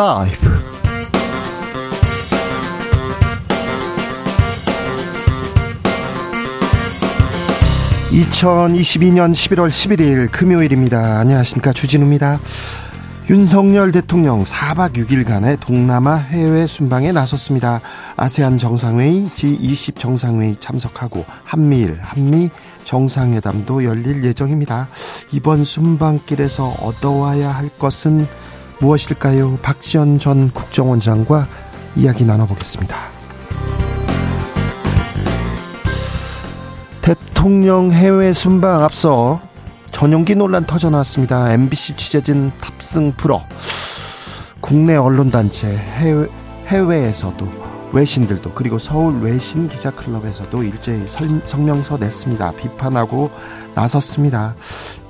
라이브 2022년 11월 11일 금요일입니다. 안녕하십니까. 주진우입니다. 윤석열 대통령 4박 6일간의 동남아 해외 순방에 나섰습니다. 아세안 정상회의, G20 정상회의 참석하고 한미일, 한미 정상회담도 열릴 예정입니다. 이번 순방길에서 얻어와야 할 것은 무엇일까요? 박지원 전 국정원장과 이야기 나눠보겠습니다. 대통령 해외 순방 앞서 전용기 논란 터져나왔습니다. MBC 취재진 탑승 프로 국내 언론단체 해외, 해외에서도 외신들도 그리고 서울 외신 기자 클럽에서도 일제히 성명서 냈습니다. 비판하고 나섰습니다.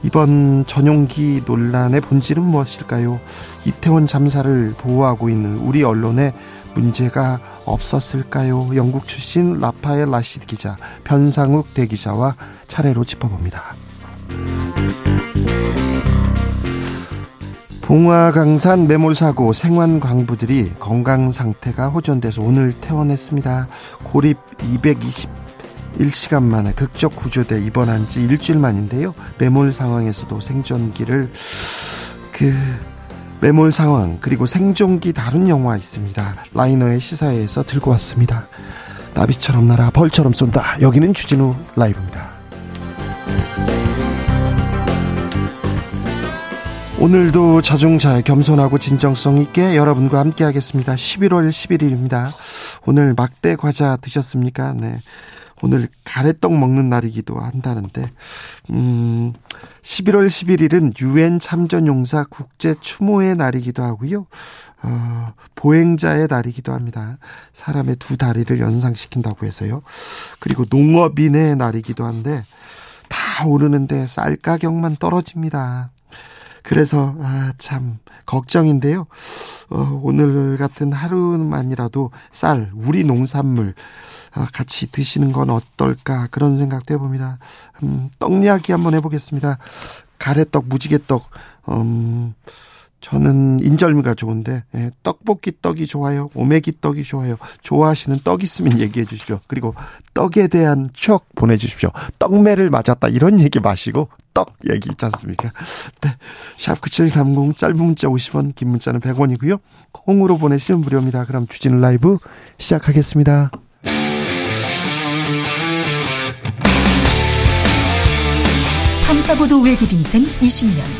이번 전용기 논란의 본질은 무엇일까요? 이태원 잠사를 보호하고 있는 우리 언론에 문제가 없었을까요? 영국 출신 라파엘 라시드 기자, 변상욱 대기자와 차례로 짚어봅니다. 봉화강산 매몰사고 생환 광부들이 건강 상태가 호전돼서 오늘 퇴원했습니다. 고립 221시간 만에 극적 구조돼 입원한 지 일주일 만인데요. 매몰 상황에서도 생존기를 그 매몰 상황 그리고 생존기 다룬 영화 있습니다. 라이너의 시사회에서 들고 왔습니다. 나비처럼 날아 벌처럼 쏜다. 여기는 주진우 라이브입니다. 오늘도 자중자애 겸손하고 진정성 있게 여러분과 함께 하겠습니다. 11월 11일입니다. 오늘 막대 과자 드셨습니까? 네. 오늘 가래떡 먹는 날이기도 한다는데, 음, 11월 11일은 유엔 참전용사 국제 추모의 날이기도 하고요. 어, 보행자의 날이기도 합니다. 사람의 두 다리를 연상시킨다고 해서요. 그리고 농업인의 날이기도 한데, 다 오르는데 쌀 가격만 떨어집니다. 그래서 아 참 걱정인데요. 어, 오늘 같은 하루만이라도 쌀, 우리 농산물 아, 같이 드시는 건 어떨까 그런 생각도 해봅니다. 음, 떡 이야기 한번 해보겠습니다. 가래떡, 무지개떡, 음, 저는 인절미가 좋은데 예, 떡볶이 떡이 좋아요. 오메기 떡이 좋아요. 좋아하시는 떡 있으면 얘기해 주시죠. 그리고 떡에 대한 추억 보내 주십시오. 떡매를 맞았다 이런 얘기 마시고 떡 얘기 있지 않습니까? 네. 샵9730 짧은 문자 50원 긴 문자는 100원이고요. 콩으로 보내시면 무료입니다. 그럼 주진우 라이브 시작하겠습니다. 탐사보도 외길 인생 20년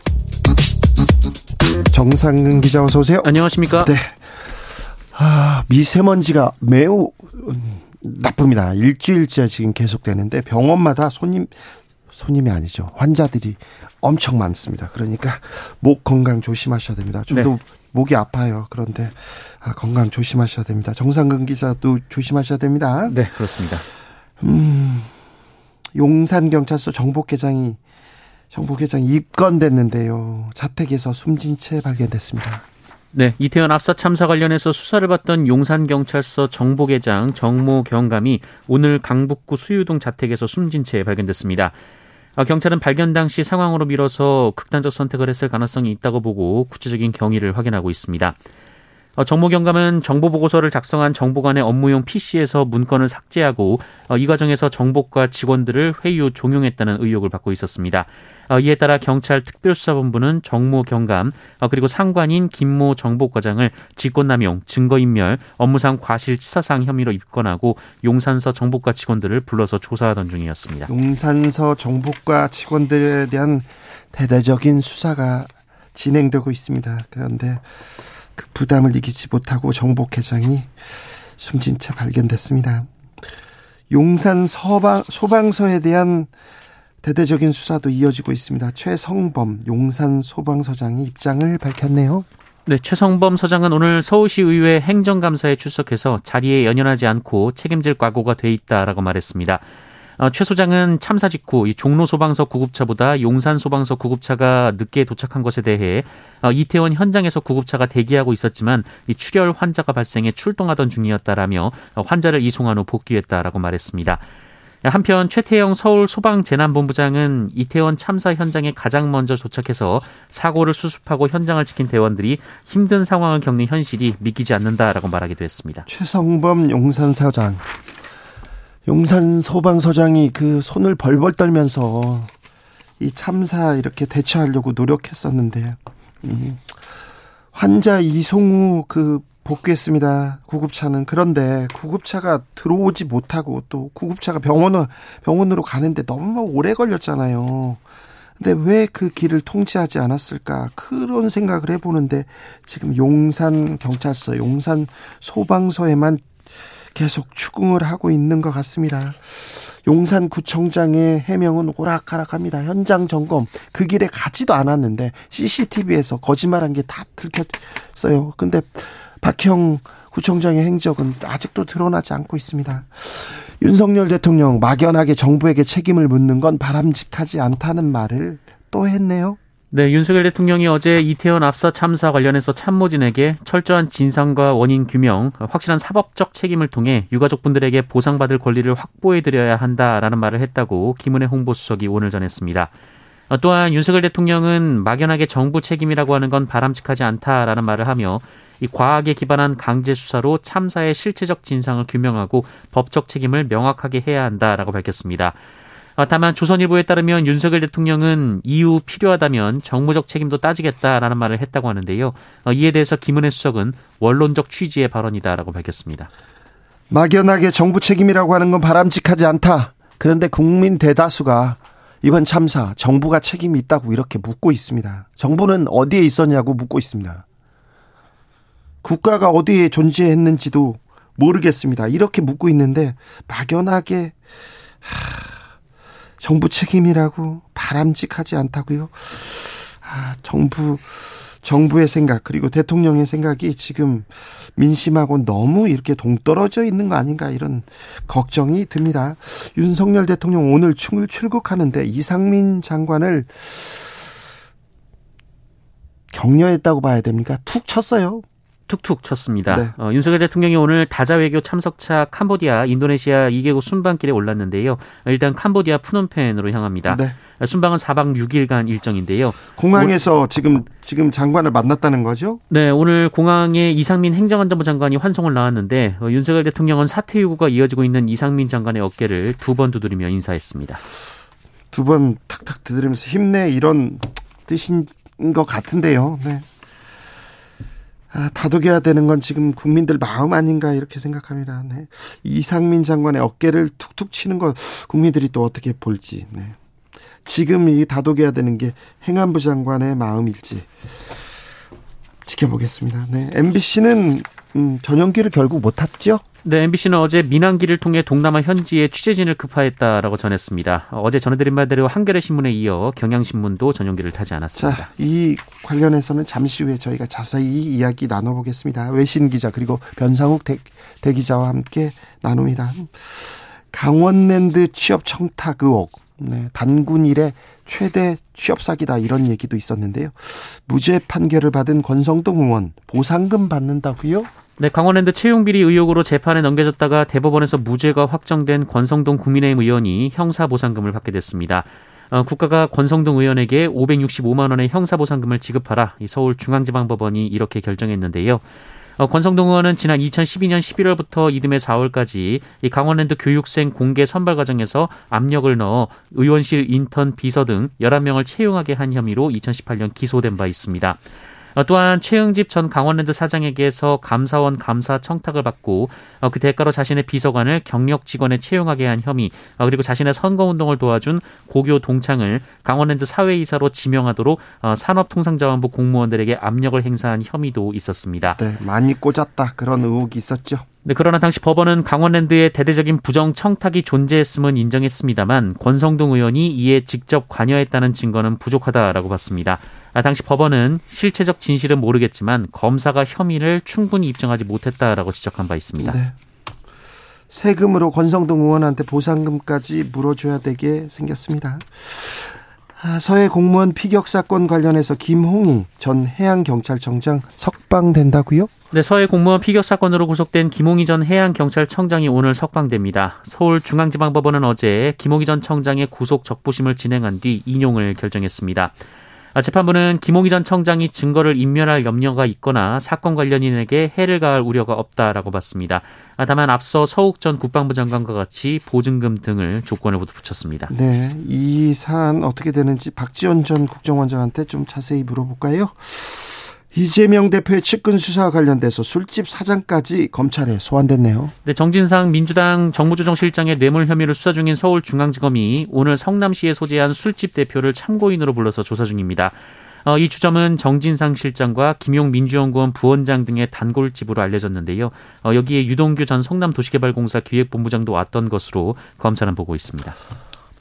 정상근 기자 어서 오세요. 안녕하십니까? 네. 아, 미세먼지가 매우 나쁩니다. 일주일째 지금 계속되는데 병원마다 손님 손님이 아니죠. 환자들이 엄청 많습니다. 그러니까 목 건강 조심하셔야 됩니다. 저도 네. 목이 아파요. 그런데 아, 건강 조심하셔야 됩니다. 정상근 기자도 조심하셔야 됩니다. 네, 그렇습니다. 음, 용산 경찰서 정복회장이 정보계장 입건됐는데요. 자택에서 숨진 채 발견됐습니다. 네, 이태원 압사 참사 관련해서 수사를 받던 용산경찰서 정보계장 정모 경감이 오늘 강북구 수유동 자택에서 숨진 채 발견됐습니다. 아, 경찰은 발견 당시 상황으로 밀어서 극단적 선택을 했을 가능성이 있다고 보고 구체적인 경위를 확인하고 있습니다. 어, 정보경감은 정보보고서를 작성한 정보관의 업무용 PC에서 문건을 삭제하고 어, 이 과정에서 정보과 직원들을 후 종용했다는 의혹을 받고 있었습니다. 어, 이에 따라 경찰 특별수사본부는 정모 경감 그리고 상관인 김모 정보과장을 직권남용, 증거인멸, 업무상 과실치사상 혐의로 입건하고 용산서 정보과 직원들을 불러서 조사하던 중이었습니다. 용산서 정보과 직원들에 대한 대대적인 수사가 진행되고 있습니다. 그런데 그 부담을 이기지 못하고 정복 회장이 숨진 채 발견됐습니다. 용산 서방, 소방서에 대한 대대적인 수사도 이어지고 있습니다. 최성범 용산 소방서장이 입장을 밝혔네요. 네, 최성범 서장은 오늘 서울시 의회 행정감사에 출석해서 자리에 연연하지 않고 책임질 각오가 돼 있다라고 말했습니다. 어, 최 소장은 참사 직후 이 종로 소방서 구급차보다 용산 소방서 구급차가 늦게 도착한 것에 대해 어, 이태원 현장에서 구급차가 대기하고 있었지만 이 출혈 환자가 발생해 출동하던 중이었다라며 어, 환자를 이송한 후 복귀했다라고 말했습니다. 한편 최태영 서울 소방재난본부장은 이태원 참사 현장에 가장 먼저 도착해서 사고를 수습하고 현장을 지킨 대원들이 힘든 상황을 겪는 현실이 믿기지 않는다라고 말하기도 했습니다. 최성범 용산사장 용산 소방서장이 그 손을 벌벌 떨면서 이 참사 이렇게 대처하려고 노력했었는데 음, 환자 이송 후그 복귀했습니다. 구급차는 그런데 구급차가 들어오지 못하고 또 구급차가 병원을 병원으로 가는데 너무 오래 걸렸잖아요. 근데 왜 그 길을 통제하지 않았을까? 그런 생각을 해보는데 지금 용산 경찰서, 용산 소방서에만 계속 추궁을 하고 있는 것 같습니다. 용산구청장의 해명은 오락가락합니다. 현장 점검 그 길에 가지도 않았는데 CCTV에서 거짓말한 게 다 들켰어요. 근데 박형 구청장의 행적은 아직도 드러나지 않고 있습니다. 윤석열 대통령 막연하게 정부에게 책임을 묻는 건 바람직하지 않다는 말을 또 했네요. 네, 윤석열 대통령이 어제 이태원 압사 참사 관련해서 참모진에게 철저한 진상과 원인 규명, 확실한 사법적 책임을 통해 유가족분들에게 보상받을 권리를 확보해드려야 한다라는 말을 했다고 김은혜 홍보수석이 오늘 전했습니다. 또한 윤석열 대통령은 막연하게 정부 책임이라고 하는 건 바람직하지 않다라는 말을 하며 이 과학에 기반한 강제 수사로 참사의 실체적 진상을 규명하고 법적 책임을 명확하게 해야 한다라고 밝혔습니다. 어, 다만 조선일보에 따르면 윤석열 대통령은 이후 필요하다면 정무적 책임도 따지겠다라는 말을 했다고 하는데요. 어, 이에 대해서 김은혜 수석은 원론적 취지의 발언이다라고 밝혔습니다. 막연하게 정부 책임이라고 하는 건 바람직하지 않다. 그런데 국민 대다수가 이번 참사 정부가 책임이 있다고 이렇게 묻고 있습니다. 정부는 어디에 있었냐고 묻고 있습니다. 국가가 어디에 존재했는지도 모르겠습니다. 이렇게 묻고 있는데 막연하게 하... 정부 책임이라고 바람직하지 않다고요. 아, 정부 정부의 생각 그리고 대통령의 생각이 지금 민심하고 너무 이렇게 동떨어져 있는 거 아닌가 이런 걱정이 듭니다. 윤석열 대통령 오늘 출, 출국하는데 이상민 장관을 격려했다고 봐야 됩니까? 툭 쳤어요. 툭툭 쳤습니다. 네. 어, 윤석열 대통령이 오늘 다자 외교 참석차 캄보디아, 인도네시아 2개국 순방길에 올랐는데요. 일단 캄보디아 푸놈펜으로 향합니다. 네. 순방은 4박 6일간 일정인데요. 공항에서 오, 지금 지금 장관을 만났다는 거죠? 네, 오늘 공항에 이상민 행정안전부 장관이 환송을 나왔는데 어, 윤석열 대통령은 사퇴 요구가 이어지고 있는 이상민 장관의 어깨를 두 번 두드리며 인사했습니다. 두 번 탁탁 두드리면서 힘내 이런 뜻인 것 같은데요. 네. 아, 다독여야 되는 건 지금 국민들 마음 아닌가 이렇게 생각합니다. 네. 이상민 장관의 어깨를 툭툭 치는 거 국민들이 또 어떻게 볼지. 네. 지금 이 다독여야 되는 게 행안부 장관의 마음일지 지켜보겠습니다. 네. MBC는 음, 전용기를 결국 못 탔죠? 네, MBC는 어제 민항기를 통해 동남아 현지에 취재진을 급파했다라고 전했습니다. 어제 전해드린 바대로 한겨레 신문에 이어 경향신문도 전용기를 타지 않았습니다. 자, 이 관련해서는 잠시 후에 저희가 자세히 이야기 나눠보겠습니다. 외신 기자 그리고 변상욱 대, 대기자와 함께 나눕니다. 강원랜드 취업 청탁 의혹, 네, 단군 일의 최대 취업 사기다 이런 얘기도 있었는데요. 무죄 판결을 받은 권성동 의원 보상금 받는다고요? 네, 강원랜드 채용 비리 의혹으로 재판에 넘겨졌다가 대법원에서 무죄가 확정된 권성동 국민의힘 의원이 형사 보상금을 받게 됐습니다. 어, 국가가 권성동 의원에게 565만 원의 형사 보상금을 지급하라 서울중앙지방법원이 이렇게 결정했는데요. 어, 권성동 의원은 지난 2012년 11월부터 이듬해 4월까지 이 강원랜드 교육생 공개 선발 과정에서 압력을 넣어 의원실 인턴 비서 등 11명을 채용하게 한 혐의로 2018년 기소된 바 있습니다. 어, 또한 최응집 전 강원랜드 사장에게서 감사원 감사 청탁을 받고 어, 그 대가로 자신의 비서관을 경력 직원에 채용하게 한 혐의 어, 그리고 자신의 선거운동을 도와준 고교 동창을 강원랜드 사회이사로 지명하도록 산업통상자원부 공무원들에게 압력을 행사한 혐의도 있었습니다. 네, 많이 꽂았다 그런 의혹이 있었죠. 네, 그러나 당시 법원은 강원랜드의 대대적인 부정 청탁이 존재했음은 인정했습니다만 권성동 의원이 이에 직접 관여했다는 증거는 부족하다라고 봤습니다. 아, 당시 법원은 실체적 진실은 모르겠지만 검사가 혐의를 충분히 입증하지 못했다라고 지적한 바 있습니다. 네. 세금으로 권성동 의원한테 보상금까지 물어줘야 되게 생겼습니다. 아, 서해 공무원 피격 사건 관련해서 김홍희 전 해양경찰청장 석방된다고요? 네, 서해 공무원 피격 사건으로 구속된 김홍희 전 해양경찰청장이 오늘 석방됩니다. 서울중앙지방법원은 어제 김홍희 전 청장의 구속 적부심을 진행한 뒤 인용을 결정했습니다. 아, 재판부는 김홍희 전 청장이 증거를 인멸할 염려가 있거나 사건 관련인에게 해를 가할 우려가 없다라고 봤습니다. 아, 다만 앞서 서욱 전 국방부 장관과 같이 보증금 등을 조건을 모두 붙였습니다. 네, 이 사안 어떻게 되는지 박지원 전 국정원장한테 좀 자세히 물어볼까요? 이재명 대표의 측근 수사와 관련돼서 술집 사장까지 검찰에 소환됐네요. 네, 정진상 민주당 정무조정실장의 뇌물 혐의를 수사 중인 서울중앙지검이 오늘 성남시에 소재한 술집 대표를 참고인으로 불러서 조사 중입니다. 어, 이 주점은 정진상 실장과 김용 민주연구원 부원장 등의 단골집으로 알려졌는데요. 어, 여기에 유동규 전 성남도시개발공사 기획본부장도 왔던 것으로 검찰은 보고 있습니다.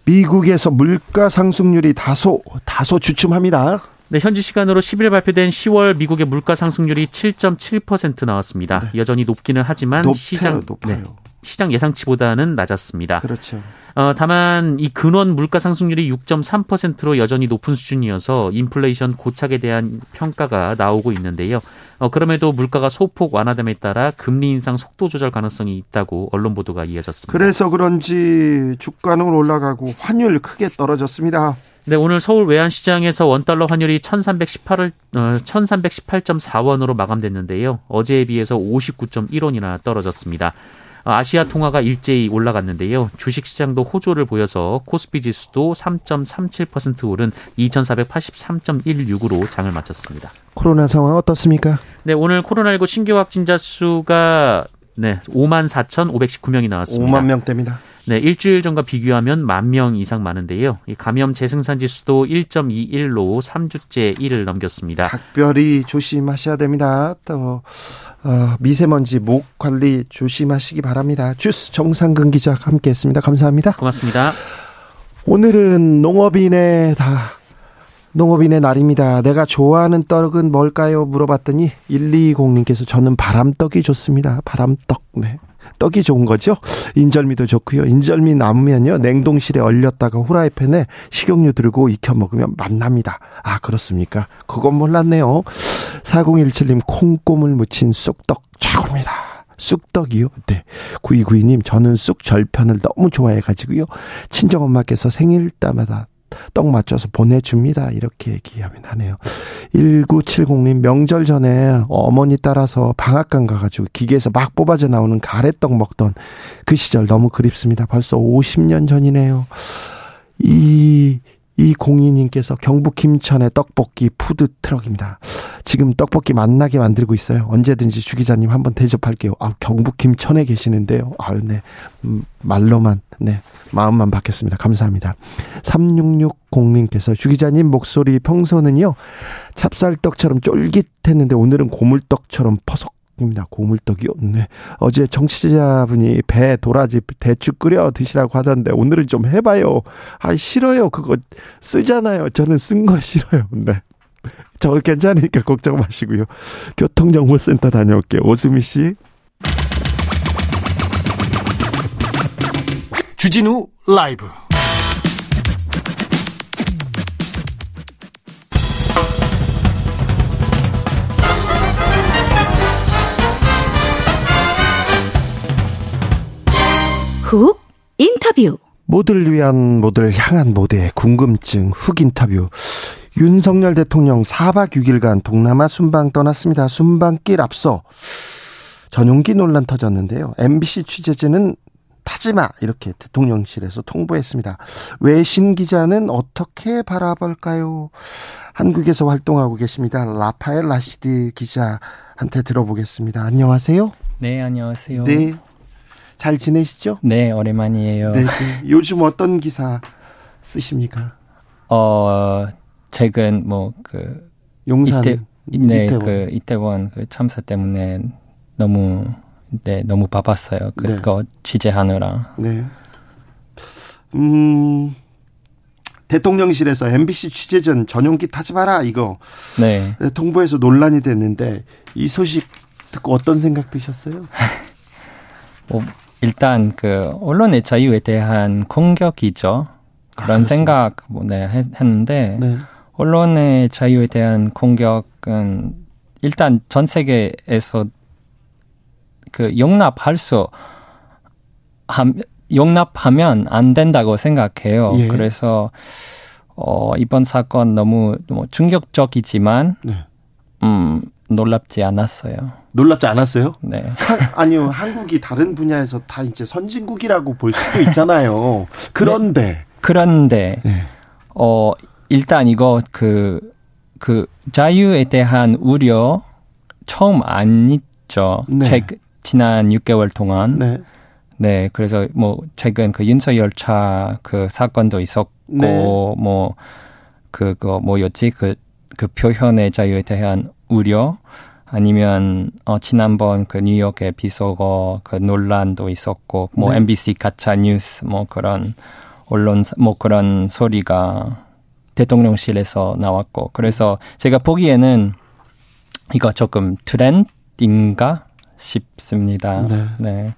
미국에서 물가 상승률이 다소 다소 주춤합니다. 네, 현지 시간으로 10일 발표된 10월 미국의 물가 상승률이 7.7% 나왔습니다. 네. 여전히 높기는 하지만 높아요, 시장 높아요. 네, 시장 예상치보다는 낮았습니다. 그렇죠. 어, 다만 이 근원 물가 상승률이 6.3%로 여전히 높은 수준이어서 인플레이션 고착에 대한 평가가 나오고 있는데요. 어, 그럼에도 물가가 소폭 완화됨에 따라 금리 인상 속도 조절 가능성이 있다고 언론 보도가 이어졌습니다. 그래서 그런지 주가는 올라가고 환율 크게 떨어졌습니다. 네, 오늘 서울 외환시장에서 원달러 환율이 1318을, 어, 1318.4원으로 마감됐는데요. 어제에 비해서 59.1원이나 떨어졌습니다. 어, 아시아 통화가 일제히 올라갔는데요. 주식시장도 호조를 보여서 코스피 지수도 3.37% 오른 2,483.16으로 장을 마쳤습니다. 코로나 상황 어떻습니까? 네, 오늘 코로나19 신규 확진자 수가 네, 5만 4,519명이 나왔습니다. 5만 명대입니다. 네, 일주일 전과 비교하면 만 명 이상 많은데요. 이 감염 재생산 지수도 1.21로 3주째 1을 넘겼습니다. 각별히 조심하셔야 됩니다. 또 어, 미세먼지 목 관리 조심하시기 바랍니다. 주스 정상근 기자 함께했습니다. 감사합니다. 고맙습니다. 오늘은 농업인의 다 농업인의 날입니다. 내가 좋아하는 떡은 뭘까요? 물어봤더니 120님께서 저는 바람떡이 좋습니다. 바람떡. 네. 떡이 좋은 거죠. 인절미도 좋고요. 인절미 남으면요. 냉동실에 얼렸다가 후라이팬에 식용유 들고 익혀 먹으면 맛납니다. 아, 그렇습니까? 그건 몰랐네요. 4017님 콩고물 묻힌 쑥떡 최고입니다. 쑥떡이요? 네. 9292님, 저는 쑥 절편을 너무 좋아해가지고요. 친정엄마께서 생일 때마다 떡 맞춰서 보내줍니다. 이렇게 얘기하면 하네요. 1970님 명절 전에 어머니 따라서 방앗간 가가지고 기계에서 막 뽑아져 나오는 가래떡 먹던 그 시절 너무 그립습니다. 벌써 50년 전이네요. 이, 이 공인님께서 경북 김천의 떡볶이 푸드 트럭입니다. 지금 떡볶이 맛나게 만들고 있어요. 언제든지 주 기자님 한번 대접할게요. 아, 경북 김천에 계시는데요. 아유, 네. 음, 말로만, 네. 마음만 받겠습니다. 감사합니다. 3660님께서 주 기자님 목소리 평소는요. 찹쌀떡처럼 쫄깃했는데 오늘은 고물떡처럼 퍼석 입니다. 고물떡이요? 네. 어제 정치자분이 배 도라지 대추 끓여 드시라고 하던데 오늘은 좀 해봐요. 아 싫어요. 그거 쓰잖아요. 저는 쓴 거 싫어요. 네. 저 괜찮으니까 걱정 마시고요. 교통정보센터 다녀올게요. 오수미 씨. 주진우 라이브 훅 인터뷰 모두를 위한 모두를 향한 모두의 궁금증 훅 인터뷰 윤석열 대통령 4박 6일간 동남아 순방 떠났습니다. 순방길 앞서 전용기 논란 터졌는데요. MBC 취재진은 타지마 이렇게 대통령실에서 통보했습니다. 외신 기자는 어떻게 바라볼까요? 한국에서 활동하고 계십니다. 라파엘 라시드 기자한테 들어보겠습니다. 안녕하세요. 네, 안녕하세요. 네. 잘 지내시죠? 네, 오랜만이에요. 네, 네. 요즘 어떤 기사 쓰십니까? 어, 최근 뭐 그 용산 이태, 네, 이태원. 그 이태원 그 참사 때문에 너무 네, 너무 바빴어요. 그거 네. 취재하느라. 네. 음, 대통령실에서 MBC 취재전 전용기 타지 마라 이거 네. 통보해서 논란이 됐는데 이 소식 듣고 어떤 생각 드셨어요? 뭐 일단 그 언론의 자유에 대한 공격이죠. 그런 아, 생각 뭐, 네, 했, 는데 네. 언론의 자유에 대한 공격은 일단 전 세계에서 그 용납할 수 함, 용납하면 안 된다고 생각해요. 예. 그래서 어 이번 사건 너무 뭐 충격적이지만 네. 음 놀랍지 않았어요. 놀랍지 않았어요? 네. 한, 아니요, 한국이 다른 분야에서 다 이제 선진국이라고 볼 수도 있잖아요. 그런데 그런데 네. 어 일단 이거 그 그 자유에 대한 우려 처음 안 있죠. 네. 최 지난 6개월 동안. 네. 네, 그래서 뭐 최근 그 윤서 열차 그 사건도 있었고 네. 뭐 그거 뭐였지 그 그 표현의 자유에 대한 우려 아니면 어 지난번 그 뉴욕의 비속어 그 논란도 있었고 뭐 네. MBC 가짜 뉴스 뭐 그런 언론 뭐 그런 소리가 대통령실에서 나왔고 그래서 제가 보기에는 이거 조금 트렌드인가 싶습니다. 네. 네.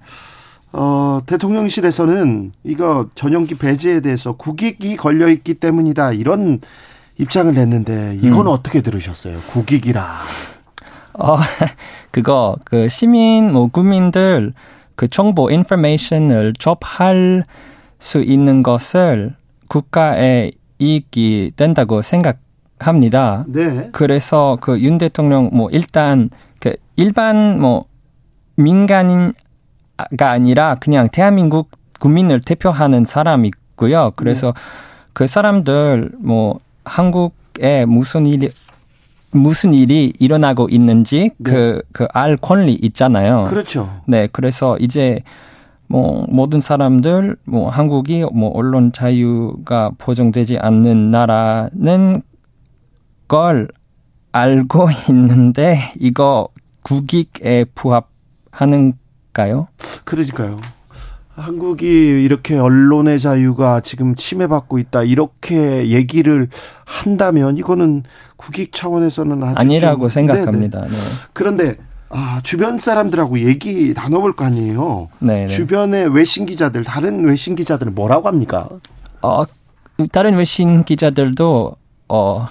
어, 대통령실에서는 이거 전용기 배제에 대해서 국익이 걸려 있기 때문이다. 이런 입장을 냈는데 이건 음. 어떻게 들으셨어요? 국익이라. 어, 그거, 그 시민, 뭐, 국민들, 그 정보, 인포메이션을 접할 수 있는 것을 국가의 이익이 된다고 생각합니다. 네. 그래서 그 윤 대통령, 뭐, 일단, 그 일반, 뭐, 민간인가 아니라 그냥 대한민국 국민을 대표하는 사람이고요. 그래서 그 사람들, 뭐, 한국에 무슨 일이, 무슨 일이 일어나고 있는지 그, 그 알 권리 있잖아요. 그렇죠. 네, 그래서 이제 뭐 모든 사람들 뭐 한국이 뭐 언론 자유가 보장되지 않는 나라는 걸 알고 있는데 이거 국익에 부합하는가요? 그러니까요. 한국이 이렇게 언론의 자유가 지금 침해받고 있다 이렇게 얘기를 한다면 이거는 국익 차원에서는 아니라고 좀- 생각합니다. 네네. 네. 그런데 아 주변 사람들하고 얘기 나눠볼 거 아니에요. 네. 네. 주변의 외신 기자들 다른 외신 기자들은 뭐라고 합니까? 어, 다른 외신 기자들도 어,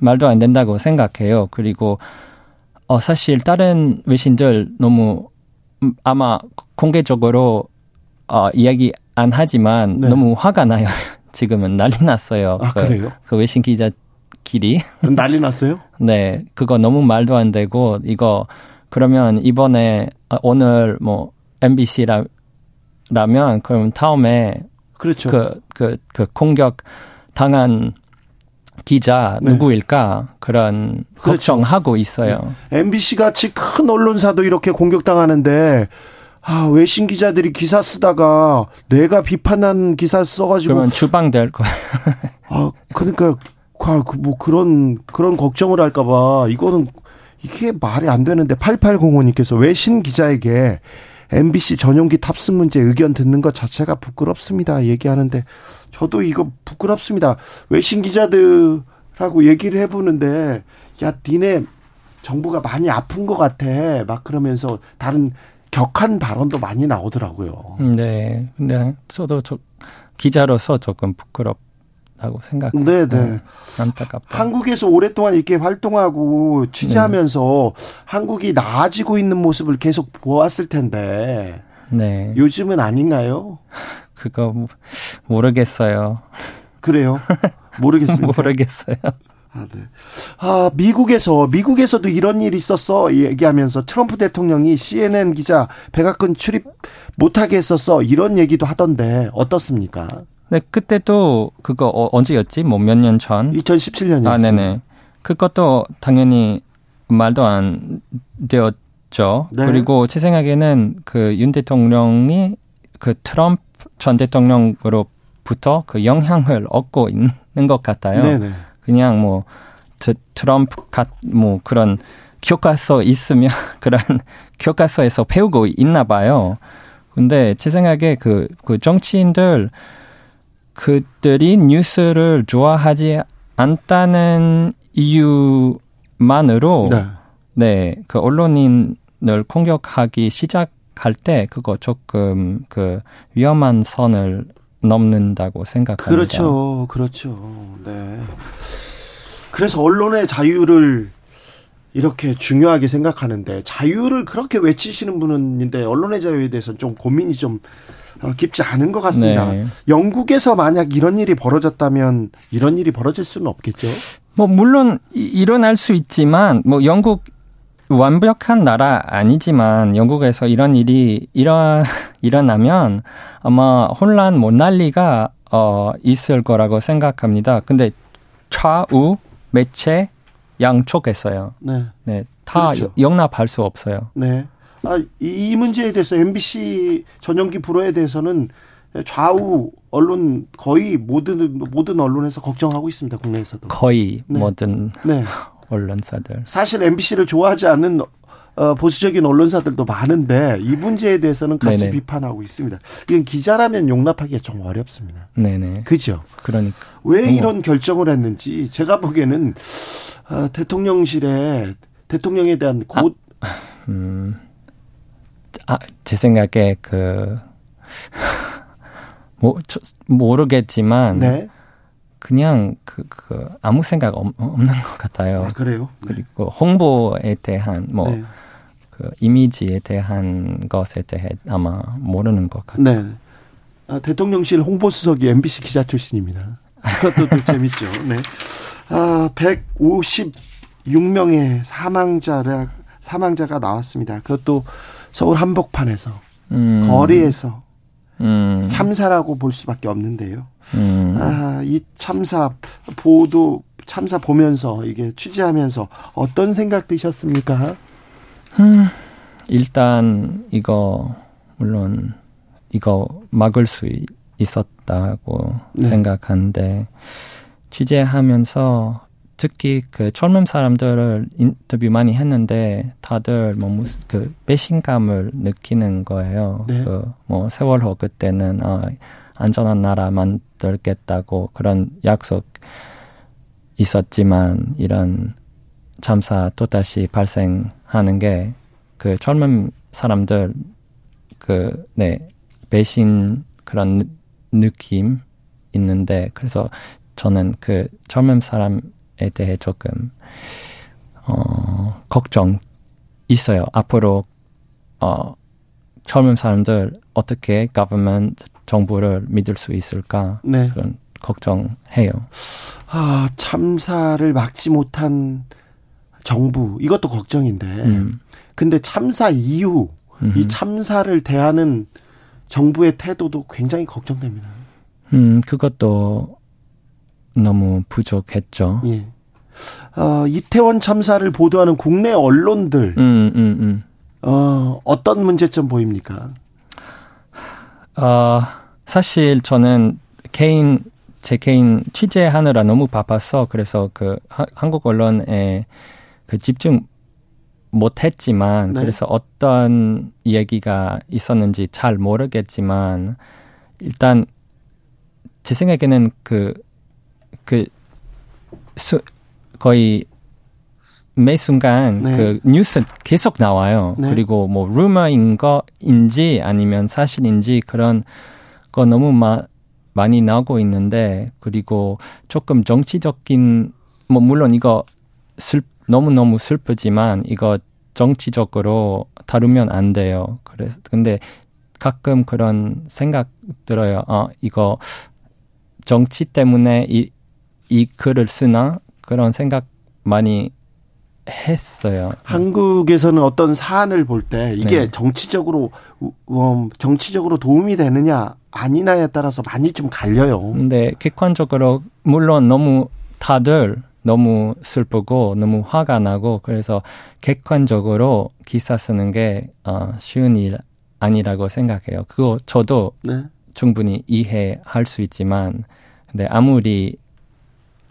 말도 안 된다고 생각해요. 그리고 어, 사실 다른 외신들 너무 음, 아마 공개적으로 어, 이야기 안 하지만 네. 너무 화가 나요. 지금은 난리 났어요. 아 그, 그래요? 그 외신 기자끼리. 난리 났어요? 네, 그거 너무 말도 안 되고 이거 그러면 이번에 아, 오늘 뭐 MBC라 라면 그럼 다음에 그렇죠. 그, 그, 그 공격 당한 기자 네. 누구일까 그런 그렇죠. 걱정하고 있어요. MBC 같이 큰 언론사도 이렇게 공격당하는데 아, 외신 기자들이 기사 쓰다가 내가 비판한 기사 써가지고 그러면 주방될 거. 아 그러니까 아, 그뭐 그런 그런 걱정을 할까봐 이거는 이게 말이 안 되는데 8805님께서 외신 기자에게 MBC 전용기 탑승 문제 의견 듣는 것 자체가 부끄럽습니다. 얘기하는데 저도 이거 부끄럽습니다. 외신 기자들하고 얘기를 해보는데 야 니네 정부가 많이 아픈 것 같아. 막 그러면서 다른 격한 발언도 많이 나오더라고요. 네. 근데 저도 저 기자로서 조금 부끄럽다고 생각해요. 네, 네. 안타깝다. 한국에서 오랫동안 이렇게 활동하고 취재하면서 한국이 나아지고 있는 모습을 계속 보았을 텐데 네. 요즘은 아닌가요? 그거 모- 모르겠어요. 그래요? 모르겠습니다. 모르겠어요. 아, 네. 아, 미국에서 미국에서도 이런 일이 있었어 얘기하면서 트럼프 대통령이 CNN 기자 백악관 출입 못하게 했었어 이런 얘기도 하던데 어떻습니까? 네, 그때도 그거 어, 언제였지? 뭐 몇 년 전? 2017년이었어요. 아, 네네. 그것도 당연히 말도 안 되었죠. 네. 그리고 제 생각에는 그 윤 대통령이 그 트럼프 전 대통령으로부터 그 영향을 얻고 있는 것 같아요. 네네. 그냥 뭐 트, 트럼프 같뭐 그런 교과서 있으면 그런 교과서에서 배우고 있나 봐요. 근데 제 생각에 그, 그 정치인들 그들이 뉴스를 좋아하지 않다는 이유만으로 네. 네, 그 언론인을 공격하기 시작할 때 그거 조금 그 위험한 선을 넘는다고 생각합니다. 그렇죠. 그렇죠. 네. 그래서 언론의 자유를 이렇게 중요하게 생각하는데 자유를 그렇게 외치시는 분인데 언론의 자유에 대해서는 좀 고민이 좀 어, 깊지 않은 것 같습니다. 네. 영국에서 만약 이런 일이 벌어졌다면 이런 일이 벌어질 수는 없겠죠. 뭐 물론 이- 일어날 수 있지만 뭐 영국 완벽한 나라 아니지만 영국에서 이런 일이 일어 일어나면 아마 혼란 뭐 난리가 어 있을 거라고 생각합니다. 근데 좌우 매체 양쪽에서요. 네. 네, 다 그렇죠. 용납할 수 없어요. 네. 아, 이, 이 문제에 대해서 MBC 전용기 불허에 대해서는 좌우 언론 거의 모든 모든 언론에서 걱정하고 있습니다. 국내에서도. 거의 네. 모든 네. 언론사들. 사실 MBC를 좋아하지 않는 어, 보수적인 언론사들도 많은데 이 문제에 대해서는 같이 네네. 비판하고 있습니다. 이건 기자라면 용납하기가 좀 어렵습니다. 네네. 그죠? 그러니까 왜 어머. 이런 결정을 했는지 제가 보기에는 어, 대통령실에 대통령에 대한 고 음, 아, 제 생각에 그, 뭐, 저, 모르겠지만, 네. 그냥 그, 그, 아무 생각 없, 없는 것 같아요. 아, 그래요. 네. 그리고 홍보에 대한, 뭐, 네. 그, 이미지에 대한 것에 대해 아마 모르는 것 같아요. 네. 아, 대통령실 홍보수석이 MBC 기자 출신입니다. 그것도 또 재밌죠. 네. 아, 156명의 사망자가 사망자가 나왔습니다. 그것도 서울 한복판에서 음, 거리에서 음, 참사라고 볼 수밖에 없는데요. 음, 아, 이 참사 보도 참사 보면서 이게 취재하면서 어떤 생각 드셨습니까? 음, 일단, 이거, 물론, 이거 막을 수 이- 있었다고 네. 생각하는데, 취재하면서 특히 그 젊은 사람들을 인터뷰 많이 했는데 다들 뭐 무슨 그 배신감을 느끼는 거예요. 네. 그뭐 세월호 그때는 어, 안전한 나라 만들겠다고 그런 약속 있었지만 이런 참사 또 다시 발생하는 게 그 젊은 사람들 그 네 배신 그런 느- 느낌 있는데 그래서 저는 그 젊은 사람에 대해 조금 어 걱정 있어요. 앞으로 어 젊은 사람들 어떻게 government 정부를 믿을 수 있을까 네. 그런 걱정해요. 아, 참사를 막지 못한 정부 이것도 걱정인데. 음, 근데 참사 이후 음, 이 참사를 대하는 정부의 태도도 굉장히 걱정됩니다. 음, 그것도 너무 부족했죠. 예. 어, 이태원 참사를 보도하는 국내 언론들 음, 음, 음. 어, 어떤 문제점 보입니까? 어, 사실 저는 개인 제 개인 취재하느라 너무 바빠서 그래서 그 하- 한국 언론에 그 집중 못했지만 네. 그래서 어떤 이야기가 있었는지 잘 모르겠지만 일단 제 생각에는 그 그 수, 거의 매 순간 네. 그 뉴스 계속 나와요. 네. 그리고 뭐 루머인 거인지 아니면 사실인지 그런 거 너무 마, 많이 나오고 있는데 그리고 조금 정치적인 뭐 물론 이거 슬 너무 너무 슬프지만 이거 정치적으로 다루면 안 돼요. 그래서 근데 가끔 그런 생각 들어요. 아 이거 정치 때문에 이, 이 글을 쓰나 그런 생각 많이 했어요. 한국에서는 어떤 사안을 볼 때 이게 네. 정치적으로 우- 음, 정치적으로 도움이 되느냐 아니냐에 따라서 많이 좀 갈려요. 근데 객관적으로 물론 너무 다들 너무 슬프고 너무 화가 나고 그래서 객관적으로 기사 쓰는 게 어, 쉬운 일 아니라고 생각해요. 그거 저도 네. 충분히 이해할 수 있지만 근데 아무리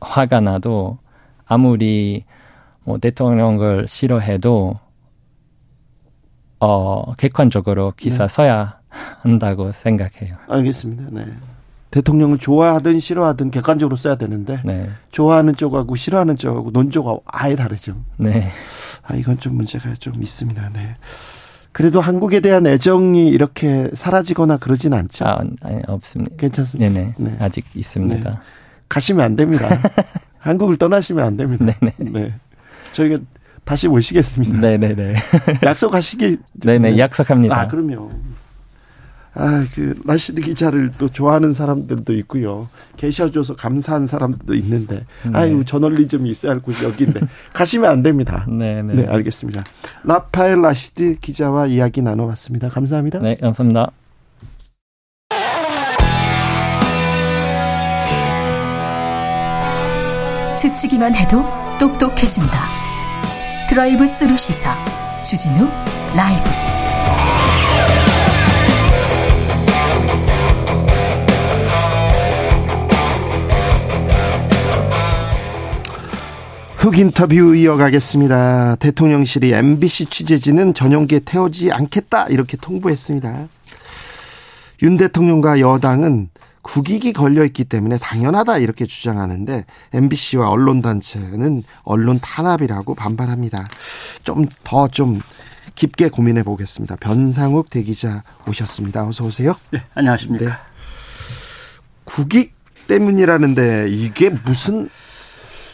화가 나도 아무리 뭐 대통령을 싫어해도 어 객관적으로 기사 네. 써야 한다고 생각해요. 알겠습니다. 네. 대통령을 좋아하든 싫어하든 객관적으로 써야 되는데 네. 좋아하는 쪽하고 싫어하는 쪽하고 논조가 아예 다르죠. 네. 아 이건 좀 문제가 좀 있습니다. 네. 그래도 한국에 대한 애정이 이렇게 사라지거나 그러진 않죠. 아, 아니, 없습니다. 괜찮습니다. 네네. 네. 아직 있습니다. 네. 가시면 안 됩니다. 한국을 떠나시면 안 됩니다. 네네. 네. 저희가 다시 모시겠습니다. 네네네. 약속하시기. 네네, 네. 약속합니다. 아, 그럼요. 아, 그, 라시드 기자를 또 좋아하는 사람들도 있고요. 계셔줘서 감사한 사람들도 있는데, 네. 아유, 저널리즘이 있어야 할 곳이 여기인데, 가시면 안 됩니다. 네네. 네, 알겠습니다. 라파엘 라시드 기자와 이야기 나눠봤습니다. 감사합니다. 네, 감사합니다. 스치기만 해도 똑똑해진다. 드라이브 스루 시사 주진우 라이브. 훅 인터뷰 이어가겠습니다. 대통령실이 MBC 취재진은 전용기에 태우지 않겠다 이렇게 통보했습니다. 윤 대통령과 여당은 국익이 걸려 있기 때문에 당연하다 이렇게 주장하는데 MBC와 언론 단체는 언론 탄압이라고 반발합니다. 좀더좀 깊게 고민해 보겠습니다. 변상욱 대기자 오셨습니다. 어서 오세요. 네, 안녕하십니까. 네. 국익 때문이라는데 이게 무슨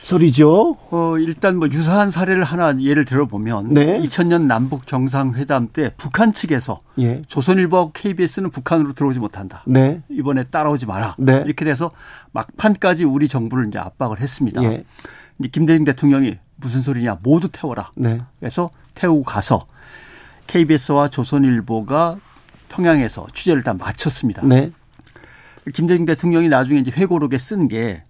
소리죠? 어, 일단 뭐 유사한 사례를 하나 예를 들어보면 네. 2000년 남북 정상회담 때 북한 측에서 예. 조선일보하고 KBS는 북한으로 들어오지 못한다. 네. 이번에 따라오지 마라. 네. 이렇게 돼서 막판까지 우리 정부를 이제 압박을 했습니다. 예. 이제 김대중 대통령이 무슨 소리냐 모두 태워라. 네. 그래서 태우고 가서 KBS와 조선일보가 평양에서 취재를 다 마쳤습니다. 네. 김대중 대통령이 나중에 이제 회고록에 쓴게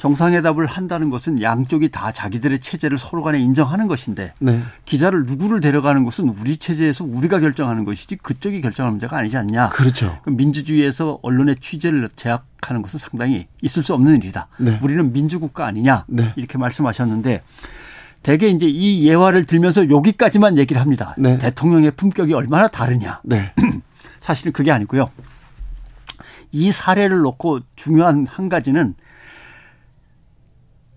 정상회담을 한다는 것은 양쪽이 다 자기들의 체제를 서로 간에 인정하는 것인데 네. 기자를 누구를 데려가는 것은 우리 체제에서 우리가 결정하는 것이지 그쪽이 결정하는 문제가 아니지 않냐. 그렇죠. 민주주의에서 언론의 취재를 제약하는 것은 상당히 있을 수 없는 일이다. 네. 우리는 민주국가 아니냐. 네. 이렇게 말씀하셨는데 대개 이제 이 예화를 들면서 여기까지만 얘기를 합니다. 네. 대통령의 품격이 얼마나 다르냐. 네. 사실은 그게 아니고요. 이 사례를 놓고 중요한 한 가지는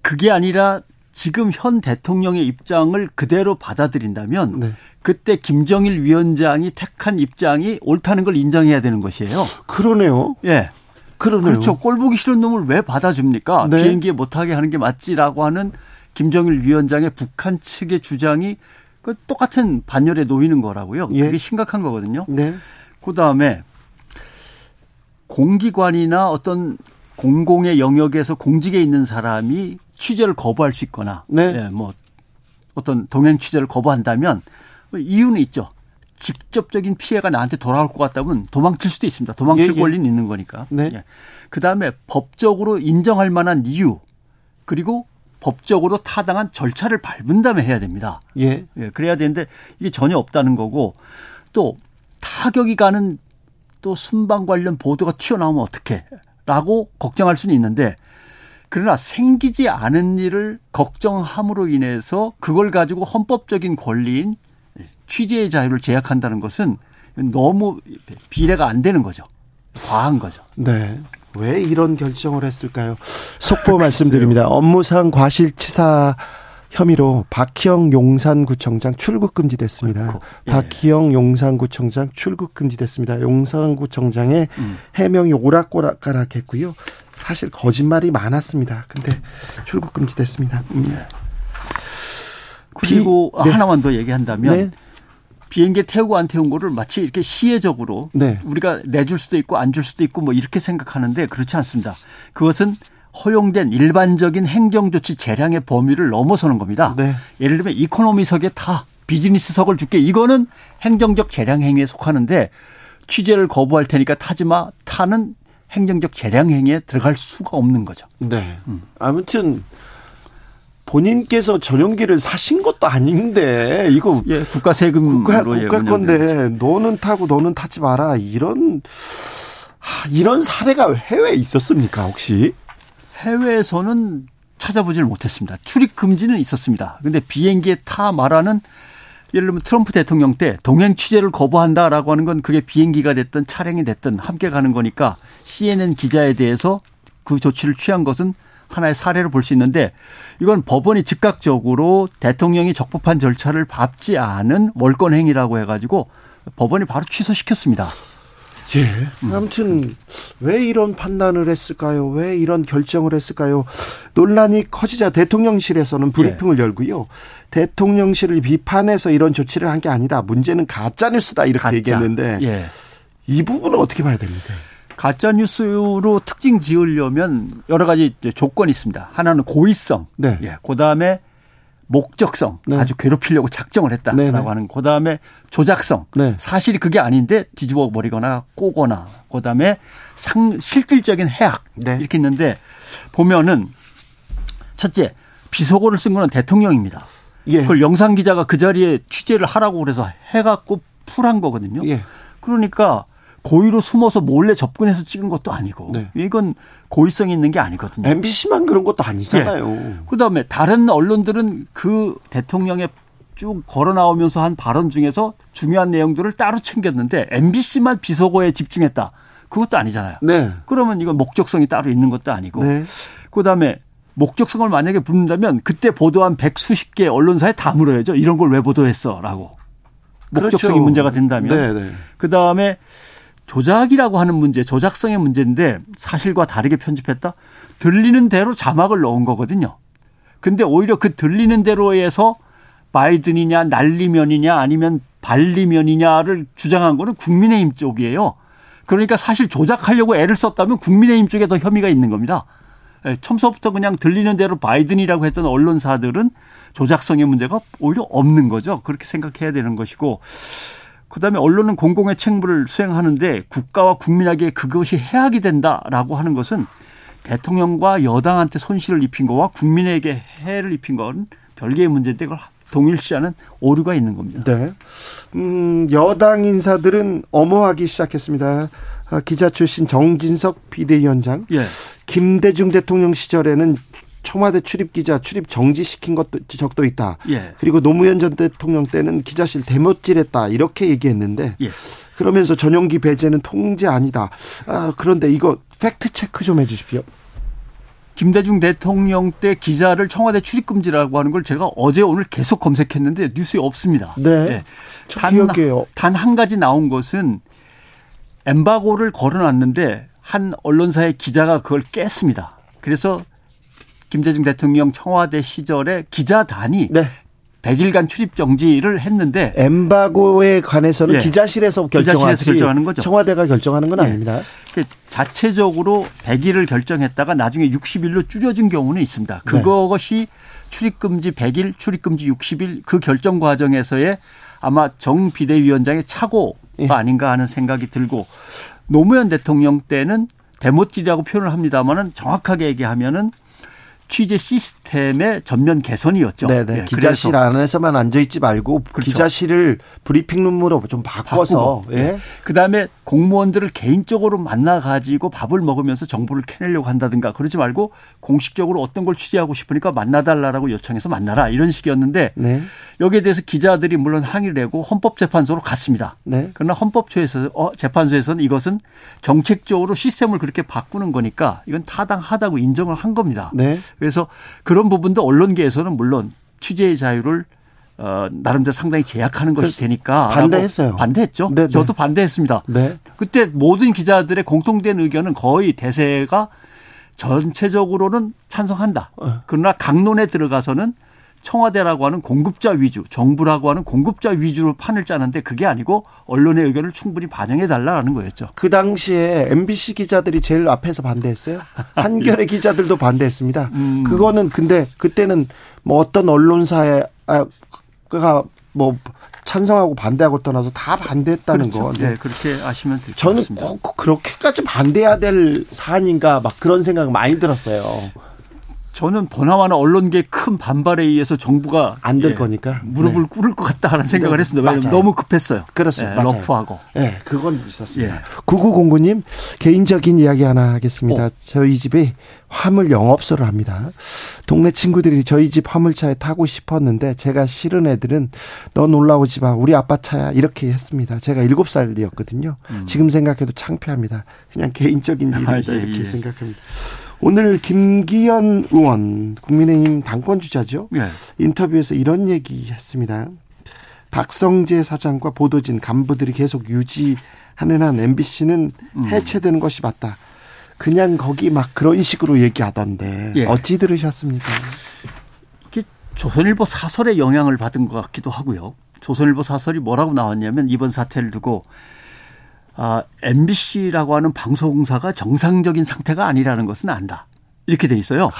그게 아니라 지금 현 대통령의 입장을 그대로 받아들인다면 네. 그때 김정일 위원장이 택한 입장이 옳다는 걸 인정해야 되는 것이에요. 그러네요. 예. 그러네요. 그렇죠. 꼴 보기 싫은 놈을 왜 받아줍니까? 네. 비행기에 못하게 하는 게 맞지라고 하는 김정일 위원장의 북한 측의 주장이 그 똑같은 반열에 놓이는 거라고요. 예. 그게 심각한 거거든요. 네. 그 다음에 공기관이나 어떤 공공의 영역에서 공직에 있는 사람이 취재를 거부할 수 있거나, 네. 예, 뭐 어떤 동행 취재를 거부한다면 뭐 이유는 있죠. 직접적인 피해가 나한테 돌아올 것 같다면 도망칠 수도 있습니다. 도망칠 예, 예. 권리는 있는 거니까. 네. 그 다음에 법적으로 인정할 만한 이유 그리고 법적으로 타당한 절차를 밟은 다음에 해야 됩니다. 예. 예, 그래야 되는데 이게 전혀 없다는 거고 또 타격이 가는 또 순방 관련 보도가 튀어나오면 어떡해? 라고 걱정할 수는 있는데 그러나 생기지 않은 일을 걱정함으로 인해서 그걸 가지고 헌법적인 권리인 취재의 자유를 제약한다는 것은 너무 비례가 안 되는 거죠. 과한 거죠. 네. 왜 이런 결정을 했을까요? 속보 말씀드립니다. 업무상 과실치사 혐의로 박희영 용산구청장 출국 금지됐습니다. 예. 박희영 용산구청장 출국 금지됐습니다. 용산구청장의 음. 해명이 오락가락했고요. 사실 거짓말이 많았습니다. 근데 출국 금지 됐습니다. 음. 그리고 비- 네. 하나만 더 얘기한다면 네. 비행기에 태우고 안 태운 거를 마치 이렇게 시혜적으로 네. 우리가 내줄 수도 있고 안 줄 수도 있고 뭐 이렇게 생각하는데 그렇지 않습니다. 그것은 허용된 일반적인 행정조치 재량의 범위를 넘어서는 겁니다. 네. 예를 들면 이코노미석에 타 비즈니스석을 줄게 이거는 행정적 재량 행위에 속하는데 취재를 거부할 테니까 타지 마 타는 행정적 재량 행위에 들어갈 수가 없는 거죠. 네. 아무튼 본인께서 전용기를 사신 것도 아닌데 이거 예, 국가 세금으로 국가, 예, 국가 건데. 너는 타고 너는 타지 마라 이런 하, 이런 사례가 해외에 있었습니까 혹시? 해외에서는 찾아보지를 못했습니다. 출입 금지는 있었습니다. 근데 비행기에 타 말하는 예를 들면 트럼프 대통령 때 동행 취재를 거부한다라고 하는 건 그게 비행기가 됐든 차량이 됐든 함께 가는 거니까 CNN 기자에 대해서 그 조치를 취한 것은 하나의 사례를 볼수 있는데 이건 법원이 즉각적으로 대통령이 적법한 절차를 밟지 않은 월권 행위라고 해가지고 법원이 바로 취소시켰습니다. 예. 아무튼 왜 이런 판단을 했을까요? 왜 이런 결정을 했을까요? 논란이 커지자 대통령실에서는 브리핑을 예. 열고요. 대통령실을 비판해서 이런 조치를 한 게 아니다. 문제는 가짜 뉴스다 이렇게 가짜. 얘기했는데 예. 이 부분은 어떻게 봐야 됩니까? 가짜 뉴스로 특징 지으려면 여러 가지 조건이 있습니다. 하나는 고의성. 네. 예. 그다음에 목적성 네. 아주 괴롭히려고 작정을 했다라고 네네. 네. 하는 그다음에 조작성 네. 사실이 그게 아닌데 뒤집어 버리거나 꼬거나 그다음에 상 실질적인 해악 네. 이렇게 있는데 보면은 첫째 비속어를 쓴 거는 대통령입니다. 예. 그걸 영상 기자가 그 자리에 취재를 하라고 그래서 해갖고 풀한 거거든요. 예. 그러니까 고의로 숨어서 몰래 접근해서 찍은 것도 아니고 네. 이건 고의성이 있는 게 아니거든요. MBC만 그런 것도 아니잖아요. 네. 그다음에 다른 언론들은 그 대통령의 쭉 걸어 나오면서 한 발언 중에서 중요한 내용들을 따로 챙겼는데 MBC만 비속어에 집중했다. 그것도 아니잖아요. 네. 그러면 이건 목적성이 따로 있는 것도 아니고. 네. 그다음에 목적성을 만약에 묻는다면 그때 보도한 백 수십 개 언론사에 다 물어야죠. 이런 걸 왜 보도했어라고. 목적성이 그렇죠. 문제가 된다면. 네, 네. 그다음에 조작이라고 하는 문제, 조작성의 문제인데 사실과 다르게 편집했다? 들리는 대로 자막을 넣은 거거든요. 근데 오히려 그 들리는 대로에서 바이든이냐 날리면이냐 아니면 발리면이냐를 주장한 거는 국민의힘 쪽이에요. 그러니까 사실 조작하려고 애를 썼다면 국민의힘 쪽에 더 혐의가 있는 겁니다. 예, 처음서부터 그냥 들리는 대로 바이든이라고 했던 언론사들은 조작성의 문제가 오히려 없는 거죠. 그렇게 생각해야 되는 것이고 그다음에 언론은 공공의 책무를 수행하는데 국가와 국민에게 그것이 해악이 된다라고 하는 것은 대통령과 여당한테 손실을 입힌 거와 국민에게 해를 입힌 건 별개의 문제인데 그걸 동일시하는 오류가 있는 겁니다. 네. 음, 여당 인사들은 엄호하기 시작했습니다. 아, 기자 출신 정진석 비대위원장, 예. 김대중 대통령 시절에는 청와대 출입 기자 출입 정지시킨 것도 적도 있다. 예. 그리고 노무현 전 대통령 때는 기자실 대못질했다 이렇게 얘기했는데 예. 그러면서 전용기 배제는 통제 아니다. 아, 그런데 이거 팩트 체크 좀 해주십시오. 김대중 대통령 때 기자를 청와대 출입 금지라고 하는 걸 제가 어제 오늘 계속 검색했는데 뉴스에 없습니다. 네. 네. 단한 가지 나온 것은 엠바고를 걸어놨는데 한 언론사의 기자가 그걸 깼습니다. 그래서 김대중 대통령 청와대 시절에 기자단이 네. 100일간 출입 정지를 했는데 엠바고에 관해서는 예. 기자실에서 결정하지 결정하는 거죠. 청와대가 결정하는 건 예. 아닙니다. 그 자체적으로 100일을 결정했다가 나중에 60일로 줄여진 경우는 있습니다. 네. 그것이 네. 출입 금지 100일, 출입 금지 60일 그 결정 과정에서의 아마 정 비대위원장의 착오가 예. 아닌가 하는 생각이 들고 노무현 대통령 때는 대못질이라고 표현을 합니다만은 정확하게 얘기하면은 취재 시스템의 전면 개선이었죠. 네네. 네. 기자실 안에서만 앉아 있지 말고 그렇죠. 기자실을 브리핑룸으로 좀 바꿔서. 예. 네. 그다음에 공무원들을 개인적으로 만나 가지고 밥을 먹으면서 정보를 캐내려고 한다든가 그러지 말고 공식적으로 어떤 걸 취재하고 싶으니까 만나 달라라고 요청해서 만나라 이런 식이었는데 네. 여기에 대해서 기자들이 물론 항의를 내고 헌법재판소로 갔습니다. 네. 그러나 헌법처에서 어, 재판소에서는 이것은 정책적으로 시스템을 그렇게 바꾸는 거니까 이건 타당하다고 인정을 한 겁니다. 네. 그래서 그런 부분도 언론계에서는 물론 취재의 자유를 어, 나름대로 상당히 제약하는 것이 되니까 반대했어요. 반대했죠. 네네. 네. 저도 반대했습니다. 네. 그때 모든 기자들의 공통된 의견은 거의 대세가 전체적으로는 찬성한다. 어. 그러나 강론에 들어가서는 청와대라고 하는 공급자 위주, 정부라고 하는 공급자 위주로 판을 짜는데 그게 아니고 언론의 의견을 충분히 반영해 달라라는 거였죠. 그 당시에 MBC 기자들이 제일 앞에서 반대했어요. 한겨레 기자들도 반대했습니다. 음. 그거는 근데 그때는 뭐 어떤 언론사에 아, 그가 뭐 찬성하고 반대하고 떠나서 다 반대했다는 그렇죠. 거. 네. 그렇게 아시면 될것 저는 꼭 그렇게까지 반대해야 될 사안인가 막 그런 생각 많이 들었어요. 저는 보나마나 언론계 큰 반발에 의해서 정부가 안될 예, 거니까 무릎을 네. 꿇을 것 같다라는 생각을 네, 했습니다. 왜냐하면 맞아요. 너무 급했어요. 그렇습니다. 예. 러프하고. 예, 그건 있었습니다. 예. 9909님, 개인적인 이야기 하나 하겠습니다. 어. 저희 집이 화물 영업소를 합니다. 동네 친구들이 저희 집 화물차에 타고 싶었는데 제가 싫은 애들은 넌 올라오지 마. 우리 아빠 차야. 이렇게 했습니다. 제가 7살이었거든요. 지금 생각해도 창피합니다. 그냥 개인적인. 음. 아, 예, 이렇게 예. 생각합니다. 오늘 김기현 의원, 국민의힘 당권 주자죠. 예. 인터뷰에서 이런 얘기 했습니다. 박성재 사장과 보도진 간부들이 계속 유지하는 한 MBC는 음. 해체되는 것이 맞다. 그냥 거기 막 그런 식으로 얘기하던데 예. 어찌 들으셨습니까? 조선일보 사설의 영향을 받은 것 같기도 하고요. 조선일보 사설이 뭐라고 나왔냐면 이번 사태를 두고 아, MBC라고 하는 방송사가 정상적인 상태가 아니라는 것은 안다. 이렇게 돼 있어요.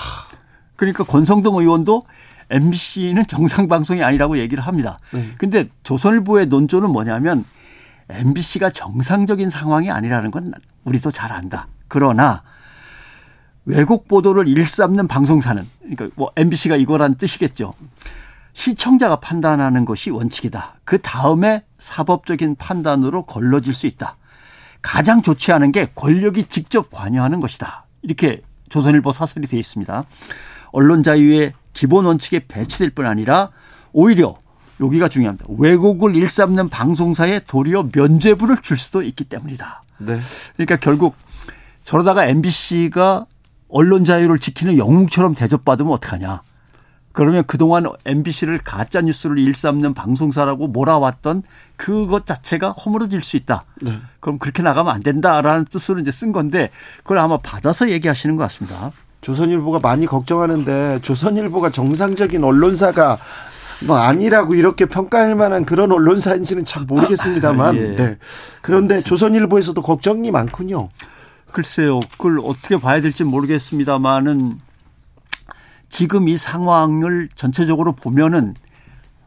그러니까 권성동 의원도 MBC는 정상 방송이 아니라고 얘기를 합니다. 근데 조선일보의 논조는 뭐냐면 MBC가 정상적인 상황이 아니라는 건 우리도 잘 안다. 그러나 왜곡 보도를 일삼는 방송사는 그러니까 뭐 MBC가 이거란 뜻이겠죠. 시청자가 판단하는 것이 원칙이다. 그 다음에 사법적인 판단으로 걸러질 수 있다. 가장 좋지 않은 게 권력이 직접 관여하는 것이다. 이렇게 조선일보 사설이 되어 있습니다. 언론 자유의 기본 원칙에 배치될 뿐 아니라 오히려 여기가 중요합니다. 왜곡을 일삼는 방송사에 도리어 면죄부를 줄 수도 있기 때문이다. 네. 그러니까 결국 저러다가 MBC가 언론 자유를 지키는 영웅처럼 대접받으면 어떡하냐. 그러면 그동안 MBC를 가짜 뉴스를 일삼는 방송사라고 몰아왔던 그것 자체가 허물어질 수 있다. 네. 그럼 그렇게 나가면 안 된다라는 뜻으로 이제 쓴 건데 그걸 아마 받아서 얘기하시는 것 같습니다. 조선일보가 많이 걱정하는데 조선일보가 정상적인 언론사가 뭐 아니라고 이렇게 평가할 만한 그런 언론사인지는 참 모르겠습니다만. 예. 네. 그런데 조선일보에서도 걱정이 많군요. 글쎄요, 그걸 어떻게 봐야 될지 모르겠습니다만은 지금 이 상황을 전체적으로 보면은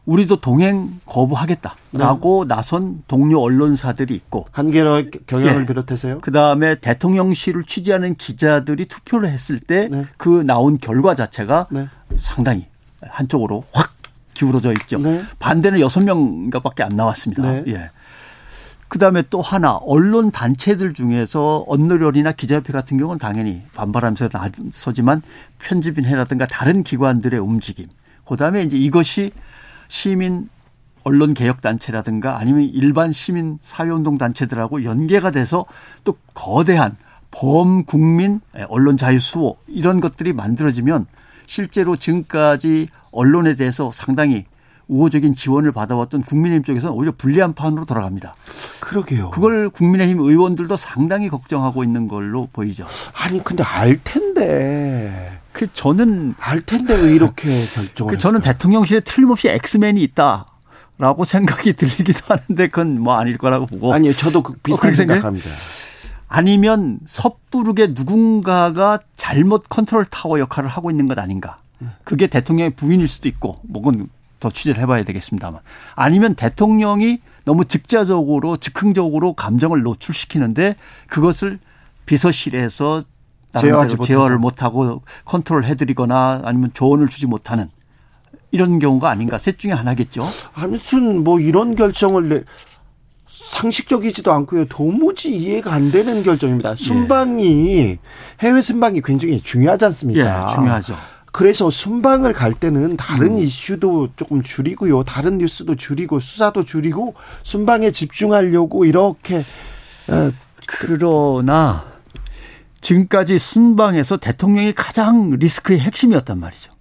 우리도 동행 거부하겠다라고 나선 동료 언론사들이 있고 한겨레 경향을 예. 비롯해서요. 그 다음에 대통령실을 취재하는 기자들이 투표를 했을 때그 네. 나온 결과 자체가 네. 상당히 한쪽으로 확 기울어져 있죠. 네. 반대는 여섯 명밖에 안 나왔습니다. 네. 예. 그 다음에 또 하나 언론 단체들 중에서 언론이나 기자협회 같은 경우는 당연히 반발하면서 나서지만 편집인회라든가 다른 기관들의 움직임. 그 다음에 이제 이것이 시민 언론 개혁 단체라든가 아니면 일반 시민 사회 운동 단체들하고 연계가 돼서 또 거대한 범국민 언론 자유 수호 이런 것들이 만들어지면 실제로 지금까지 언론에 대해서 상당히 우호적인 지원을 받아왔던 국민의힘 쪽에서는 오히려 불리한 판으로 돌아갑니다. 그러게요. 그걸 국민의힘 의원들도 상당히 걱정하고 있는 걸로 보이죠. 아니 근데 알 텐데 그 저는 알 텐데 왜 이렇게 결정을? 그 저는 대통령실에 틀림없이 엑스맨이 있다 라고 생각이 들기도 하는데 그건 뭐 아닐 거라고 보고 아니요, 저도 그 비슷한 그렇게 생각해요? 생각합니다. 아니면 섣부르게 누군가가 잘못 컨트롤 타워 역할을 하고 있는 것 아닌가. 그게 대통령의 부인일 수도 있고, 뭐건 더 취재를 해봐야 되겠습니다만. 아니면 대통령이 너무 즉자적으로, 즉흥적으로 감정을 노출시키는데 그것을 비서실에서 나름대로 제어를 못하고 컨트롤 해드리거나 아니면 조언을 주지 못하는 이런 경우가 아닌가. 셋 중에 하나겠죠. 아무튼 뭐 이런 결정을 내 상식적이지도 않고요. 도무지 이해가 안 되는 결정입니다. 순방이 해외 순방이 굉장히 중요하지 않습니까? 예, 중요하죠. 그래서 순방을 갈 때는 다른 이슈도 조금 줄이고요. 다른 뉴스도 줄이고 수사도 줄이고 순방에 집중하려고 이렇게 어, 그러나 지금까지 순방에서 대통령이 가장 리스크의 핵심이었단 말이죠.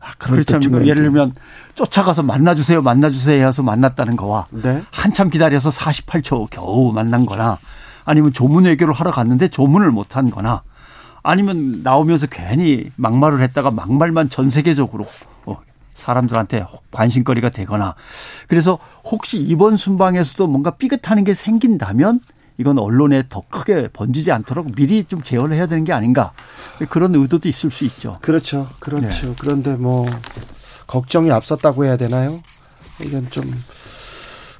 아, 않습니까? 예를 들면 쫓아가서 만나주세요, 만나주세요 해서 만났다는 거와 네. 한참 기다려서 48초 겨우 만난 거나 아니면 조문 외교를 하러 갔는데 조문을 못한 거나 아니면 나오면서 괜히 막말을 했다가 막말만 전 세계적으로 어, 사람들한테 관심거리가 되거나 그래서 혹시 이번 순방에서도 뭔가 삐끗하는 게 생긴다면 이건 언론에 더 크게 번지지 않도록 미리 좀 제어를 해야 되는 게 아닌가 그런 의도도 있을 수 있죠. 그렇죠. 그렇죠. 네. 그런데 뭐 걱정이 앞섰다고 해야 되나요? 이건 좀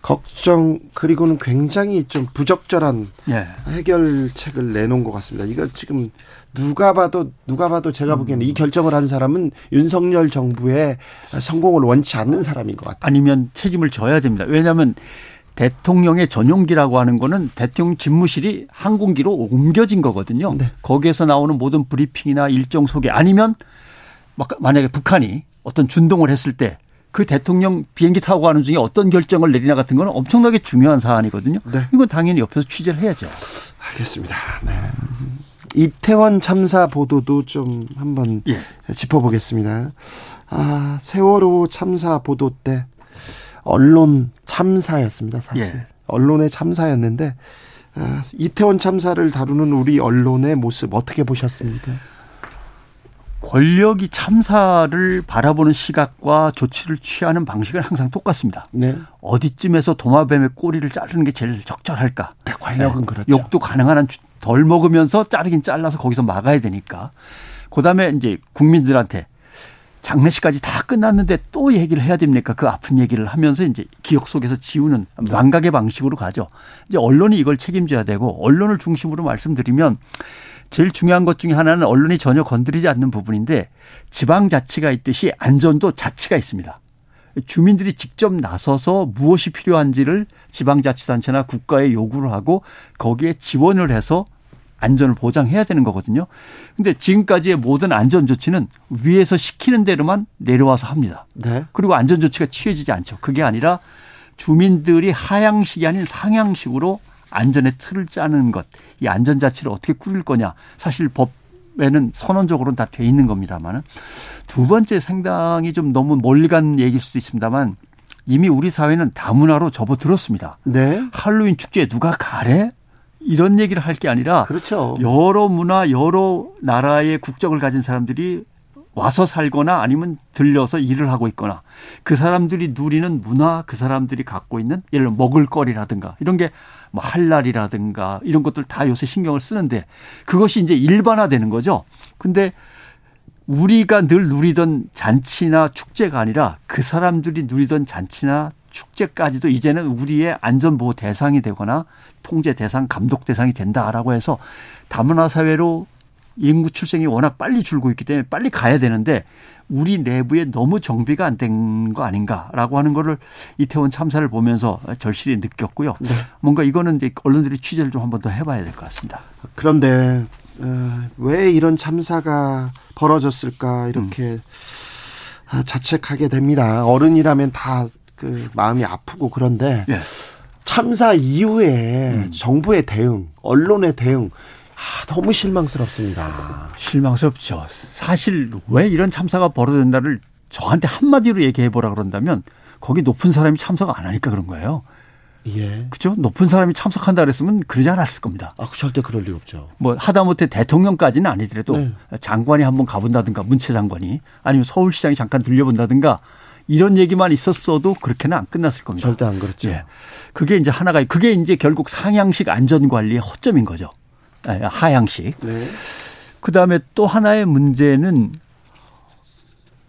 걱정 그리고는 굉장히 좀 부적절한 예. 해결책을 내놓은 것 같습니다. 이거 지금 누가 봐도 누가 봐도 제가 보기에는 이 결정을 한 사람은 윤석열 정부의 성공을 원치 않는 사람인 것 같아요. 아니면 책임을 져야 됩니다. 왜냐하면 대통령의 전용기라고 하는 거는 대통령 집무실이 항공기로 옮겨진 거거든요. 네. 거기에서 나오는 모든 브리핑이나 일정 소개 아니면 막 만약에 북한이 어떤 준동을 했을 때 그 대통령 비행기 타고 가는 중에 어떤 결정을 내리나 같은 거는 엄청나게 중요한 사안이거든요. 네. 이건 당연히 옆에서 취재를 해야죠. 알겠습니다. 네. 이태원 참사 보도도 좀 한번 예. 짚어보겠습니다. 아, 세월호 참사 보도 때 언론 참사였습니다. 사실 예. 언론의 참사였는데 아, 이태원 참사를 다루는 우리 언론의 모습 어떻게 보셨습니까? 권력이 참사를 바라보는 시각과 조치를 취하는 방식은 항상 똑같습니다. 네, 어디쯤에서 도마뱀의 꼬리를 자르는 게 제일 적절할까? 네 권력은 그렇죠. 욕도 가능한 한 덜 먹으면서 자르긴 잘라서 거기서 막아야 되니까. 그다음에 이제 국민들한테 장례식까지 다 끝났는데 또 얘기를 해야 됩니까? 그 아픈 얘기를 하면서 이제 기억 속에서 지우는 망각의 방식으로 가죠. 이제 언론이 이걸 책임져야 되고 언론을 중심으로 말씀드리면 제일 중요한 것 중에 하나는 언론이 전혀 건드리지 않는 부분인데 지방자치가 있듯이 안전도 자치가 있습니다. 주민들이 직접 나서서 무엇이 필요한지를 지방자치단체나 국가에 요구를 하고 거기에 지원을 해서 안전을 보장해야 되는 거거든요. 근데 지금까지의 모든 안전 조치는 위에서 시키는 대로만 내려와서 합니다. 네, 그리고 안전 조치가 취해지지 않죠. 그게 아니라 주민들이 하향식이 아닌 상향식으로 안전의 틀을 짜는 것, 이 안전 자체를 어떻게 꾸릴 거냐. 사실 법 에는 선언적으로는 다 돼 있는 겁니다만은 두 번째 상당히 좀 너무 멀리 간 얘기일 수도 있습니다만 이미 우리 사회는 다문화로 접어들었습니다. 네, 할로윈 축제에 누가 가래? 이런 얘기를 할 게 아니라 그렇죠. 여러 문화, 여러 나라의 국적을 가진 사람들이 와서 살거나 아니면 들려서 일을 하고 있거나 그 사람들이 누리는 문화, 그 사람들이 갖고 있는 예를 들어 먹을거리라든가 이런 게 뭐 할랄이라든가 이런 것들 다 요새 신경을 쓰는데 그것이 이제 일반화되는 거죠. 근데 우리가 늘 누리던 잔치나 축제가 아니라 그 사람들이 누리던 잔치나 축제까지도 이제는 우리의 안전보호 대상이 되거나 통제 대상, 감독 대상이 된다라고 해서 다문화 사회로 인구 출생이 워낙 빨리 줄고 있기 때문에 빨리 가야 되는데 우리 내부에 너무 정비가 안 된 거 아닌가라고 하는 거를 이태원 참사를 보면서 절실히 느꼈고요. 뭔가 이거는 이제 언론들이 취재를 좀 한번 더 해봐야 될 것 같습니다. 그런데 어, 왜 이런 참사가 벌어졌을까 이렇게 아, 자책하게 됩니다. 어른이라면 다 그 마음이 아프고 그런데 예. 참사 이후에 정부의 대응, 언론의 대응 아, 너무 실망스럽습니다. 실망스럽죠. 사실 왜 이런 참사가 벌어진다를 저한테 한마디로 얘기해 보라 그런다면 거기 높은 사람이 참석 안 하니까 그런 거예요. 예. 그죠? 높은 사람이 참석한다 그랬으면 그러지 않았을 겁니다. 아, 절대 그럴 리 없죠. 뭐 하다못해 대통령까지는 아니더라도 네. 장관이 한번 가본다든가 문체 장관이 아니면 서울시장이 잠깐 들려본다든가 이런 얘기만 있었어도 그렇게는 안 끝났을 겁니다. 절대 안 그렇죠. 예. 그게 이제 하나가 그게 이제 결국 상향식 안전 관리의 허점인 거죠. 예, 하향식. 네. 그 다음에 또 하나의 문제는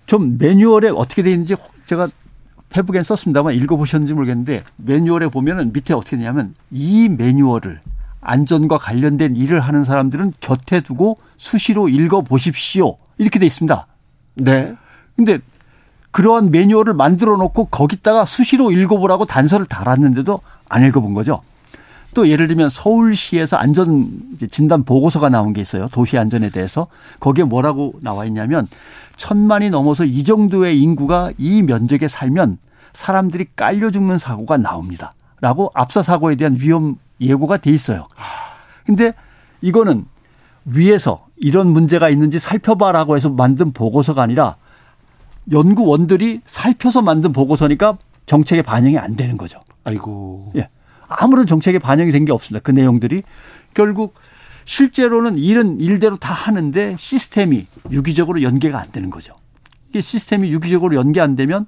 좀 매뉴얼에 어떻게 되어 있는지 제가 페북엔 썼습니다만 읽어보셨는지 모르겠는데 매뉴얼에 보면은 밑에 어떻게 되냐면 이 매뉴얼을 안전과 관련된 일을 하는 사람들은 곁에 두고 수시로 읽어보십시오. 이렇게 돼 있습니다. 네. 근데 그러한 매뉴얼을 만들어 놓고 거기다가 수시로 읽어보라고 단서를 달았는데도 안 읽어본 거죠. 또 예를 들면 서울시에서 안전 진단 보고서가 나온 게 있어요. 도시 안전에 대해서. 거기에 뭐라고 나와 있냐면 천만이 넘어서 이 정도의 인구가 이 면적에 살면 사람들이 깔려 죽는 사고가 나옵니다. 라고 압사 사고에 대한 위험 예고가 돼 있어요. 근데 이거는 위에서 이런 문제가 있는지 살펴봐라고 해서 만든 보고서가 아니라 연구원들이 살펴서 만든 보고서니까 정책에 반영이 안 되는 거죠. 아이고. 예. 아무런 정책에 반영이 된 게 없습니다. 그 내용들이 결국 실제로는 일은 일대로 다 하는데 시스템이 유기적으로 연계가 안 되는 거죠. 이게 시스템이 유기적으로 연계 안 되면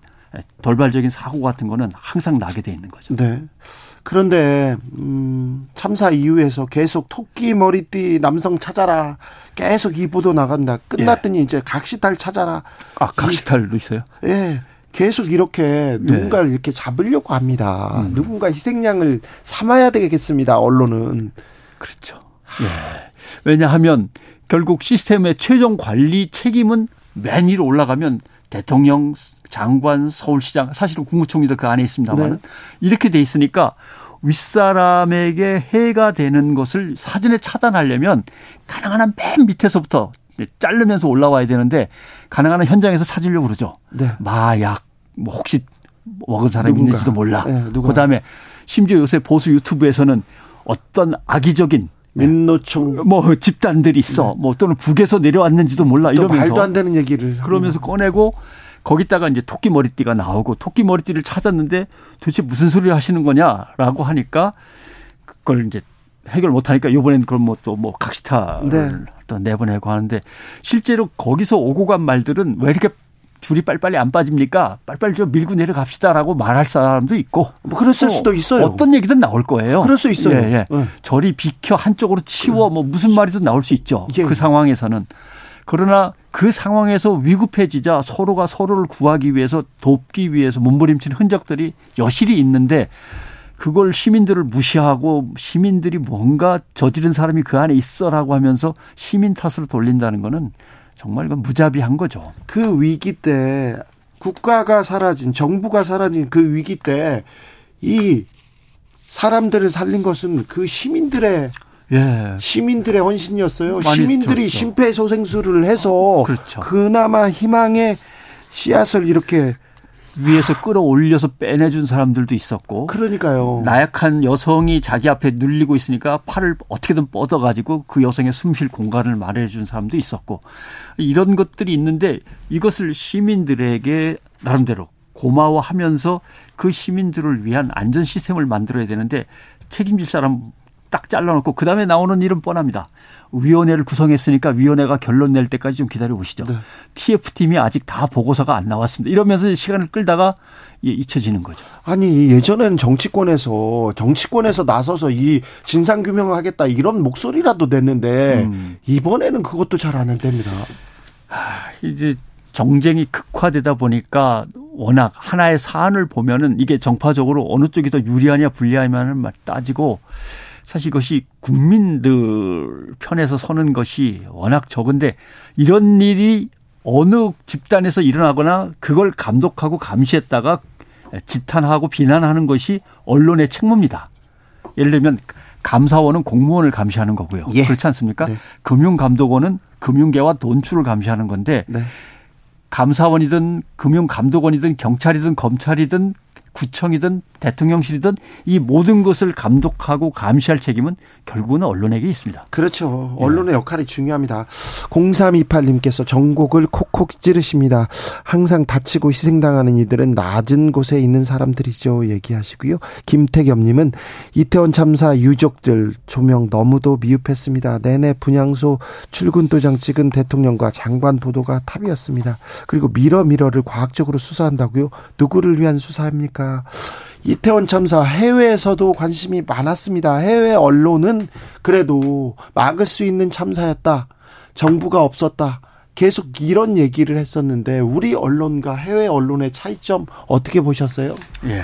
돌발적인 사고 같은 거는 항상 나게 돼 있는 거죠. 네. 그런데 음, 참사 이후에서 계속 토끼 머리띠 남성 찾아라. 계속 이 보도 나간다. 끝났더니 이제 각시탈 찾아라. 아, 각시탈도 있어요? 예. 계속 이렇게 누군가를 네. 이렇게 잡으려고 합니다. 음. 누군가 희생양을 삼아야 되겠습니다. 언론은 그렇죠. 예. 왜냐하면 결국 시스템의 최종 관리 책임은 맨 위로 올라가면 대통령, 장관, 서울시장, 사실은 국무총리도 그 안에 있습니다만 네. 이렇게 돼 있으니까 윗사람에게 해가 되는 것을 사전에 차단하려면 가능한 한 맨 밑에서부터 자르면서 올라와야 되는데 가능한 한 현장에서 찾으려고 그러죠. 네. 마약, 뭐 혹시 먹은 사람이 누군가. 있는지도 몰라. 네, 그다음에 심지어 요새 보수 유튜브에서는 어떤 악의적인 민노총 뭐 집단들이 있어. 네. 뭐 또는 북에서 내려왔는지도 몰라 이러면서 말도 안 되는 얘기를 그러면서 꺼내고 거기다가 이제 토끼 머리띠가 나오고 토끼 머리띠를 찾았는데 도대체 무슨 소리를 하시는 거냐라고 하니까 그걸 이제 해결 못 하니까 이번엔 그럼 뭐 또뭐 뭐 각시타를 네. 또 내보내고 하는데 실제로 거기서 오고 간 말들은 왜 이렇게 줄이 빨리빨리 안 빠집니까? 빨리빨리 좀 밀고 내려갑시다라고 말할 사람도 있고. 뭐 그랬을 수도 있어요. 어떤 얘기든 나올 거예요. 그럴 수 있어요. 예, 예. 네. 저리 비켜 한쪽으로 치워 뭐 무슨 말이든 나올 수 있죠. 예. 그 상황에서는. 그러나 그 상황에서 위급해지자 서로가 서로를 구하기 위해서 돕기 위해서 몸부림치는 흔적들이 여실히 있는데 그걸 시민들을 무시하고 시민들이 뭔가 저지른 사람이 그 안에 있어라고 하면서 시민 탓으로 돌린다는 거는 정말 그 무자비한 거죠. 그 위기 때 국가가 사라진 정부가 사라진 그 위기 때 이 사람들을 살린 것은 그 시민들의 예. 시민들의 헌신이었어요. 시민들이 심폐소생술을 해서 그렇죠. 그나마 희망의 씨앗을 이렇게 위에서 끌어올려서 빼내준 사람들도 있었고. 그러니까요. 나약한 여성이 자기 앞에 눌리고 있으니까 팔을 어떻게든 뻗어가지고 그 여성의 숨쉴 공간을 마련해준 사람도 있었고. 이런 것들이 있는데 이것을 시민들에게 나름대로 고마워하면서 그 시민들을 위한 안전 시스템을 만들어야 되는데 책임질 사람 딱 잘라놓고 그 다음에 나오는 일은 뻔합니다. 위원회를 구성했으니까 위원회가 결론 낼 때까지 좀 기다려 보시죠. 네. TF팀이 아직 다 보고서가 안 나왔습니다. 이러면서 시간을 끌다가 잊혀지는 거죠. 아니 예전에는 정치권에서 정치권에서 나서서 이 진상 규명하겠다 이런 목소리라도 냈는데 음. 이번에는 그것도 잘 안 됩니다. 하, 이제 정쟁이 극화되다 보니까 워낙 하나의 사안을 보면은 이게 정파적으로 어느 쪽이 더 유리하냐 불리하냐를 따지고 사실 이것이 국민들 편에서 서는 것이 워낙 적은데 이런 일이 어느 집단에서 일어나거나 그걸 감독하고 감시했다가 지탄하고 비난하는 것이 언론의 책무입니다. 예를 들면 감사원은 공무원을 감시하는 거고요. 예. 그렇지 않습니까? 네. 금융감독원은 금융계와 돈출을 감시하는 건데 네. 감사원이든 금융감독원이든 경찰이든 검찰이든 구청이든 대통령실이든 이 모든 것을 감독하고 감시할 책임은 결국은 언론에게 있습니다. 그렇죠. 언론의 네. 역할이 중요합니다. 0328님께서 전곡을 콕콕 찌르십니다. 항상 다치고 희생당하는 이들은 낮은 곳에 있는 사람들이죠. 얘기하시고요. 김태겸님은 이태원 참사 유족들 조명 너무도 미흡했습니다. 내내 분향소 출근 도장 찍은 대통령과 장관 보도가 탑이었습니다. 그리고 미러 미러를 과학적으로 수사한다고요? 누구를 위한 수사입니까? 이태원 참사 해외에서도 관심이 많았습니다. 해외 언론은 그래도 막을 수 있는 참사였다. 정부가 없었다. 계속 이런 얘기를 했었는데 우리 언론과 해외 언론의 차이점 어떻게 보셨어요? 예.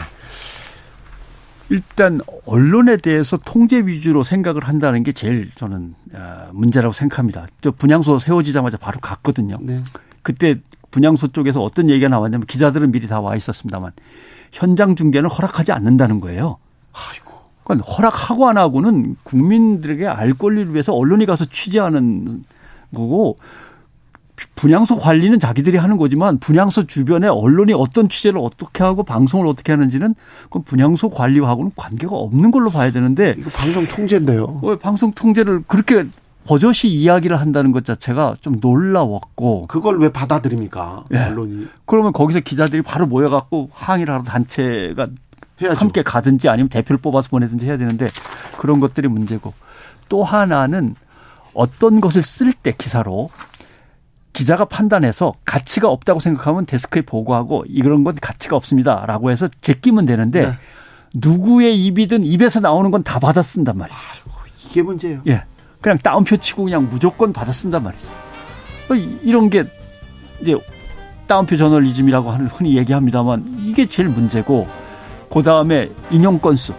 일단 언론에 대해서 통제 위주로 생각을 한다는 게 제일 저는 어, 문제라고 생각합니다. 저 분향소 세워지자마자 바로 갔거든요. 네. 그때 분향소 쪽에서 어떤 얘기가 나왔냐면 기자들은 미리 다 와 있었습니다만 현장 중계는 허락하지 않는다는 거예요. 아이고. 그러니까 허락하고 안 하고는 국민들에게 알 권리를 위해서 언론이 가서 취재하는 거고 분양소 관리는 자기들이 하는 거지만 분양소 주변에 언론이 어떤 취재를 어떻게 하고 방송을 어떻게 하는지는 그 분양소 관리하고는 관계가 없는 걸로 봐야 되는데 이거 방송 통제인데요. 방송 통제를 그렇게 버젓이 이야기를 한다는 것 자체가 좀 놀라웠고 그걸 왜 받아들입니까? 예. 언론이. 그러면 거기서 기자들이 바로 모여갖고 항의를 하러 단체가 해야죠. 함께 가든지 아니면 대표를 뽑아서 보내든지 해야 되는데 그런 것들이 문제고 또 하나는 어떤 것을 쓸 때 기사로 기자가 판단해서 가치가 없다고 생각하면 데스크에 보고하고 이런 건 가치가 없습니다라고 해서 제끼면 되는데 네. 누구의 입이든 입에서 나오는 건 다 받아 쓴단 말이죠. 아이고, 이게 문제예요. 예. 그냥 따옴표 치고 그냥 무조건 받아 쓴단 말이죠. 어, 이런 게 이제 따옴표 저널리즘이라고 하는 흔히 얘기합니다만 이게 제일 문제고 그 다음에 인용 건수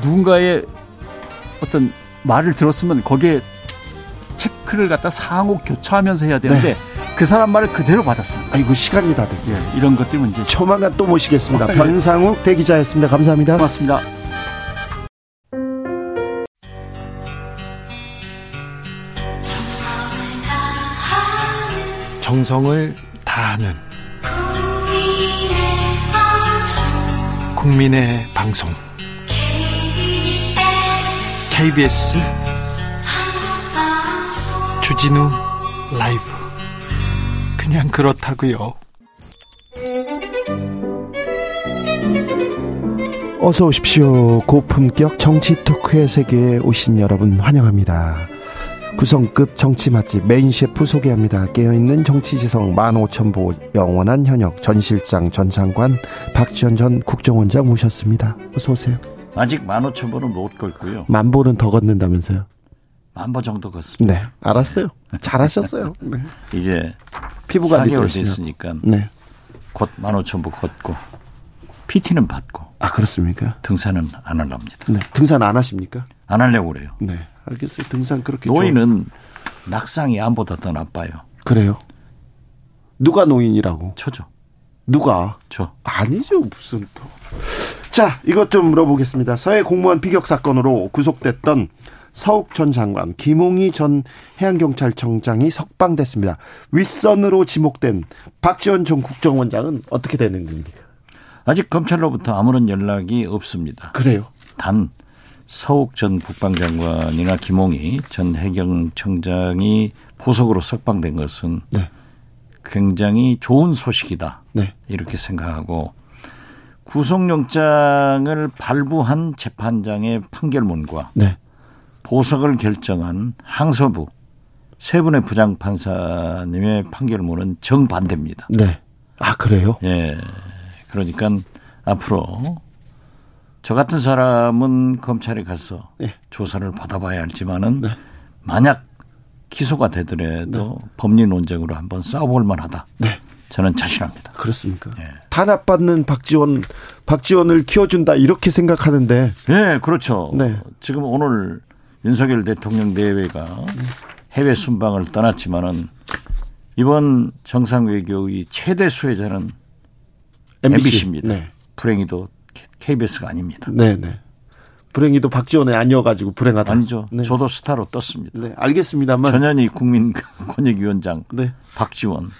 누군가의 어떤 말을 들었으면 거기에 체크를 갖다 상호 교차하면서 해야 되는데 네. 그 사람 말을 그대로 받았습니다. 아이고 시간이 다 됐어요. 네, 이런 것들이 문제. 조만간 또 모시겠습니다. 네. 변상욱 대기자였습니다. 감사합니다. 고맙습니다. 정성을 다하는 국민의 방송 KBS 주진우 라이브 그냥 그렇다고요. 어서 오십시오. 고품격 정치 토크의 세계에 오신 여러분 환영합니다. 구성급 정치 맛집 메인 셰프 소개합니다. 깨어있는 정치지성 15,000보 영원한 현역 전 실장 전 장관 박지원 전 국정원장 모셨습니다. 어서 오세요. 아직 15,000보는 못 걷고요. 만 보는 더 걷는다면서요? 만보 정도 걷습니다. 네, 알았어요. 잘하셨어요. 네. 이제 피부가 4개월 됐으니까 네. 곧 15,000보 걷고 PT는 받고. 아 그렇습니까? 등산은 안 하랍니다. 네, 등산 안 하십니까? 안 하려고 그래요. 네. 알겠어요. 등산 그렇게 노인은 좀. 낙상이 암보다 더 나빠요. 그래요? 누가 노인이라고? 저죠. 누가? 저. 아니죠. 무슨 또. 자, 이것 좀 물어보겠습니다. 서해 공무원 피격 사건으로 구속됐던 서욱 전 장관, 김홍희 전 해양경찰청장이 석방됐습니다. 윗선으로 지목된 박지원 전 국정원장은 어떻게 되는 겁니까? 아직 검찰로부터 아무런 연락이 없습니다. 그래요? 단 서욱 전 국방장관이나 김홍희 전 해경청장이 보석으로 석방된 것은 네. 굉장히 좋은 소식이다. 네. 이렇게 생각하고 구속영장을 발부한 재판장의 판결문과 네. 보석을 결정한 항소부 세 분의 부장 판사님의 판결문은 정반대입니다. 네. 아, 그래요? 예. 그러니까 앞으로 저 같은 사람은 검찰에 가서 네. 조사를 받아봐야 할지만은 네. 만약 기소가 되더라도 네. 법리 논쟁으로 한번 싸워볼 만하다. 네. 저는 자신합니다. 그렇습니까? 예. 탄압받는 박지원, 박지원을 키워준다 이렇게 생각하는데. 예, 그렇죠. 네. 지금 오늘 윤석열 대통령 내외가 해외 순방을 떠났지만은 이번 정상 외교의 최대 수혜자는 MBC. MBC입니다. 네. 불행히도 KBS가 아닙니다. 네, 네. 불행히도 박지원이 아니어가지고 불행하다. 아니죠. 네. 저도 스타로 떴습니다. 네, 알겠습니다 전현희 국민권익위원장, 네. 박지원,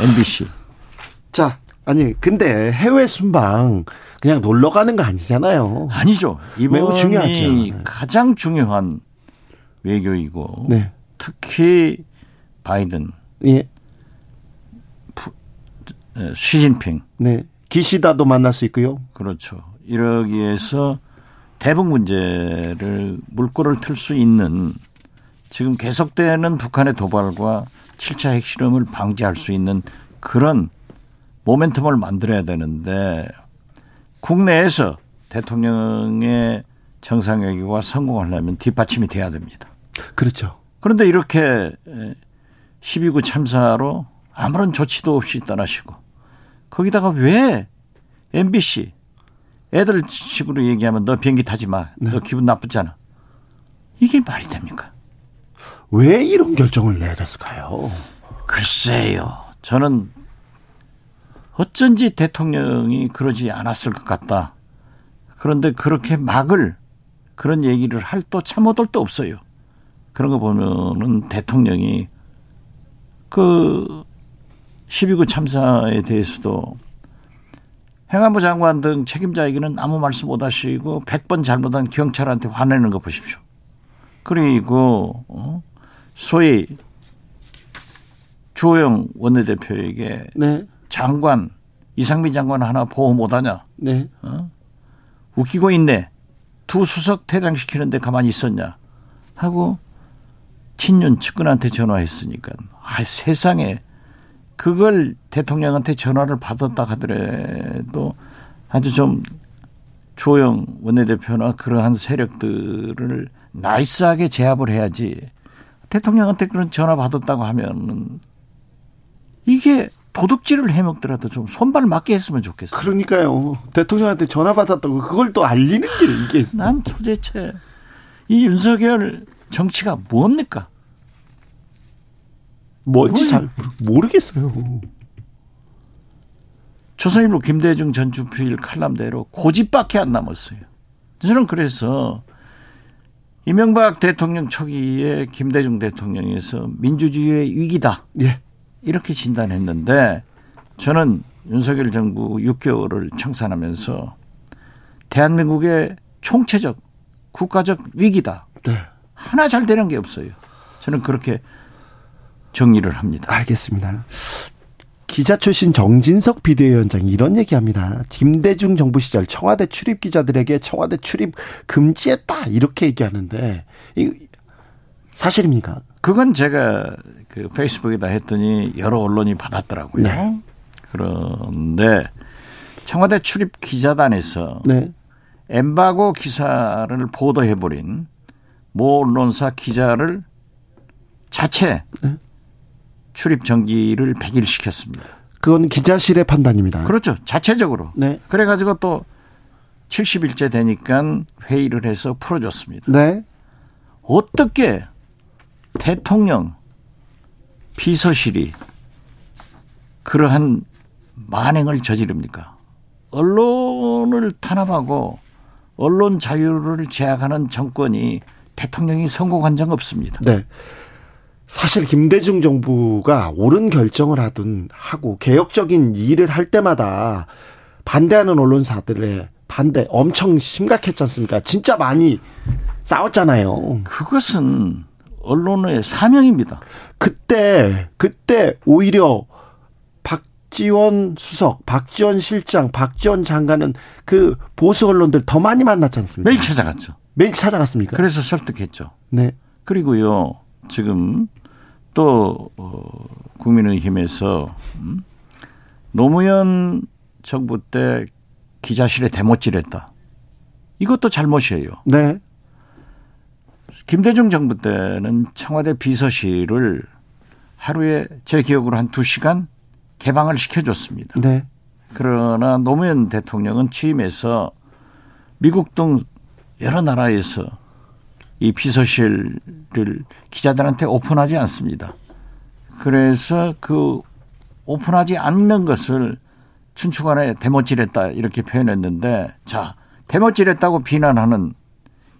MBC. 자, 아니 근데 해외 순방 그냥 놀러 가는 거 아니잖아요. 아니죠. 이번이 매우 중요하죠. 네. 가장 중요한 외교이고 네. 특히 바이든, 예. 시진핑, 네. 기시다도 만날 수 있고요. 그렇죠. 이러기 위해서 대북 문제를 물꼬를 틀 수 있는 지금 계속되는 북한의 도발과 7차 핵실험을 방지할 수 있는 그런 모멘텀을 만들어야 되는데 국내에서 대통령의 정상회의가 성공하려면 뒷받침이 돼야 됩니다. 그렇죠. 그런데 이렇게 12구 참사로 아무런 조치도 없이 떠나시고 거기다가 왜 MBC 애들 식으로 얘기하면 너 비행기 타지 마. 네. 너 기분 나쁘잖아. 이게 말이 됩니까? 왜 이런 결정을 내렸을까요? 글쎄요. 저는 어쩐지 대통령이 그러지 않았을 것 같다. 그런데 그렇게 막을 그런 얘기를 할 또 참어들도 없어요. 그런 거 보면은 대통령이 그 12구 참사에 대해서도 행안부 장관 등 책임자에게는 아무 말씀 못 하시고 100번 잘못한 경찰한테 화내는 거 보십시오. 그리고 어? 소위 주호영 원내대표에게 네. 장관 이상민 장관 하나 보호 못하냐? 네. 어? 웃기고 있네. 두 수석 퇴장시키는데 가만히 있었냐? 하고 친윤 측근한테 전화했으니까 아 세상에 그걸 대통령한테 전화를 받았다 하더라도 아주 좀 조영 원내대표나 그러한 세력들을 나이스하게 제압을 해야지 대통령한테 그런 전화 받았다고 하면은 이게 도둑질을 해먹더라도 좀 손발 맞게 했으면 좋겠어요. 그러니까요. 대통령한테 전화 받았다고 그걸 또 알리는 게 이게. 난 도대체 이 윤석열 정치가 뭡니까? 뭔지 잘 모르겠어요. 조선일보 김대중 전 주필 칼럼대로 고집밖에 안 남았어요. 저는 그래서 이명박 대통령 초기에 김대중 대통령에서 민주주의의 위기다. 예. 이렇게 진단했는데 저는 윤석열 정부 6개월을 청산하면서 대한민국의 총체적 국가적 위기다. 네. 하나 잘 되는 게 없어요. 저는 그렇게 정리를 합니다. 알겠습니다. 기자 출신 정진석 비대위원장이 이런 얘기합니다. 김대중 정부 시절 청와대 출입 기자들에게 청와대 출입 금지했다 이렇게 얘기하는데 이 사실입니까? 그건 제가 그 페이스북에다 했더니 여러 언론이 받았더라고요. 네. 그런데 청와대 출입 기자단에서 네. 엠바고 기사를 보도해버린 모 언론사 기자를 자체 네. 출입 정지를 100일 시켰습니다. 그건 기자실의 판단입니다. 그렇죠. 자체적으로. 네. 그래가지고 또 70일째 되니까 회의를 해서 풀어줬습니다. 네. 어떻게 대통령 비서실이 그러한 만행을 저지릅니까? 언론을 탄압하고 언론 자유를 제약하는 정권이 대통령이 성공한 적 없습니다. 네. 사실 김대중 정부가 옳은 결정을 하든 하고 개혁적인 일을 할 때마다 반대하는 언론사들의 반대 엄청 심각했지 않습니까? 진짜 많이 싸웠잖아요. 그것은 언론의 사명입니다. 그때 그때 오히려 박지원 수석, 박지원 실장, 박지원 장관은 그 보수 언론들 더 많이 만났지 않습니까? 매일 찾아갔죠. 매일 찾아갔습니까? 그래서 설득했죠. 네. 그리고요, 지금 또, 어, 국민의힘에서, 음? 노무현 정부 때 기자실에 대못질했다. 이것도 잘못이에요. 네. 김대중 정부 때는 청와대 비서실을 하루에 제 기억으로 한두 시간 개방을 시켜줬습니다. 네. 그러나 노무현 대통령은 취임해서 미국 등 여러 나라에서 이 비서실을 기자들한테 오픈하지 않습니다. 그래서 그 오픈하지 않는 것을 춘추관에 대못질했다 이렇게 표현했는데 자 대못질했다고 비난하는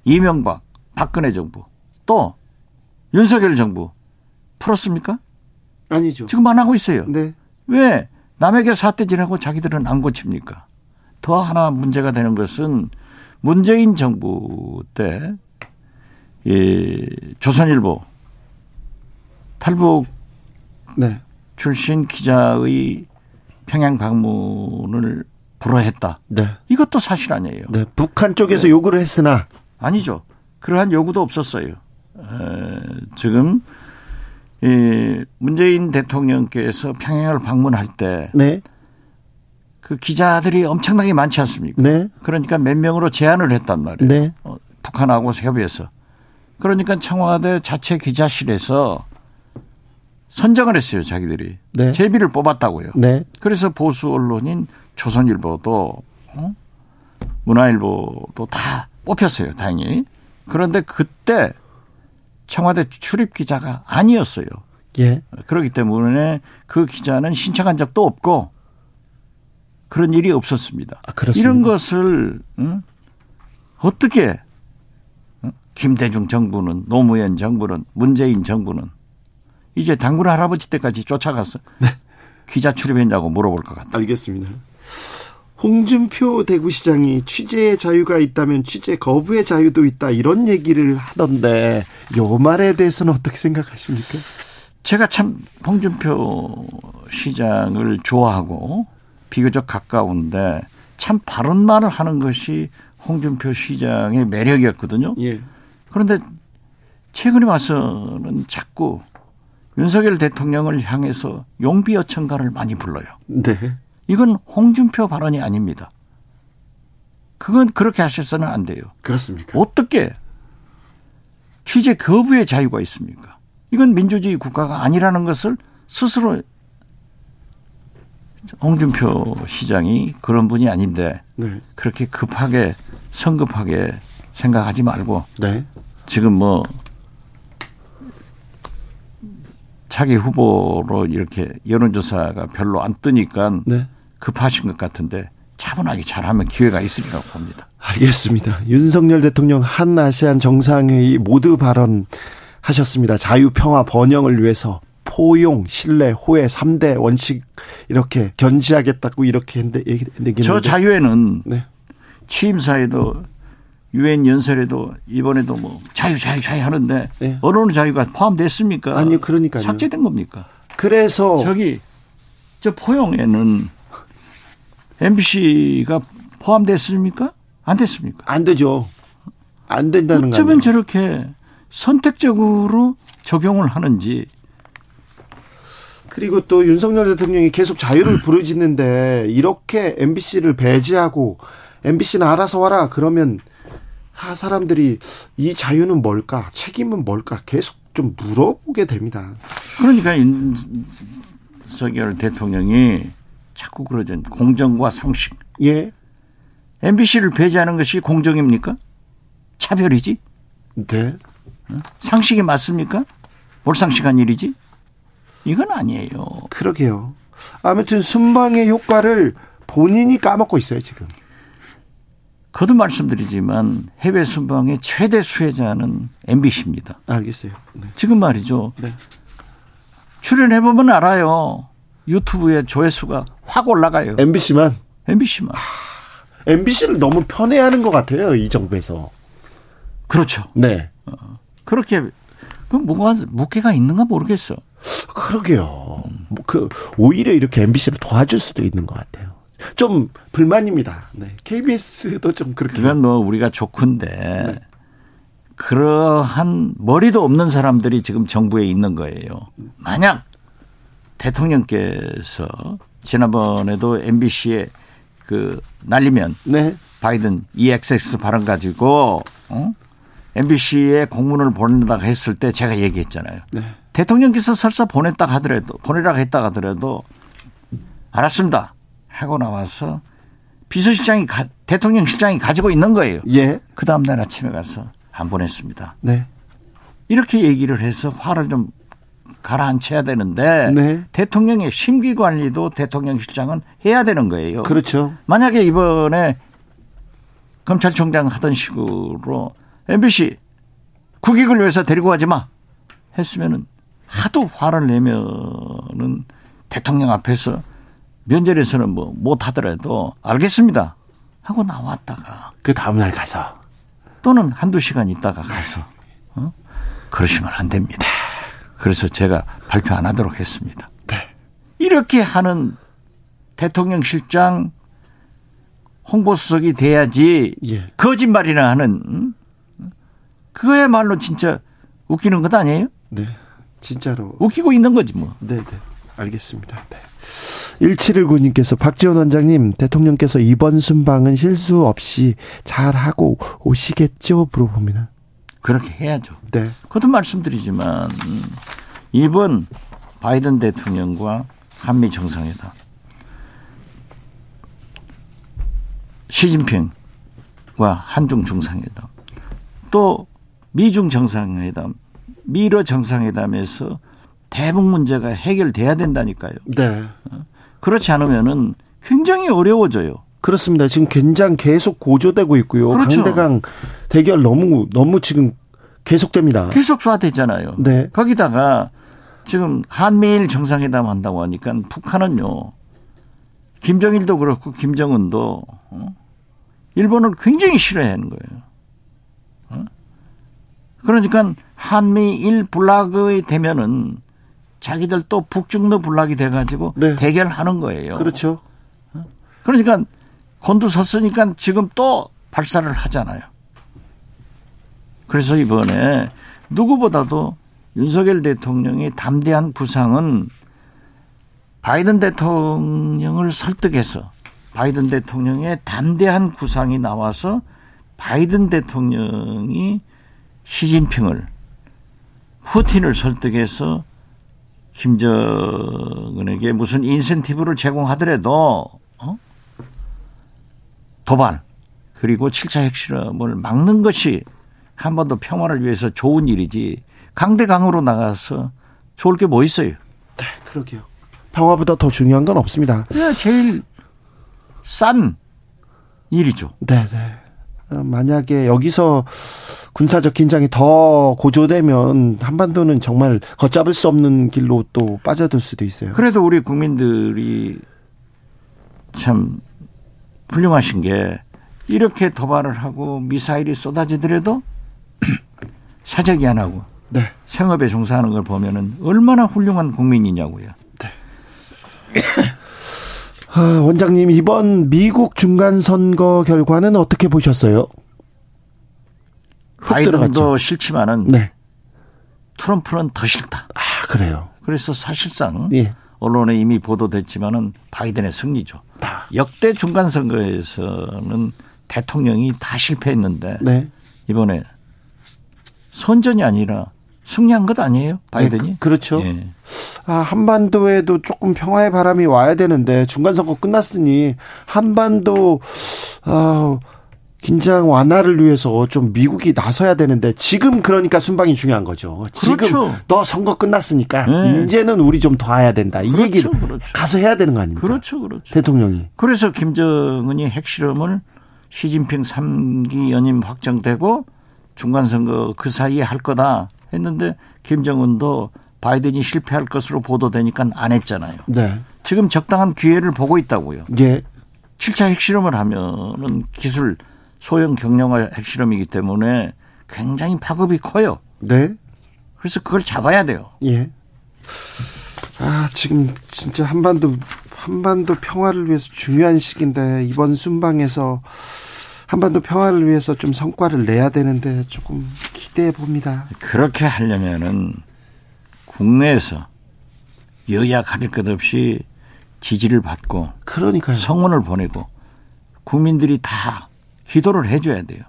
이명박 박근혜 정부 또 윤석열 정부 풀었습니까? 아니죠. 지금 안 하고 있어요. 네. 왜 남에게 사태질하고 자기들은 안 고칩니까? 더 하나 문제가 되는 것은 문재인 정부 때 이 조선일보 탈북 네. 출신 기자의 평양 방문을 불허했다. 네. 이것도 사실 아니에요. 네. 북한 쪽에서 요구를 했으나 아니죠. 그러한 요구도 없었어요. 에, 지금 이 문재인 대통령께서 평양을 방문할 때그 네. 기자들이 엄청나게 많지 않습니까? 네. 그러니까 몇 명으로 제한을 했단 말이에요. 네. 어, 북한하고 협의해서. 그러니까 청와대 자체 기자실에서 선정을 했어요, 자기들이. 네. 제비를 뽑았다고요. 네. 그래서 보수 언론인 조선일보도 어? 문화일보도 다 뽑혔어요, 다행히. 그런데 그때 청와대 출입 기자가 아니었어요. 예. 그렇기 때문에 그 기자는 신청한 적도 없고 그런 일이 없었습니다. 아, 그렇습니다. 이런 것을 응? 어떻게 응? 김대중 정부는 노무현 정부는 문재인 정부는 이제 당군 할아버지 때까지 쫓아가서 네. 기자 출입했냐고 물어볼 것 같다. 알겠습니다. 홍준표 대구시장이 취재의 자유가 있다면 취재 거부의 자유도 있다 이런 얘기를 하던데 요 말에 대해서는 어떻게 생각하십니까? 제가 참 홍준표 시장을 좋아하고 비교적 가까운데 참 바른 말을 하는 것이 홍준표 시장의 매력이었거든요. 예. 그런데 최근에 와서는 자꾸 윤석열 대통령을 향해서 용비 어천가를 많이 불러요. 네. 이건 홍준표 발언이 아닙니다. 그건 그렇게 하셔서는 안 돼요. 그렇습니까? 어떻게 취재 거부의 자유가 있습니까? 이건 민주주의 국가가 아니라는 것을 스스로 홍준표 시장이 그런 분이 아닌데 네. 그렇게 급하게 성급하게 생각하지 말고 네. 지금 뭐 차기 후보로 이렇게 여론조사가 별로 안 뜨니까 네. 급하신 것 같은데 차분하게 잘하면 기회가 있으리라고 봅니다. 알겠습니다. 윤석열 대통령 한 아세안 정상회의 모두 발언하셨습니다. 자유, 평화, 번영을 위해서 포용, 신뢰, 호혜 3대 원칙 이렇게 견지하겠다고 이렇게 했는데 얘기했는데 저 자유에는 네. 취임사에도 유엔 연설에도 이번에도 뭐 자유 자유 자유 하는데 네. 언론의 자유가 포함됐습니까? 아니 그러니까요. 삭제된 겁니까? 그래서 저기 저 포용에는 MBC가 포함됐습니까? 안 됐습니까? 안 되죠. 안 된다는 거 어쩌면. 저렇게 선택적으로 적용을 하는지 그리고 또 윤석열 대통령이 계속 자유를 부르짖는데 이렇게 MBC를 배제하고 MBC는 알아서 와라 그러면 아 사람들이 이 자유는 뭘까 책임은 뭘까 계속 좀 물어보게 됩니다. 그러니까 윤석열 대통령이 자꾸 그러죠. 공정과 상식. 예. MBC를 배제하는 것이 공정입니까? 차별이지? 네. 상식이 맞습니까? 몰상식한 일이지? 이건 아니에요. 그러게요. 아무튼 순방의 효과를 본인이 까먹고 있어요 지금. 거듭 말씀드리지만 해외 순방의 최대 수혜자는 MBC입니다. 알겠어요. 네. 지금 말이죠. 네. 출연해보면 알아요. 유튜브에 조회수가 확 올라가요. MBC만 MBC만. MBC를 너무 편애하는 것 같아요 이 정부에서. 그렇죠. 네. 그렇게 그 뭐가 무게가 있는가 모르겠어. 그러게요. 뭐그 오히려 이렇게 MBC를 도와줄 수도 있는 것 같아요. 좀 불만입니다. 네. KBS도 좀 그렇게. 그건 뭐 우리가 좋군데 그러한 머리도 없는 사람들이 지금 정부에 있는 거예요. 만약 대통령께서 지난번에도 MBC에 그 날리면 네. 바이든 EXX 발언 가지고 어? MBC에 공문을 보낸다고 했을 때 제가 얘기했잖아요. 네. 대통령께서 설사 보냈다 하더라도 보내라고 했다 하더라도 알았습니다 하고 나와서 비서실장이 가, 대통령 실장이 가지고 있는 거예요. 예. 그 다음 날 아침에 가서 안 보냈습니다. 네. 이렇게 얘기를 해서 화를 좀 가라앉혀야 되는데 네. 대통령의 심기 관리도 대통령 실장은 해야 되는 거예요. 그렇죠. 만약에 이번에 검찰총장 하던 식으로 MBC 국익을 위해서 데리고 가지 마 했으면은 하도 화를 내면은 대통령 앞에서 면접에서는 뭐 못하더라도 알겠습니다 하고 나왔다가 그 다음날 가서. 또는 한두 시간 있다가 가서 어? 그러시면 안 됩니다. 그래서 제가 발표 안 하도록 했습니다. 네. 이렇게 하는 대통령 실장 홍보수석이 돼야지 예. 거짓말이나 하는 음? 그거야말로 진짜 웃기는 것 아니에요? 네. 진짜로. 웃기고 있는 거지 뭐. 네, 네. 알겠습니다. 네. 1719님께서 박지원 원장님, 대통령께서 이번 순방은 실수 없이 잘 하고 오시겠죠? 물어봅니다. 그렇게 해야죠. 네. 그것도 말씀드리지만 음, 이번 바이든 대통령과 한미 정상회담 시진핑과 한중 정상회담 또 미중 정상회담 미러 정상회담에서 대북 문제가 해결돼야 된다니까요. 네. 그렇지 않으면은 굉장히 어려워져요. 그렇습니다. 지금 긴장 계속 고조되고 있고요. 그렇죠. 강대강 대결 너무 너무 지금 계속됩니다. 계속 쏴대잖아요. 네. 거기다가 지금 한미일 정상회담 한다고 하니까 북한은요. 김정일도 그렇고 김정은도 어? 일본을 굉장히 싫어하는 거예요. 어? 그러니까 한미일 불락이 되면은 자기들 또 북중로 불락이 돼가지고 네. 대결하는 거예요. 그렇죠. 그러니까 곤두섰으니까 지금 또 발사를 하잖아요. 그래서 이번에 누구보다도 윤석열 대통령의 담대한 구상은 바이든 대통령을 설득해서 바이든 대통령의 담대한 구상이 나와서 바이든 대통령이 시진핑을 푸틴을 설득해서 김정은에게 무슨 인센티브를 제공하더라도 어? 도발 그리고 7차 핵실험을 막는 것이 한반도 평화를 위해서 좋은 일이지 강대강으로 나가서 좋을 게 뭐 있어요? 네, 그러게요. 평화보다 더 중요한 건 없습니다. 네, 제일 싼 일이죠. 네, 네. 어, 만약에 여기서 군사적 긴장이 더 고조되면 한반도는 정말 걷잡을 수 없는 길로 또 빠져들 수도 있어요. 그래도 우리 국민들이 참 훌륭하신 게 이렇게 도발을 하고 미사일이 쏟아지더라도 사적이 안 하고 네. 생업에 종사하는 걸 보면은 얼마나 훌륭한 국민이냐고요. 아, 원장님 이번 미국 중간 선거 결과는 어떻게 보셨어요? 바이든도 싫지만은 네. 트럼프는 더 싫다. 아 그래요. 그래서 사실상 예. 언론에 이미 보도됐지만은 바이든의 승리죠. 다. 역대 중간 선거에서는 대통령이 다 실패했는데 네. 이번에 선전이 아니라 승리한 것 아니에요? 바이든이? 네, 그, 렇죠 예. 아, 한반도에도 조금 평화의 바람이 와야 되는데 중간 선거 끝났으니 한반도 아, 긴장 완화를 위해서 좀 미국이 나서야 되는데 지금 그러니까 순방이 중요한 거죠. 지금 그렇죠. 너 선거 끝났으니까 네. 이제는 우리 좀 도와야 된다. 이 그렇죠, 얘기를 그렇죠. 가서 해야 되는 거 아닙니까? 그렇죠, 그렇죠. 대통령이. 그래서 김정은이 핵실험을 시진핑 3기 연임 확정되고 중간 선거 그 사이에 할 거다 했는데 김정은도 바이든이 실패할 것으로 보도되니까 안 했잖아요. 네. 지금 적당한 기회를 보고 있다고요. 예. 7차 핵실험을 하면은 기술 소형 경량화 핵실험이기 때문에 굉장히 파급이 커요. 네. 그래서 그걸 잡아야 돼요. 예. 아, 지금 진짜 한반도, 한반도 평화를 위해서 중요한 시기인데, 이번 순방에서 한반도 평화를 위해서 좀 성과를 내야 되는데, 조금 기대해 봅니다. 그렇게 하려면은 국내에서 여야 가릴 것 없이 지지를 받고 그러니까요. 성원을 보내고 국민들이 다 기도를 해줘야 돼요.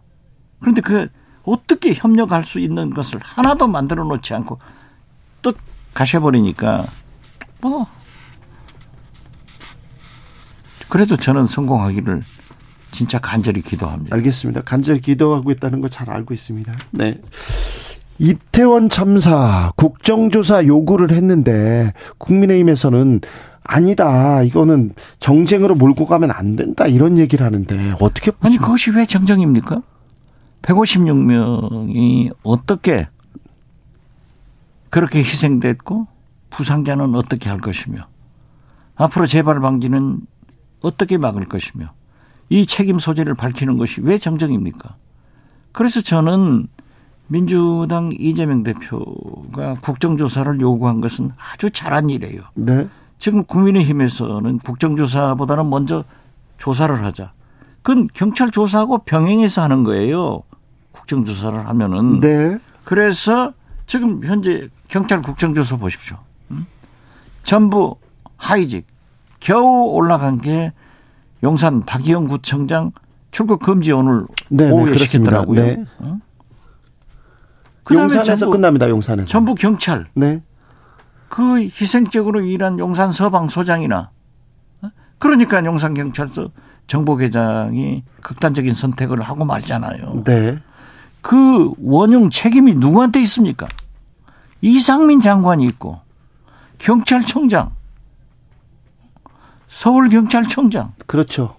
그런데 그 어떻게 협력할 수 있는 것을 하나도 만들어 놓지 않고 또 가셔버리니까 뭐 그래도 저는 성공하기를 진짜 간절히 기도합니다. 알겠습니다. 간절히 기도하고 있다는 거 잘 알고 있습니다. 네. 이태원 참사 국정조사 요구를 했는데 국민의힘에서는 아니다. 이거는 정쟁으로 몰고 가면 안 된다. 이런 얘기를 하는데 어떻게 아니 보십니까? 그것이 왜 정정입니까? 156명이 어떻게 그렇게 희생됐고 부상자는 어떻게 할 것이며 앞으로 재발 방지는 어떻게 막을 것이며 이 책임 소재를 밝히는 것이 왜 정정입니까? 그래서 저는 민주당 이재명 대표가 국정조사를 요구한 것은 아주 잘한 일이에요. 네. 지금 국민의힘에서는 국정조사보다는 먼저 조사를 하자. 그건 경찰 조사하고 병행해서 하는 거예요. 국정조사를 하면은. 네. 그래서 지금 현재 경찰 국정조사 보십시오. 음? 전부 하이직. 겨우 올라간 게 용산 박희영 구청장 출국 금지 오늘 네, 네, 오후에 그렇습니다. 시켰더라고요. 네. 그다음에 용산에서 전부, 끝납니다. 용산에서. 전부 경찰. 네. 그 희생적으로 일한 용산 서방 소장이나 어? 그러니까 용산 경찰서 정보계장이 극단적인 선택을 하고 말잖아요. 네. 그 원흉 책임이 누구한테 있습니까? 이상민 장관이 있고 경찰청장, 서울경찰청장 그렇죠.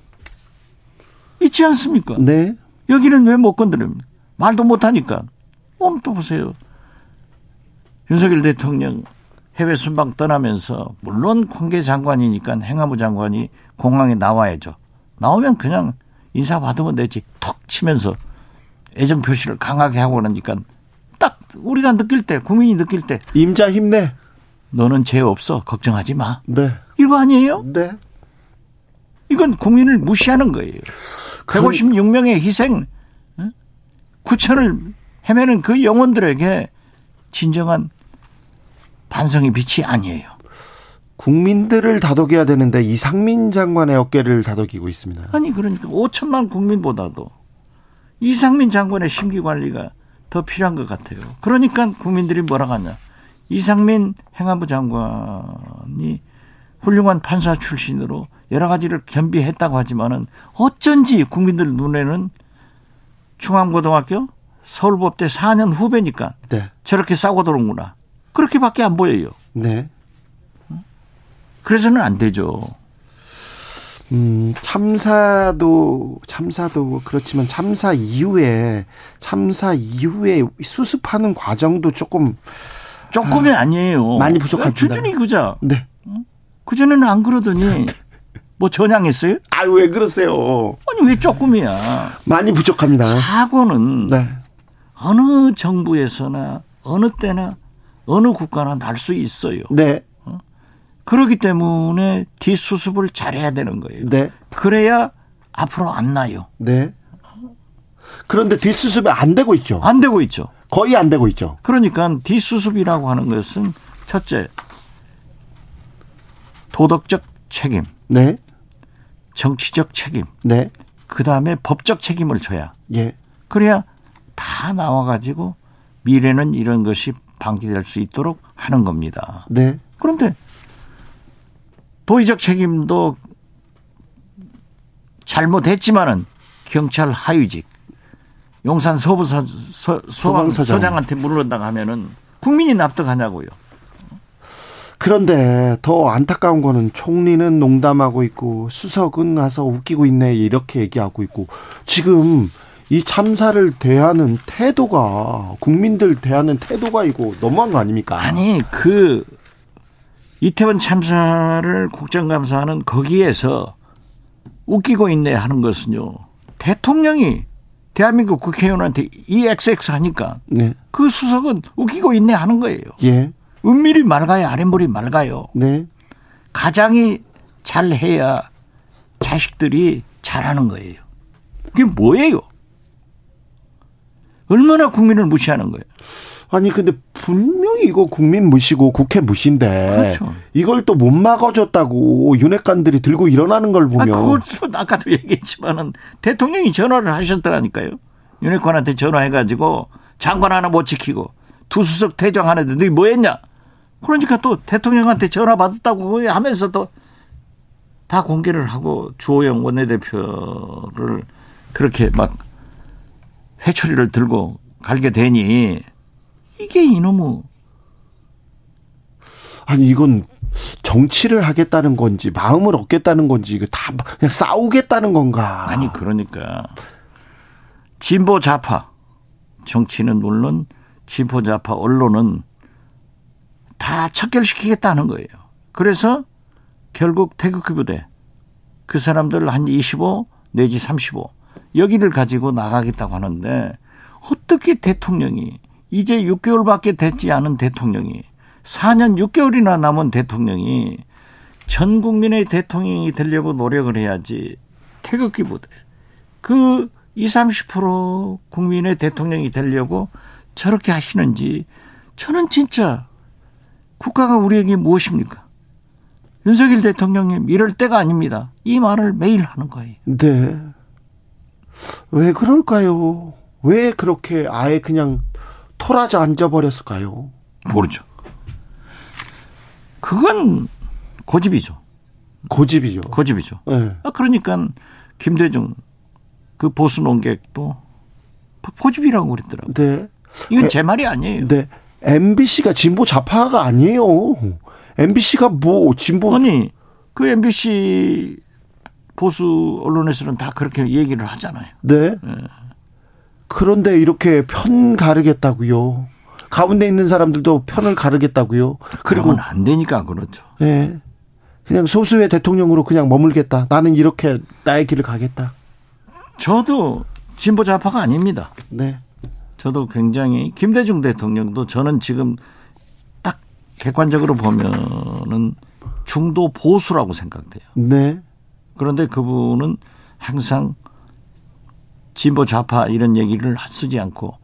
있지 않습니까? 네. 여기는 왜 못 건드립니까? 말도 못하니까. 오늘 또 보세요. 윤석열 대통령 해외 순방 떠나면서 물론 관계 장관이니까 행안부 장관이 공항에 나와야죠. 나오면 그냥 인사 받으면 되지. 턱 치면서 애정 표시를 강하게 하고 그러니까 딱 우리가 느낄 때 국민이 느낄 때 임자 힘내. 너는 죄 없어 걱정하지 마. 네. 이거 아니에요? 네. 이건 국민을 무시하는 거예요. 156명의 희생, 9천을 헤매는 그 영혼들에게 진정한 반성의 빛이 아니에요. 국민들을 다독여야 되는데 이상민 장관의 어깨를 다독이고 있습니다. 아니 그러니까 5천만 국민보다도 이상민 장관의 심기 관리가 더 필요한 것 같아요. 그러니까 국민들이 뭐라 하냐. 이상민 행안부 장관이 훌륭한 판사 출신으로 여러 가지를 겸비했다고 하지만은 어쩐지 국민들 눈에는 중앙고등학교 서울법대 4년 후배니까 네. 저렇게 싸고 들어오구나. 그렇게밖에 안 보여요. 네. 그래서는 안 되죠. 음, 참사도 참사도 그렇지만 참사 이후에 참사 이후에 수습하는 과정도 조금 조금이 아, 니에요 많이 부족합니다. 주준이 그자. 네. 그 전에는 안 그러더니 뭐 전향했어요? 아왜 그러세요? 아니 왜 조금이야? 많이 부족합니다. 사고는 네. 어느 정부에서나 어느 때나 어느 국가나 날 수 있어요. 네. 어? 그렇기 때문에 뒷수습을 잘해야 되는 거예요. 네. 그래야 앞으로 안 나요. 네. 그런데 뒷수습이 안 되고 있죠. 안 되고 있죠. 거의 안 되고 있죠. 그러니까 뒷수습이라고 하는 것은 첫째 도덕적 책임. 네. 정치적 책임. 네. 그 다음에 법적 책임을 져야. 예. 그래야 다 나와 가지고 미래는 이런 것이 방지될 수 있도록 하는 겁니다. 네. 그런데 도의적 책임도 잘못했지만은 경찰 하위직 용산 서부서 소방서장한테 물어본다고 하면은 국민이 납득하냐고요. 그런데 더 안타까운 거는 총리는 농담하고 있고 수석은 가서 웃기고 있네 이렇게 얘기하고 있고 지금 이 참사를 대하는 태도가 국민들 대하는 태도가 이거 너무한 거 아닙니까? 아니 그 이태원 참사를 국정감사하는 거기에서 웃기고 있네 하는 것은요 대통령이 대한민국 국회의원한테 EXX 하니까 네. 그 수석은 웃기고 있네 하는 거예요. 예. 은밀히 맑아야 아랫물이 맑아요. 네. 가장이 잘해야 자식들이 잘하는 거예요. 그게 뭐예요? 얼마나 국민을 무시하는 거예요? 아니 근데 분명히 이거 국민 무시고 국회 무시인데 그렇죠. 이걸 또 못 막아줬다고 윤핵관들이 들고 일어나는 걸 보면 아, 그것도 아까도 얘기했지만은 대통령이 전화를 하셨더라니까요. 윤핵관한테 전화해가지고 장관 하나 못 지키고 두 수석 퇴장하는데 너희 뭐 했냐? 그러니까 또 대통령한테 전화 받았다고 하면서 또다 공개를 하고 주호영 원내대표를 그렇게 막 회초리를 들고 갈게 되니 이게 이놈의 아니 이건 정치를 하겠다는 건지 마음을 얻겠다는 건지 이거 다 그냥 싸우겠다는 건가? 아니 그러니까 진보 좌파 정치는 물론 진보 좌파 언론은 다 척결시키겠다는 거예요. 그래서 결국 태극기 부대 그 사람들 한 25 내지 35 여기를 가지고 나가겠다고 하는데 어떻게 대통령이 이제 6개월밖에 됐지 않은 대통령이 4년 6개월이나 남은 대통령이 전 국민의 대통령이 되려고 노력을 해야지 태극기 부대 그 20, 30% 국민의 대통령이 되려고 저렇게 하시는지 저는 진짜 국가가 우리에게 무엇입니까? 윤석열 대통령님 이럴 때가 아닙니다. 이 말을 매일 하는 거예요. 네. 왜 그럴까요? 왜 그렇게 아예 그냥 토라져 앉아버렸을까요? 모르죠. 그건 고집이죠. 고집이죠. 고집이죠. 네. 아, 그러니까 김대중 그 보수 논객도 고집이라고 그랬더라고요. 네. 이건 제 말이 아니에요. 네. MBC가 진보 좌파가 아니에요. MBC가 뭐 진보 아니 그 MBC 보수 언론에서는 다 그렇게 얘기를 하잖아요. 네. 네. 그런데 이렇게 편 가르겠다고요. 가운데 있는 사람들도 편을 가르겠다고요. 그리고 안 되니까 그렇죠. 네. 그냥 소수의 대통령으로 그냥 머물겠다. 나는 이렇게 나의 길을 가겠다. 저도 진보 좌파가 아닙니다. 네. 저도 굉장히 김대중 대통령도 저는 지금 딱 객관적으로 보면은 중도 보수라고 생각돼요. 네. 그런데 그분은 항상 진보 좌파 이런 얘기를 쓰지 않고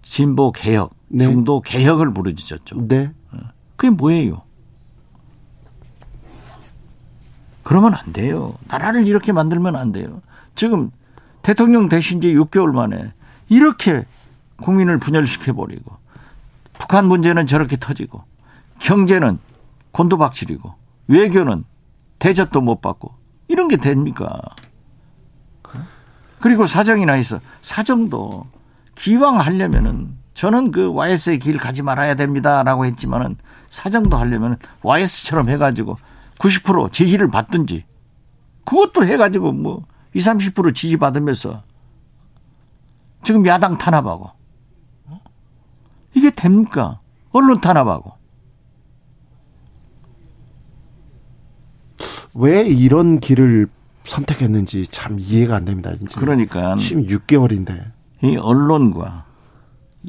진보 개혁, 네. 중도 개혁을 부르짖었죠. 네. 어. 그게 뭐예요? 그러면 안 돼요. 나라를 이렇게 만들면 안 돼요. 지금 대통령 되신 지 6개월 만에 이렇게 국민을 분열시켜 버리고 북한 문제는 저렇게 터지고 경제는 곤두박질이고 외교는 대접도 못 받고 이런 게 됩니까? 그리고 사정이나 있어 사정도 기왕 하려면은 저는 그 YS의 길 가지 말아야 됩니다라고 했지만은 사정도 하려면 YS처럼 해가지고 90% 지지를 받든지 그것도 해가지고 뭐 20, 30% 지지 받으면서 지금 야당 탄압하고 이게 됩니까? 언론 탄압하고 왜 이런 길을 선택했는지 참 이해가 안 됩니다. 진짜. 그러니까 16개월인데 이 언론과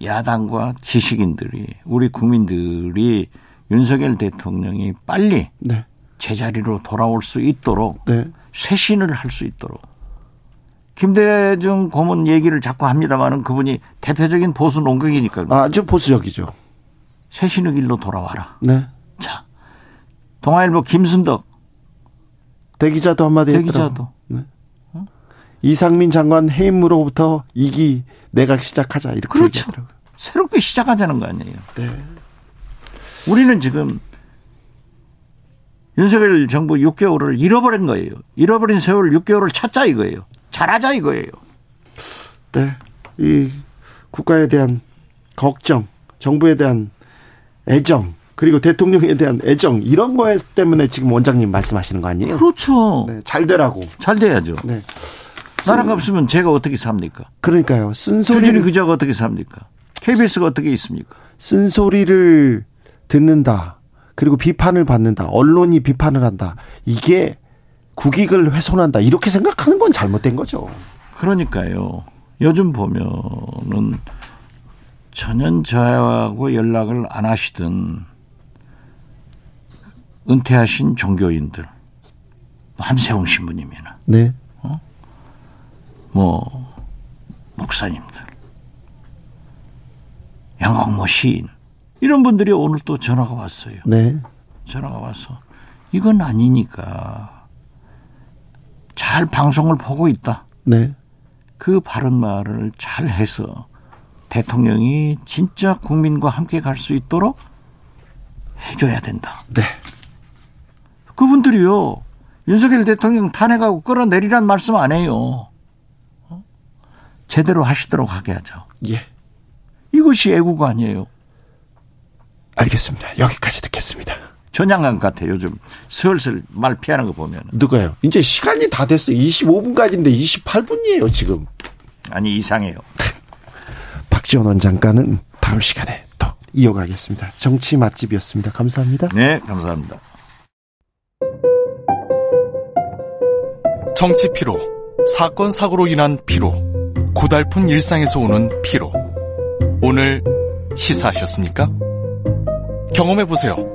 야당과 지식인들이 우리 국민들이 윤석열 대통령이 빨리 네. 제자리로 돌아올 수 있도록 네. 쇄신을 할 수 있도록 김대중 고문 얘기를 자꾸 합니다마는 그분이 대표적인 보수 농객이니까 아주 보수적이죠. 쇄신의 길로 돌아와라. 네. 자, 동아일보 김순덕 대기자도 한마디 대기자도 했더라고. 네. 이상민 장관 해임으로부터 이기 내각 시작하자 이렇게 그렇죠. 얘기하더라고요. 새롭게 시작하자는 거 아니에요. 네. 우리는 지금 윤석열 정부 6개월을 잃어버린 거예요. 잃어버린 세월 6개월을 찾자 이거예요. 잘하자 이거예요. 네. 이 국가에 대한 걱정, 정부에 대한 애정, 그리고 대통령에 대한 애정 이런 거 때문에 지금 원장님 말씀하시는 거 아니에요? 그렇죠. 네, 잘 되라고. 잘 돼야죠. 네. 나라가 없으면 제가 어떻게 삽니까? 그러니까요. 쓴소리를 기자가 어떻게 삽니까? KBS가 어떻게 있습니까? 쓴소리를 듣는다. 그리고 비판을 받는다. 언론이 비판을 한다. 이게 국익을 훼손한다. 이렇게 생각하는 건 잘못된 거죠. 그러니까요. 요즘 보면은 전혀 저하고 연락을 안 하시던 은퇴하신 종교인들, 함세웅 신부님이나 네. 뭐 목사님들, 양광모 시인 이런 분들이 오늘 또 전화가 왔어요. 네. 전화가 와서 이건 아니니까 잘 방송을 보고 있다. 네. 그 바른 말을 잘 해서 대통령이 진짜 국민과 함께 갈 수 있도록 해줘야 된다. 네. 그분들이요. 윤석열 대통령 탄핵하고 끌어내리란 말씀 안 해요. 어? 제대로 하시도록 하게 하죠. 예. 이것이 애국 아니에요. 알겠습니다. 여기까지 듣겠습니다. 전향감 같아 요즘 슬슬 말 피하는 거 보면 누가요? 이제 시간이 다 됐어요. 25분까지인데 28분이에요, 지금. 아니 이상해요. 박지원 원장과는 다음 시간에 더 이어가겠습니다. 정치 맛집이었습니다. 감사합니다. 네 감사합니다. 정치 피로, 사건 사고로 인한 피로, 고달픈 일상에서 오는 피로. 오늘 시사하셨습니까? 경험해 보세요.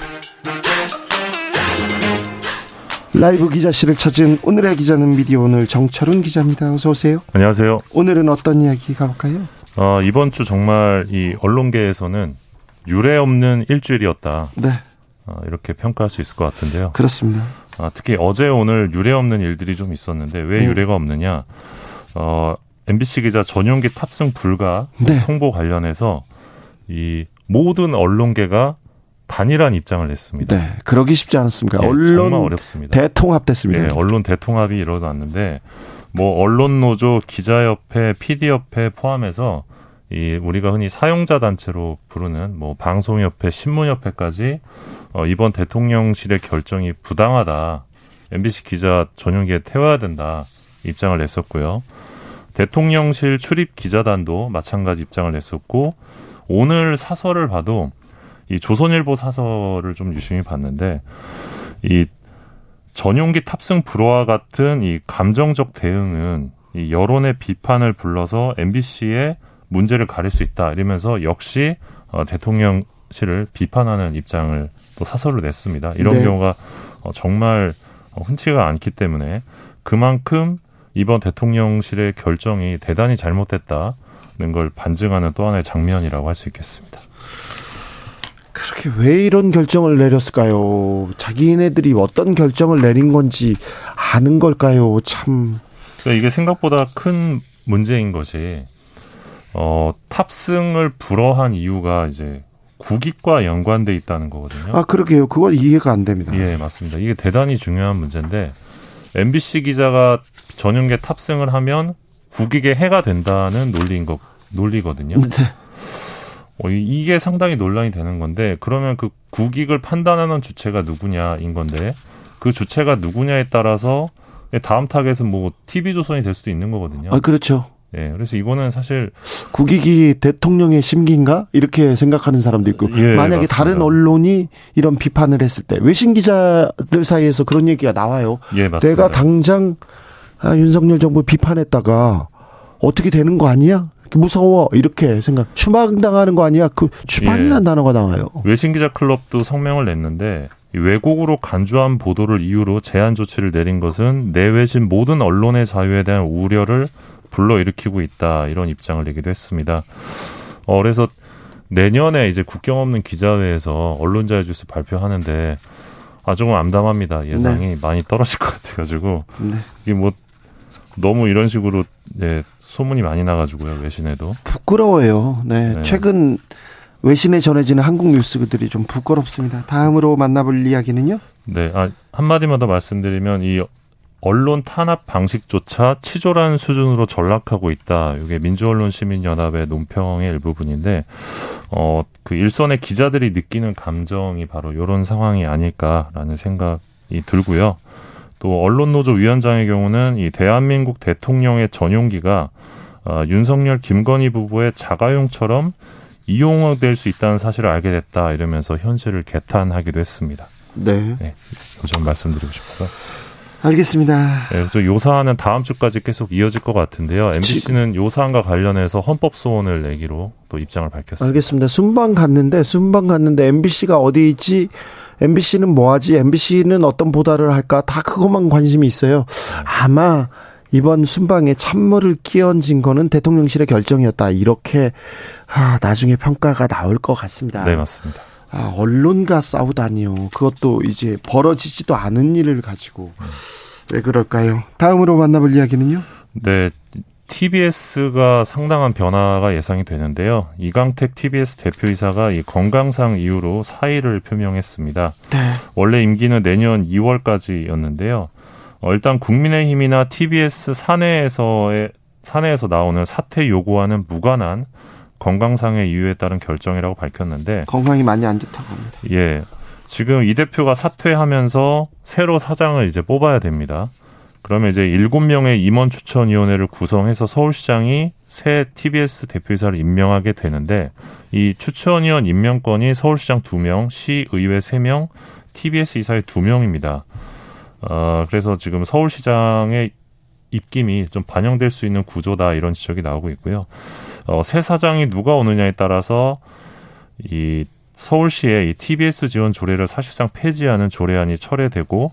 라이브 기자실을 찾은 오늘의 기자는 미디어 오늘 정철훈 기자입니다. 어서 오세요. 안녕하세요. 오늘은 어떤 이야기 가볼까요? 어, 이번 주 정말 이 언론계에서는 유례 없는 일주일이었다. 네, 어, 이렇게 평가할 수 있을 것 같은데요. 그렇습니다. 아, 특히 어제 오늘 유례 없는 일들이 좀 있었는데 왜 네. 유례가 없느냐? 어, MBC 기자 전용기 탑승 불가 네. 통보 관련해서 이 모든 언론계가 단일한 입장을 냈습니다. 네, 그러기 쉽지 않았습니까? 예, 언론 어렵습니다. 대통합됐습니다. 예, 언론 대통합이 일어났는데 뭐 언론 노조, 기자협회, PD협회 포함해서 이 우리가 흔히 사용자 단체로 부르는 뭐 방송협회, 신문협회까지 어, 이번 대통령실의 결정이 부당하다. MBC 기자 전용기에 태워야 된다. 입장을 냈었고요. 대통령실 출입 기자단도 마찬가지 입장을 냈었고 오늘 사설을 봐도 이 조선일보 사설을 좀 유심히 봤는데 이 전용기 탑승 불허와 같은 이 감정적 대응은 이 여론의 비판을 불러서 MBC의 문제를 가릴 수 있다 이러면서 역시 어, 대통령실을 비판하는 입장을 또 사설로 냈습니다. 이런 네. 경우가 어, 정말 어, 흔치가 않기 때문에 그만큼 이번 대통령실의 결정이 대단히 잘못됐다는 걸 반증하는 또 하나의 장면이라고 할 수 있겠습니다. 그렇게 왜 이런 결정을 내렸을까요? 자기네들이 어떤 결정을 내린 건지 아는 걸까요? 참. 그러니까 이게 생각보다 큰 문제인 것이 어, 탑승을 불허한 이유가 이제 국익과 연관돼 있다는 거거든요. 아, 그러게요. 그건 이해가 안 됩니다. 예, 맞습니다. 이게 대단히 중요한 문제인데 MBC 기자가 전용기 탑승을 하면 국익에 해가 된다는 논리인 거 논리거든요. 네. 어, 이게 상당히 논란이 되는 건데 그러면 그 국익을 판단하는 주체가 누구냐인 건데 그 주체가 누구냐에 따라서 다음 타겟은 뭐 TV조선이 될 수도 있는 거거든요. 아, 그렇죠. 예, 그래서 이거는 사실 국익이 대통령의 심기인가 이렇게 생각하는 사람도 있고 예, 만약에 맞습니다. 다른 언론이 이런 비판을 했을 때 외신 기자들 사이에서 그런 얘기가 나와요. 예, 맞습니다. 내가 당장 아, 윤석열 정부 비판했다가 어떻게 되는 거 아니야? 무서워 이렇게 생각 추방당하는 거 아니야? 그 추방이라는 예. 단어가 나와요. 외신 기자 클럽도 성명을 냈는데 왜곡으로 간주한 보도를 이유로 제한 조치를 내린 것은 내외신 모든 언론의 자유에 대한 우려를 불러일으키고 있다 이런 입장을 내기도 했습니다. 어, 그래서 내년에 이제 국경 없는 기자회에서 언론자유 주스 발표하는데 아 조금 암담합니다. 예상이 네. 많이 떨어질 것 같아가지고 네. 이게 뭐 너무 이런 식으로 네, 소문이 많이 나가지고요 외신에도 부끄러워요. 네, 네. 최근 외신에 전해지는 한국 뉴스들이 좀 부끄럽습니다. 다음으로 만나볼 이야기는요? 네, 아, 한마디만 더 말씀드리면 이 언론 탄압 방식조차 치졸한 수준으로 전락하고 있다. 이게 민주언론시민연합의 논평의 일부분인데, 어, 그 일선의 기자들이 느끼는 감정이 바로 이런 상황이 아닐까라는 생각이 들고요. 또 언론노조 위원장의 경우는 이 대한민국 대통령의 전용기가 어, 윤석열 김건희 부부의 자가용처럼 이용될 수 있다는 사실을 알게 됐다 이러면서 현실을 개탄하기도 했습니다. 네. 네. 좀 말씀드리고 싶어요. 알겠습니다. 네, 그래서 요 사안은 다음 주까지 계속 이어질 것 같은데요. MBC는 요 사안과 관련해서 헌법 소원을 내기로 또 입장을 밝혔습니다. 알겠습니다. 순방 갔는데 순방 갔는데 MBC가 어디 있지? MBC는 뭐 하지? MBC는 어떤 보도를 할까? 다 그것만 관심이 있어요. 아마 이번 순방에 찬물을 끼얹은 거는 대통령실의 결정이었다. 이렇게 아, 나중에 평가가 나올 것 같습니다. 네, 맞습니다. 아, 언론과 싸우다니요. 그것도 이제 벌어지지도 않은 일을 가지고 왜 그럴까요? 다음으로 만나볼 이야기는요? 네. TBS가 상당한 변화가 예상이 되는데요. 이강택 TBS 대표이사가 이 건강상 이유로 사의를 표명했습니다. 네. 원래 임기는 내년 2월까지였는데요. 어, 일단 국민의힘이나 TBS 사내에서의 사내에서 나오는 사퇴 요구와는 무관한 건강상의 이유에 따른 결정이라고 밝혔는데 건강이 많이 안 좋다고 합니다. 예. 지금 이 대표가 사퇴하면서 새로 사장을 이제 뽑아야 됩니다. 그러면 이제 일곱 명의 임원 추천 위원회를 구성해서 서울시장이 새 TBS 대표이사를 임명하게 되는데 이 추천위원 임명권이 서울시장 두명 시의회 세명 TBS 이사의 두명입니다 어, 그래서 지금 서울시장의 입김이 좀 반영될 수 있는 구조다 이런 지적이 나오고 있고요. 어, 새 사장이 누가 오느냐에 따라서 이 서울시의 이 TBS 지원 조례를 사실상 폐지하는 조례안이 철회되고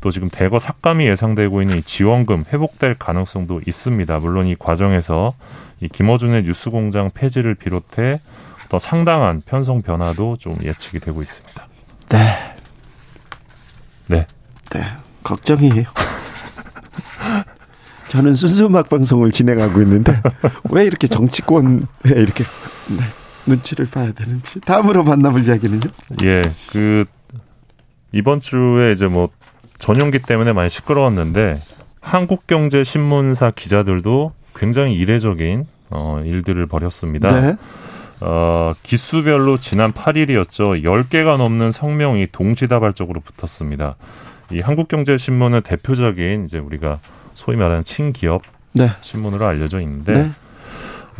또 지금 대거 삭감이 예상되고 있는 이 지원금 회복될 가능성도 있습니다. 물론 이 과정에서 이 김어준의 뉴스공장 폐지를 비롯해 더 상당한 편성 변화도 좀 예측이 되고 있습니다. 네. 네. 네. 걱정이에요. 저는 순수 음악 방송을 진행하고 있는데 왜 이렇게 정치권에 이렇게 네, 눈치를 봐야 되는지 다음으로 만나볼 이야기는요? 예, 그 이번 주에 이제 뭐 전용기 때문에 많이 시끄러웠는데 한국경제신문사 기자들도 굉장히 이례적인 어, 일들을 벌였습니다. 네. 어, 기수별로 지난 8일이었죠. 10개가 넘는 성명이 동시다발적으로 붙었습니다. 이 한국경제신문은 대표적인 이제 우리가 소위 말하는 친기업 네. 신문으로 알려져 있는데 네.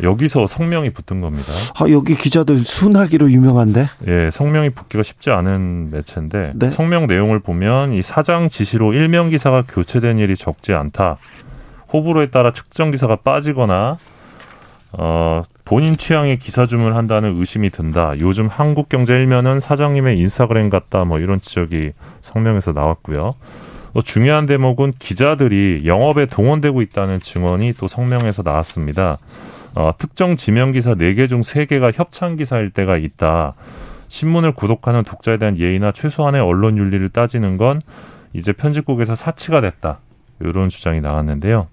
여기서 성명이 붙은 겁니다. 아, 여기 기자들 순하기로 유명한데? 예, 성명이 붙기가 쉽지 않은 매체인데 네. 성명 내용을 보면 이 사장 지시로 일명 기사가 교체된 일이 적지 않다. 호불호에 따라 특정 기사가 빠지거나 어, 본인 취향의 기사 주문한다는 의심이 든다. 요즘 한국 경제 일면은 사장님의 인스타그램 같다. 뭐 이런 지적이 성명에서 나왔고요. 또 중요한 대목은 기자들이 영업에 동원되고 있다는 증언이 또 성명에서 나왔습니다. 어, 특정 지명 기사 4개 중 3개가 협찬 기사일 때가 있다. 신문을 구독하는 독자에 대한 예의나 최소한의 언론 윤리를 따지는 건 이제 편집국에서 사치가 됐다. 이런 주장이 나왔는데요.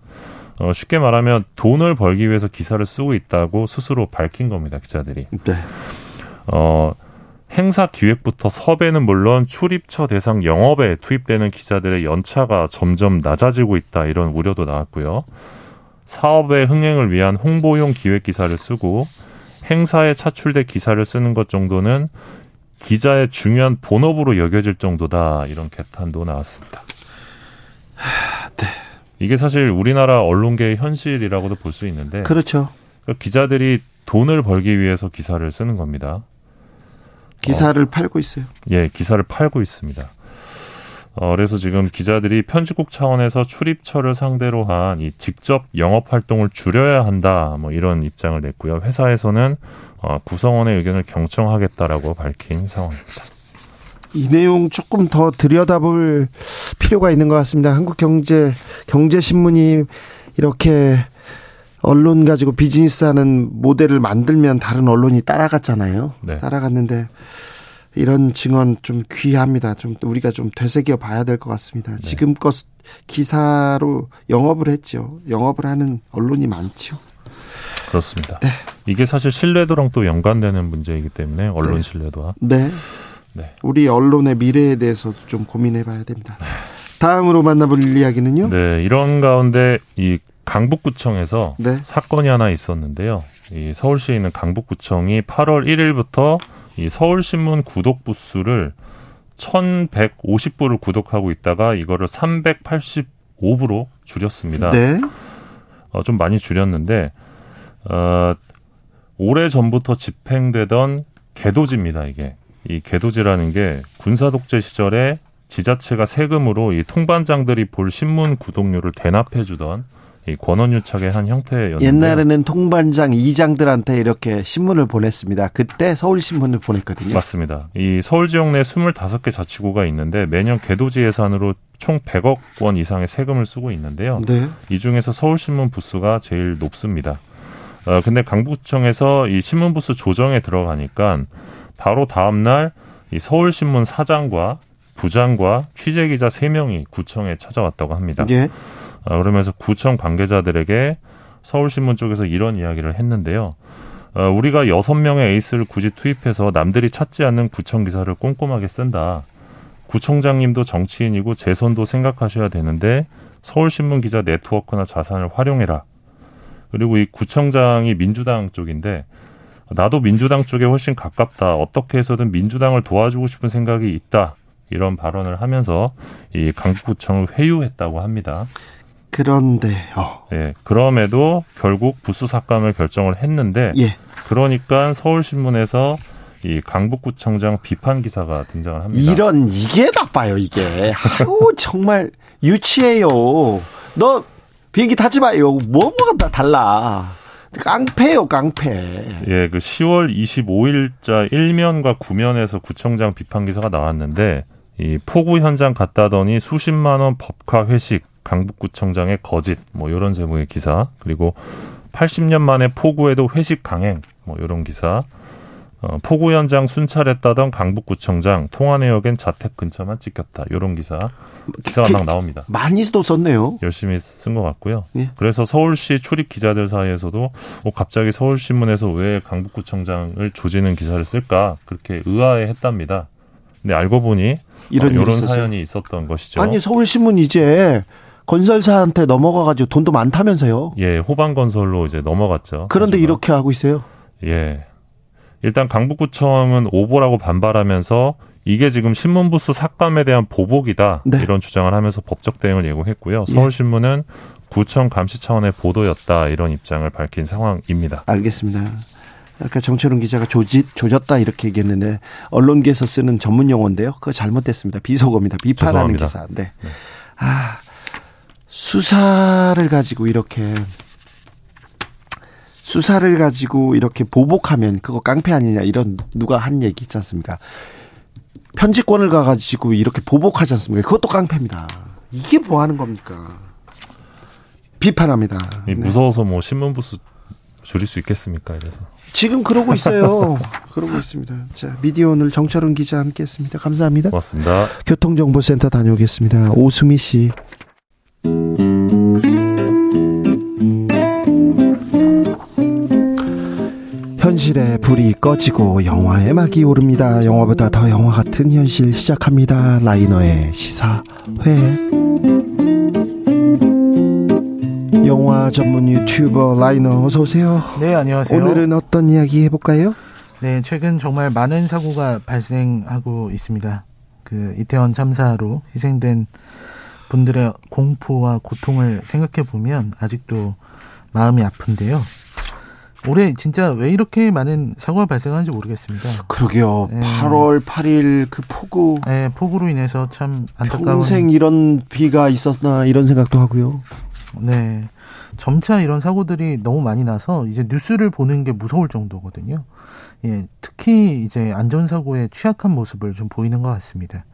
어, 쉽게 말하면 돈을 벌기 위해서 기사를 쓰고 있다고 스스로 밝힌 겁니다. 기자들이. 네. 어, 행사 기획부터 섭외는 물론 출입처 대상 영업에 투입되는 기자들의 연차가 점점 낮아지고 있다 이런 우려도 나왔고요. 사업의 흥행을 위한 홍보용 기획 기사를 쓰고 행사에 차출돼 기사를 쓰는 것 정도는 기자의 중요한 본업으로 여겨질 정도다 이런 개탄도 나왔습니다. 네. 이게 사실 우리나라 언론계의 현실이라고도 볼 수 있는데 그렇죠. 그러니까 기자들이 돈을 벌기 위해서 기사를 쓰는 겁니다. 기사를 어. 팔고 있어요. 예, 기사를 팔고 있습니다. 어, 그래서 지금 기자들이 편집국 차원에서 출입처를 상대로 한 이 직접 영업 활동을 줄여야 한다, 뭐 이런 입장을 냈고요. 회사에서는 어, 구성원의 의견을 경청하겠다라고 밝힌 상황입니다. 이 내용 조금 더 들여다볼 필요가 있는 것 같습니다. 한국경제 경제신문이 이렇게 언론 가지고 비즈니스 하는 모델을 만들면 다른 언론이 따라갔잖아요. 네. 따라갔는데 이런 증언 좀 귀합니다. 좀 우리가 좀 되새겨 봐야 될 것 같습니다. 네. 지금껏 기사로 영업을 했죠. 영업을 하는 언론이 많죠. 그렇습니다. 네. 이게 사실 신뢰도랑 또 연관되는 문제이기 때문에 언론 네. 신뢰도와 네. 네. 우리 언론의 미래에 대해서도 좀 고민해 봐야 됩니다. 다음으로 만나볼 이야기는요? 네, 이런 가운데 이 강북구청에서 네. 사건이 하나 있었는데요. 이 서울시에 있는 강북구청이 8월 1일부터 이 서울신문 구독 부수를 1,150부를 구독하고 있다가 이거를 385부로 줄였습니다. 네. 어, 좀 많이 줄였는데 어, 오래 전부터 집행되던 개도지입니다. 이게 이 개도지라는 게 군사 독재 시절에 지자체가 세금으로 이 통반장들이 볼 신문 구독료를 대납해 주던 이 권원유착의 한 형태였는데 옛날에는 통반장 이장들한테 이렇게 신문을 보냈습니다. 그때 서울 신문을 보냈거든요. 맞습니다. 이 서울 지역 내 25개 자치구가 있는데 매년 개도지 예산으로 총 100억 원 이상의 세금을 쓰고 있는데요. 네. 이 중에서 서울 신문 부수가 제일 높습니다. 어, 근데 강북청에서 이 신문 부수 조정에 들어가니까 바로 다음 날 이 서울신문 사장과 부장과 취재기자 3명이 구청에 찾아왔다고 합니다. 예. 어, 그러면서 구청 관계자들에게 서울신문 쪽에서 이런 이야기를 했는데요. 어, 우리가 여섯 명의 에이스를 굳이 투입해서 남들이 찾지 않는 구청 기사를 꼼꼼하게 쓴다. 구청장님도 정치인이고 재선도 생각하셔야 되는데 서울신문 기자 네트워크나 자산을 활용해라. 그리고 이 구청장이 민주당 쪽인데 나도 민주당 쪽에 훨씬 가깝다. 어떻게 해서든 민주당을 도와주고 싶은 생각이 있다. 이런 발언을 하면서 이 강북구청을 회유했다고 합니다. 그런데요. 예, 그럼에도 결국 부수 삭감을 결정을 했는데 예. 그러니까 서울신문에서 이 강북구청장 비판 기사가 등장을 합니다. 이런 이게 나빠요, 이게. 아우 정말 유치해요. 너 비행기 타지 마요. 뭐뭐가 다 달라. 깡패요, 깡패. 예, 그 10월 25일자 1면과 9면에서 구청장 비판 기사가 나왔는데 이 포구 현장 갔다더니 수십만 원 법카 회식 강북구청장의 거짓 뭐 이런 제목의 기사 그리고 80년 만에 포구에도 회식 강행 뭐 이런 기사 어, 포구 현장 순찰했다던 강북구청장 통화내역엔 자택 근처만 찍혔다 이런 기사 기사가 그- 막 나옵니다. 많이도 썼네요. 열심히 쓴 것 같고요. 예. 그래서 서울시 출입 기자들 사이에서도 어, 갑자기 서울신문에서 왜 강북구청장을 조지는 기사를 쓸까 그렇게 의아해했답니다. 근데 알고 보니 이런 어, 이런. 사연이 있었던 것이죠. 아니 서울신문 이제 건설사한테 넘어가가지고 돈도 많다면서요. 예, 호반건설로 이제 넘어갔죠. 그런데 하지만. 이렇게 하고 있어요. 예. 일단 강북구청은 오보라고 반발하면서 이게 지금 신문부수 삭감에 대한 보복이다 네. 이런 주장을 하면서 법적 대응을 예고했고요. 예. 서울신문은 구청 감시 차원의 보도였다 이런 입장을 밝힌 상황입니다. 알겠습니다. 아까 정철은 기자가 조짓, 조졌다 이렇게 얘기했는데 언론계에서 쓰는 전문 용어인데요. 그거 잘못됐습니다. 비속어입니다. 비판하는 죄송합니다. 기사. 네. 아 수사를 가지고 이렇게 수사를 가지고 이렇게 보복하면 그거 깡패 아니냐 이런 누가 한 얘기 있지 않습니까? 편집권을 가가지고 이렇게 보복하지 않습니까? 그것도 깡패입니다. 이게 뭐 하는 겁니까? 비판합니다. 네. 무서워서 뭐 신문 부스 줄일 수 있겠습니까? 이래서. 지금 그러고 있어요. 그러고 있습니다. 자, 미디어 오늘 정철은 기자 함께 했습니다. 감사합니다. 고맙습니다. 교통정보센터 다녀오겠습니다. 오수미 씨. 현실의 불이 꺼지고 영화의 막이 오릅니다. 영화보다 더 영화 같은 현실 시작합니다. 라이너의 시사회. 영화 전문 유튜버 라이너 어서 오세요. 네, 안녕하세요. 오늘은 어떤 이야기 해볼까요? 네, 최근 정말 많은 사고가 발생하고 있습니다. 그 이태원 참사로 희생된 분들의 공포와 고통을 생각해 보면 아직도 마음이 아픈데요. 올해 진짜 왜 이렇게 많은 사고가 발생하는지 모르겠습니다. 그러게요. 네. 8월 8일 그 폭우. 네, 폭우로 인해서 참 안타까운. 평생 이런 비가 있었나 이런 생각도 하고요. 네. 점차 이런 사고들이 너무 많이 나서 이제 뉴스를 보는 게 무서울 정도거든요. 예, 특히 이제 안전사고에 취약한 모습을 좀 보이는 것 같습니다.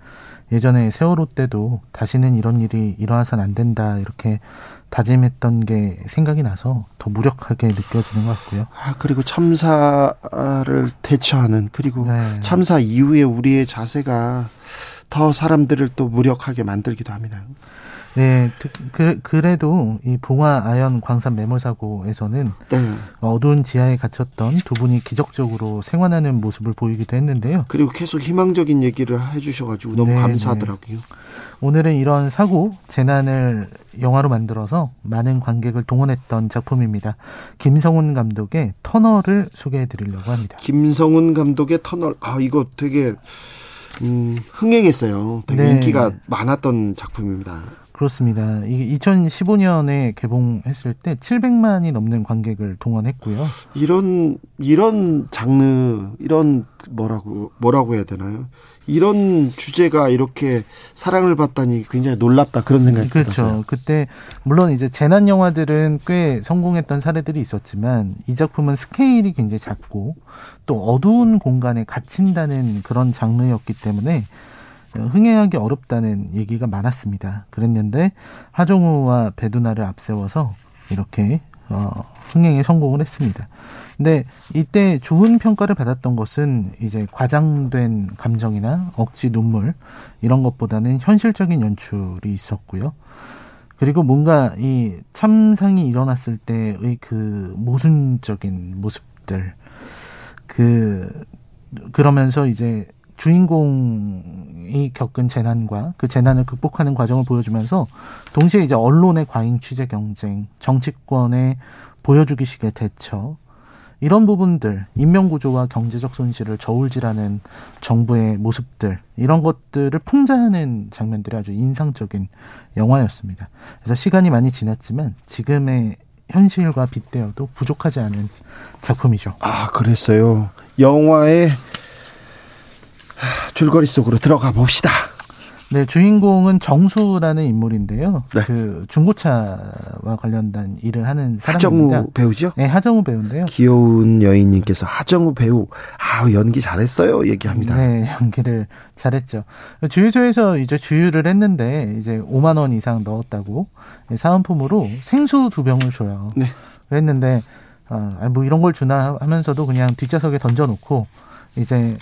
예전에 세월호 때도 다시는 이런 일이 일어나서는 안 된다 이렇게 다짐했던 게 생각이 나서 더 무력하게 느껴지는 것 같고요. 아 그리고 참사를 대처하는 그리고 네. 참사 이후에 우리의 자세가 더 사람들을 또 무력하게 만들기도 합니다. 네, 그, 그래도 이 봉화 아연 광산 매몰 사고에서는 네. 어두운 지하에 갇혔던 두 분이 기적적으로 생還하는 모습을 보이기도 했는데요. 그리고 계속 희망적인 얘기를 해주셔가지고 너무 네, 감사하더라고요. 네. 오늘은 이런 사고 재난을 영화로 만들어서 많은 관객을 동원했던 작품입니다. 김성훈 감독의 터널을 소개해드리려고 합니다. 김성훈 감독의 터널, 아 이거 되게 음, 흥행했어요. 되게 네. 인기가 많았던 작품입니다. 그렇습니다. 이게 2015년에 개봉했을 때 700만이 넘는 관객을 동원했고요. 이런 이런 장르 이런 뭐라고 뭐라고 해야 되나요? 이런 주제가 이렇게 사랑을 받다니 굉장히 놀랍다 그런 생각이 그렇죠. 들었어요. 그때 물론 이제 재난 영화들은 꽤 성공했던 사례들이 있었지만 이 작품은 스케일이 굉장히 작고 또 어두운 공간에 갇힌다는 그런 장르였기 때문에 흥행하기 어렵다는 얘기가 많았습니다. 그랬는데 하정우와 배두나를 앞세워서 이렇게 어, 흥행에 성공을 했습니다. 근데 이때 좋은 평가를 받았던 것은 이제 과장된 감정이나 억지 눈물 이런 것보다는 현실적인 연출이 있었고요. 그리고 뭔가 이 참상이 일어났을 때의 그 모순적인 모습들 그 그러면서 이제 주인공이 겪은 재난과 그 재난을 극복하는 과정을 보여주면서 동시에 이제 언론의 과잉 취재 경쟁, 정치권의 보여주기식의 대처, 이런 부분들, 인명 구조와 경제적 손실을 저울질하는 정부의 모습들, 이런 것들을 풍자하는 장면들이 아주 인상적인 영화였습니다. 그래서 시간이 많이 지났지만 지금의 현실과 빗대어도 부족하지 않은 작품이죠. 아, 그랬어요. 영화의 줄거리 속으로 들어가 봅시다. 네, 주인공은 정수라는 인물인데요. 네. 그 중고차와 관련된 일을 하는 사람입니다. 하정우 배우죠? 네, 하정우 배우인데요. 귀여운 여인님께서 하정우 배우, 아 연기 잘했어요 얘기합니다. 네, 연기를 잘했죠. 주유소에서 이제 주유를 했는데 이제 5만 원 이상 넣었다고 사은품으로 생수 두 병을 줘요. 네. 그랬는데 아, 뭐 이런 걸 주나 하면서도 그냥 뒷좌석에 던져놓고 이제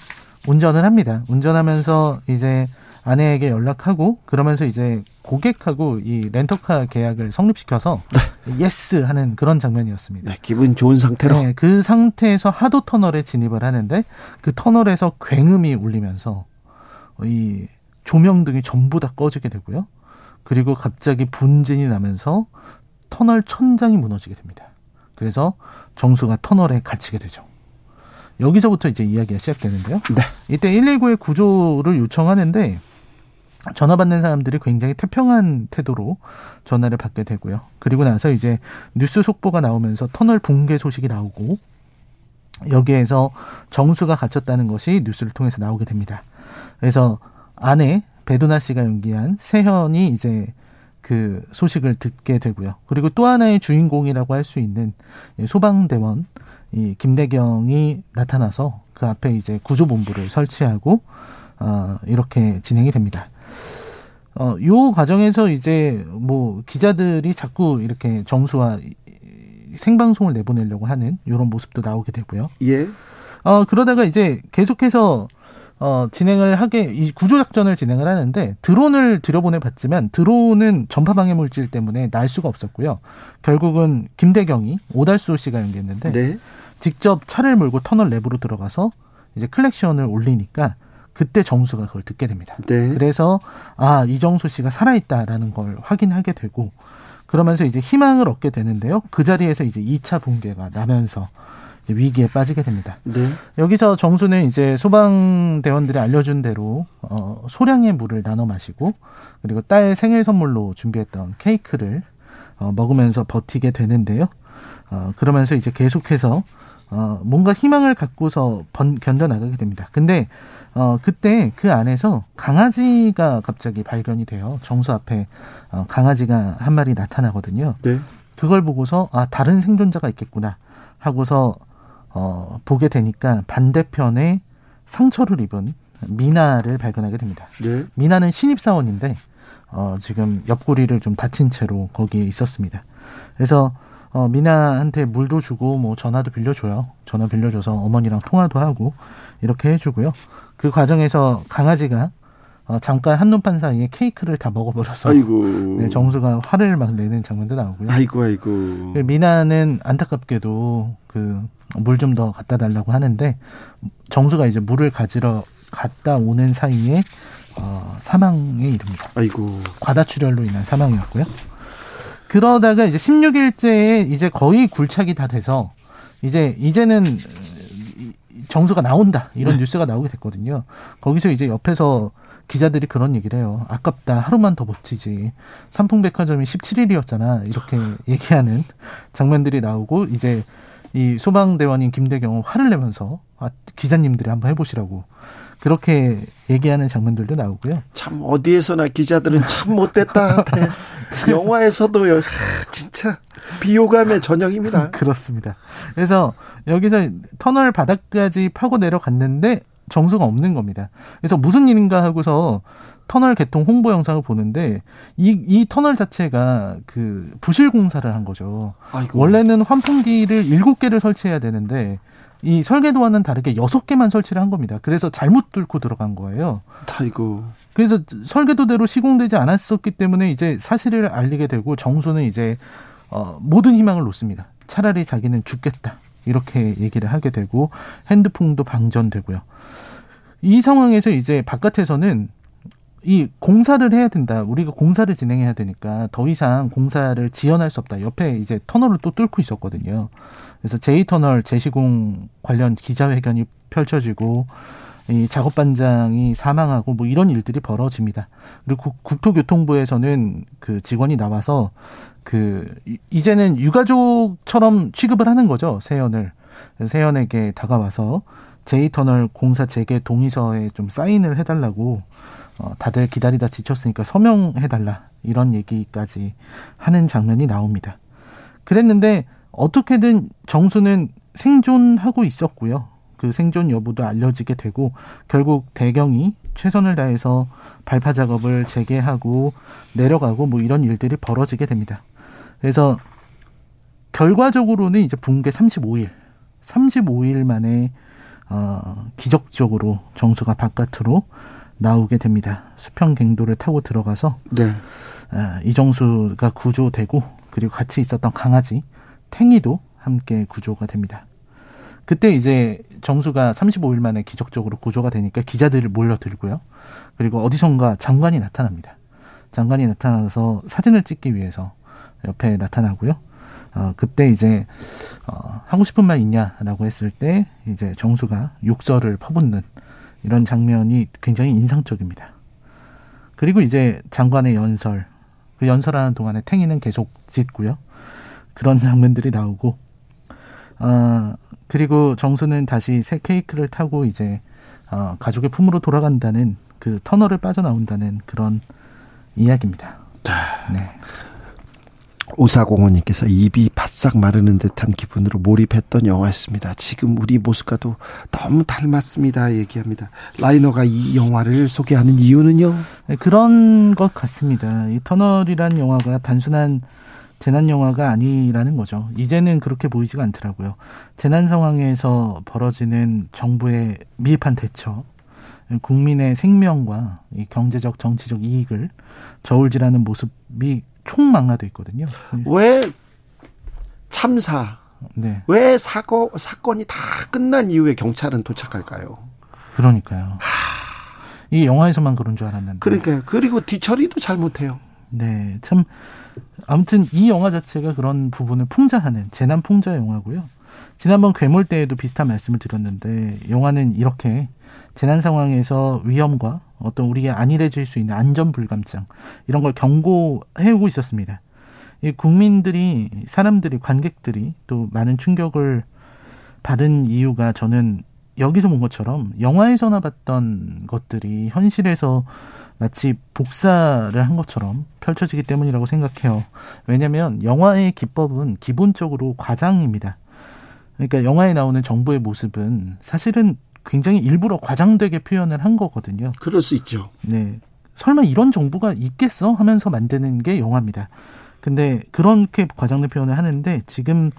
운전을 합니다. 운전하면서 이제 아내에게 연락하고 그러면서 이제 고객하고 이 렌터카 계약을 성립시켜서 네. yes 하는 그런 장면이었습니다. 네, 기분 좋은 상태로. 네, 그 상태에서 하도 터널에 진입을 하는데 그 터널에서 굉음이 울리면서 이 조명등이 전부 다 꺼지게 되고요. 그리고 갑자기 분진이 나면서 터널 천장이 무너지게 됩니다. 그래서 정수가 터널에 갇히게 되죠. 여기서부터 이제 이야기가 시작되는데요. 네. 이때 119의 구조를 요청하는데 전화 받는 사람들이 굉장히 태평한 태도로 전화를 받게 되고요. 그리고 나서 이제 뉴스 속보가 나오면서 터널 붕괴 소식이 나오고 여기에서 정수가 갇혔다는 것이 뉴스를 통해서 나오게 됩니다. 그래서 아내 배두나 씨가 연기한 세현이 이제 그 소식을 듣게 되고요. 그리고 또 하나의 주인공이라고 할 수 있는 소방대원 이 김대경이 나타나서 그 앞에 이제 구조본부를 설치하고 어, 이렇게 진행이 됩니다. 어, 요 과정에서 이제 뭐 기자들이 자꾸 이렇게 정수와 생방송을 내보내려고 하는 이런 모습도 나오게 되고요. 예. 어, 그러다가 이제 계속해서 어, 진행을 하게, 이 구조작전을 진행을 하는데, 드론을 들여보내 봤지만, 드론은 전파방해 물질 때문에 날 수가 없었고요. 결국은 김대경이 오달수 씨가 연기했는데, 네. 직접 차를 몰고 터널 내부로 들어가서 이제 클렉션을 올리니까, 그때 정수가 그걸 듣게 됩니다. 네. 그래서, 아, 이정수 씨가 살아있다라는 걸 확인하게 되고, 그러면서 이제 희망을 얻게 되는데요. 그 자리에서 이제 2차 붕괴가 나면서, 위기에 빠지게 됩니다. 네. 여기서 정수는 이제 소방대원들이 알려준 대로 어, 소량의 물을 나눠 마시고 그리고 딸 생일 선물로 준비했던 케이크를 어, 먹으면서 버티게 되는데요. 어, 그러면서 이제 계속해서 어, 뭔가 희망을 갖고서 번, 견뎌나가게 됩니다. 근데 어, 그때 그 안에서 강아지가 갑자기 발견이 돼요. 정수 앞에 어, 강아지가 한 마리 나타나거든요. 네. 그걸 보고서 아 다른 생존자가 있겠구나 하고서 어, 보게 되니까 반대편에 상처를 입은 미나를 발견하게 됩니다. 네. 미나는 신입 사원인데 어, 지금 옆구리를 좀 다친 채로 거기에 있었습니다. 그래서 어, 미나한테 물도 주고 뭐 전화도 빌려줘요. 전화 빌려줘서 어머니랑 통화도 하고 이렇게 해주고요. 그 과정에서 강아지가 어, 잠깐 한눈판 사이에 케이크를 다 먹어버려서 아이고. 네, 정수가 화를 막 내는 장면도 나오고요. 아이고 아이고. 그 미나는 안타깝게도 그 물 좀 더 갖다 달라고 하는데 정수가 이제 물을 가지러 갔다 오는 사이에 어, 사망에 이릅니다. 아이고. 과다출혈로 인한 사망이었고요. 그러다가 이제 16일째에 이제 거의 굴착이 다 돼서 이제 이제는 정수가 나온다 이런 뉴스가 나오게 됐거든요. 거기서 이제 옆에서 기자들이 그런 얘기를 해요. 아깝다. 하루만 더 버티지. 삼풍백화점이 17일이었잖아. 이렇게 얘기하는 장면들이 나오고 이제 이 소방대원인 김대경은 화를 내면서 아, 기자님들이 한번 해보시라고 그렇게 얘기하는 장면들도 나오고요. 참 어디에서나 기자들은 참 못됐다. 네. 영화에서도요. 하, 진짜 비호감의 전형입니다. 그렇습니다. 그래서 여기서 터널 바닥까지 파고 내려갔는데 정수가 없는 겁니다. 그래서 무슨 일인가 하고서 터널 개통 홍보 영상을 보는데 이, 이 터널 자체가 그 부실 공사를 한 거죠. 아이고. 원래는 환풍기를 일곱 개를 설치해야 되는데 이 설계도와는 다르게 여섯 개만 설치를 한 겁니다. 그래서 잘못 뚫고 들어간 거예요. 아이고. 그래서 설계도대로 시공되지 않았었기 때문에 이제 사실을 알리게 되고 정수는 이제 어, 모든 희망을 놓습니다. 차라리 자기는 죽겠다. 이렇게 얘기를 하게 되고 핸드폰도 방전되고요. 이 상황에서 이제 바깥에서는 이 공사를 해야 된다. 우리가 공사를 진행해야 되니까 더 이상 공사를 지연할 수 없다. 옆에 이제 터널을 또 뚫고 있었거든요. 그래서 제2터널 재시공 관련 기자회견이 펼쳐지고 이 작업 반장이 사망하고 뭐 이런 일들이 벌어집니다. 그리고 국토교통부에서는 그 직원이 나와서 그 이제는 유가족처럼 취급을 하는 거죠 세연을 세연에게 다가와서 제2터널 공사 재개 동의서에 좀 사인을 해달라고 어, 다들 기다리다 지쳤으니까 서명해달라 이런 얘기까지 하는 장면이 나옵니다. 그랬는데 어떻게든 정수는 생존하고 있었고요. 그 생존 여부도 알려지게 되고 결국 대경이 최선을 다해서 발파 작업을 재개하고 내려가고 뭐 이런 일들이 벌어지게 됩니다. 그래서 결과적으로는 이제 붕괴 35일, 35일 만에 어, 기적적으로 정수가 바깥으로 나오게 됩니다. 수평 갱도를 타고 들어가서 네. 어, 이정수가 구조되고 그리고 같이 있었던 강아지 탱이도 함께 구조가 됩니다. 그때 이제 정수가 35일 만에 기적적으로 구조가 되니까 기자들을 몰려들고요. 그리고 어디선가 장관이 나타납니다. 장관이 나타나서 사진을 찍기 위해서 옆에 나타나고요. 어, 그때 이제, 어, 하고 싶은 말 있냐라고 했을 때, 이제 정수가 욕설을 퍼붓는 이런 장면이 굉장히 인상적입니다. 그리고 이제 장관의 연설, 그 연설하는 동안에 탱이는 계속 짖고요. 그런 장면들이 나오고, 어, 그리고 정수는 다시 새 케이크를 타고 이제, 어, 가족의 품으로 돌아간다는 그 터널을 빠져나온다는 그런 이야기입니다. 네. 오사공원님께서 입이 바싹 마르는 듯한 기분으로 몰입했던 영화였습니다. 지금 우리 모습과도 너무 닮았습니다. 얘기합니다. 라이너가 이 영화를 소개하는 이유는요? 네, 그런 것 같습니다. 이 터널이란 영화가 단순한 재난 영화가 아니라는 거죠. 이제는 그렇게 보이지가 않더라고요. 재난 상황에서 벌어지는 정부의 미흡한 대처, 국민의 생명과 이 경제적 정치적 이익을 저울질하는 모습이 총망라돼 있거든요. 왜 참사, 네. 왜 사고 사건이 다 끝난 이후에 경찰은 도착할까요? 그러니까요. 이 영화에서만 그런 줄 알았는데. 그러니까요. 그리고 뒤처리도 잘못해요. 네, 참 아무튼 이 영화 자체가 그런 부분을 풍자하는 재난 풍자 영화고요. 지난번 괴물 때에도 비슷한 말씀을 드렸는데 영화는 이렇게 재난 상황에서 위험과 어떤 우리가 안일해질 수 있는 안전 불감증 이런 걸 경고해오고 있었습니다. 이 국민들이 사람들이 관객들이 또 많은 충격을 받은 이유가 저는 여기서 본 것처럼 영화에서나 봤던 것들이 현실에서 마치 복사를 한 것처럼 펼쳐지기 때문이라고 생각해요. 왜냐하면 영화의 기법은 기본적으로 과장입니다. 그러니까 영화에 나오는 정부의 모습은 사실은 굉장히 일부러 과장되게 표현을 한 거거든요. 그럴 수 있죠. 네. 설마 이런 정부가 있겠어? 하면서 만드는 게 영화입니다. 근데 그렇게 과장된 표현을 하는데 지금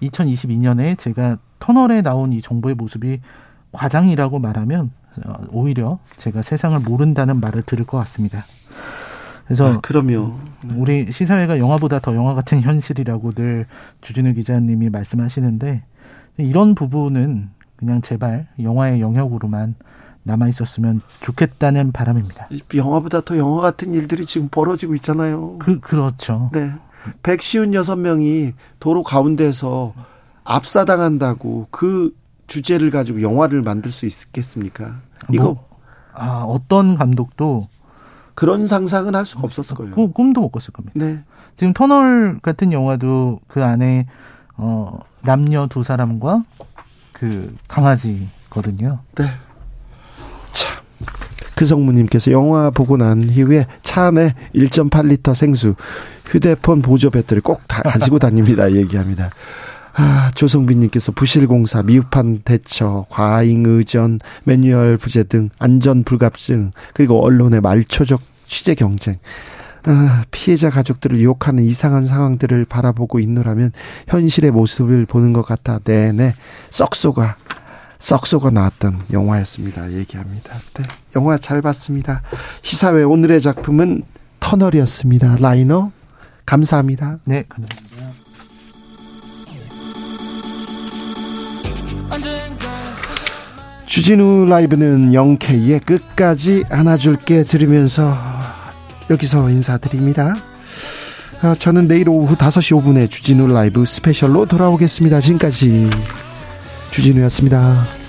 2022년에 제가 터널에 나온 이 정부의 모습이 과장이라고 말하면 어, 오히려 제가 세상을 모른다는 말을 들을 것 같습니다. 그래서 아, 그럼요. 우리 시사회가 영화보다 더 영화 같은 현실이라고 늘 주진우 기자님이 말씀하시는데 이런 부분은 그냥 제발 영화의 영역으로만 남아 있었으면 좋겠다는 바람입니다. 영화보다 더 영화 같은 일들이 지금 벌어지고 있잖아요. 그 그렇죠. 네. 156명이 도로 가운데서 압사당한다고 그 주제를 가지고 영화를 만들 수 있겠습니까? 이거 뭐, 아, 어떤 감독도 그런 상상은 할 수가 없었을 거예요. 꿈, 꿈도 못 꿨을 겁니다. 네. 지금 터널 같은 영화도 그 안에 어 남녀 두 사람과 그 강아지거든요. 네. 참. 그 성무님께서 영화 보고 난 이후에 차 안에 1.8리터 생수, 휴대폰 보조 배터리 꼭 다 가지고 다닙니다. 얘기합니다. 아, 조성빈님께서 부실공사, 미흡한 대처, 과잉 의전, 매뉴얼 부재 등 안전 불갑증, 그리고 언론의 말초적 취재 경쟁. 아, 피해자 가족들을 유혹하는 이상한 상황들을 바라보고 있노라면 현실의 모습을 보는 것 같아 내내 썩소가 썩소가 나왔던 영화였습니다. 얘기합니다. 네, 영화 잘 봤습니다. 시사회 오늘의 작품은 터널이었습니다. 라이너 감사합니다. 네, 감사합니다. 주진우 라이브는 영케이의 끝까지 안아줄게 들으면서 여기서 인사드립니다. 아, 저는 내일 오후 5시 5분에 주진우 라이브 스페셜로 돌아오겠습니다. 지금까지 주진우였습니다.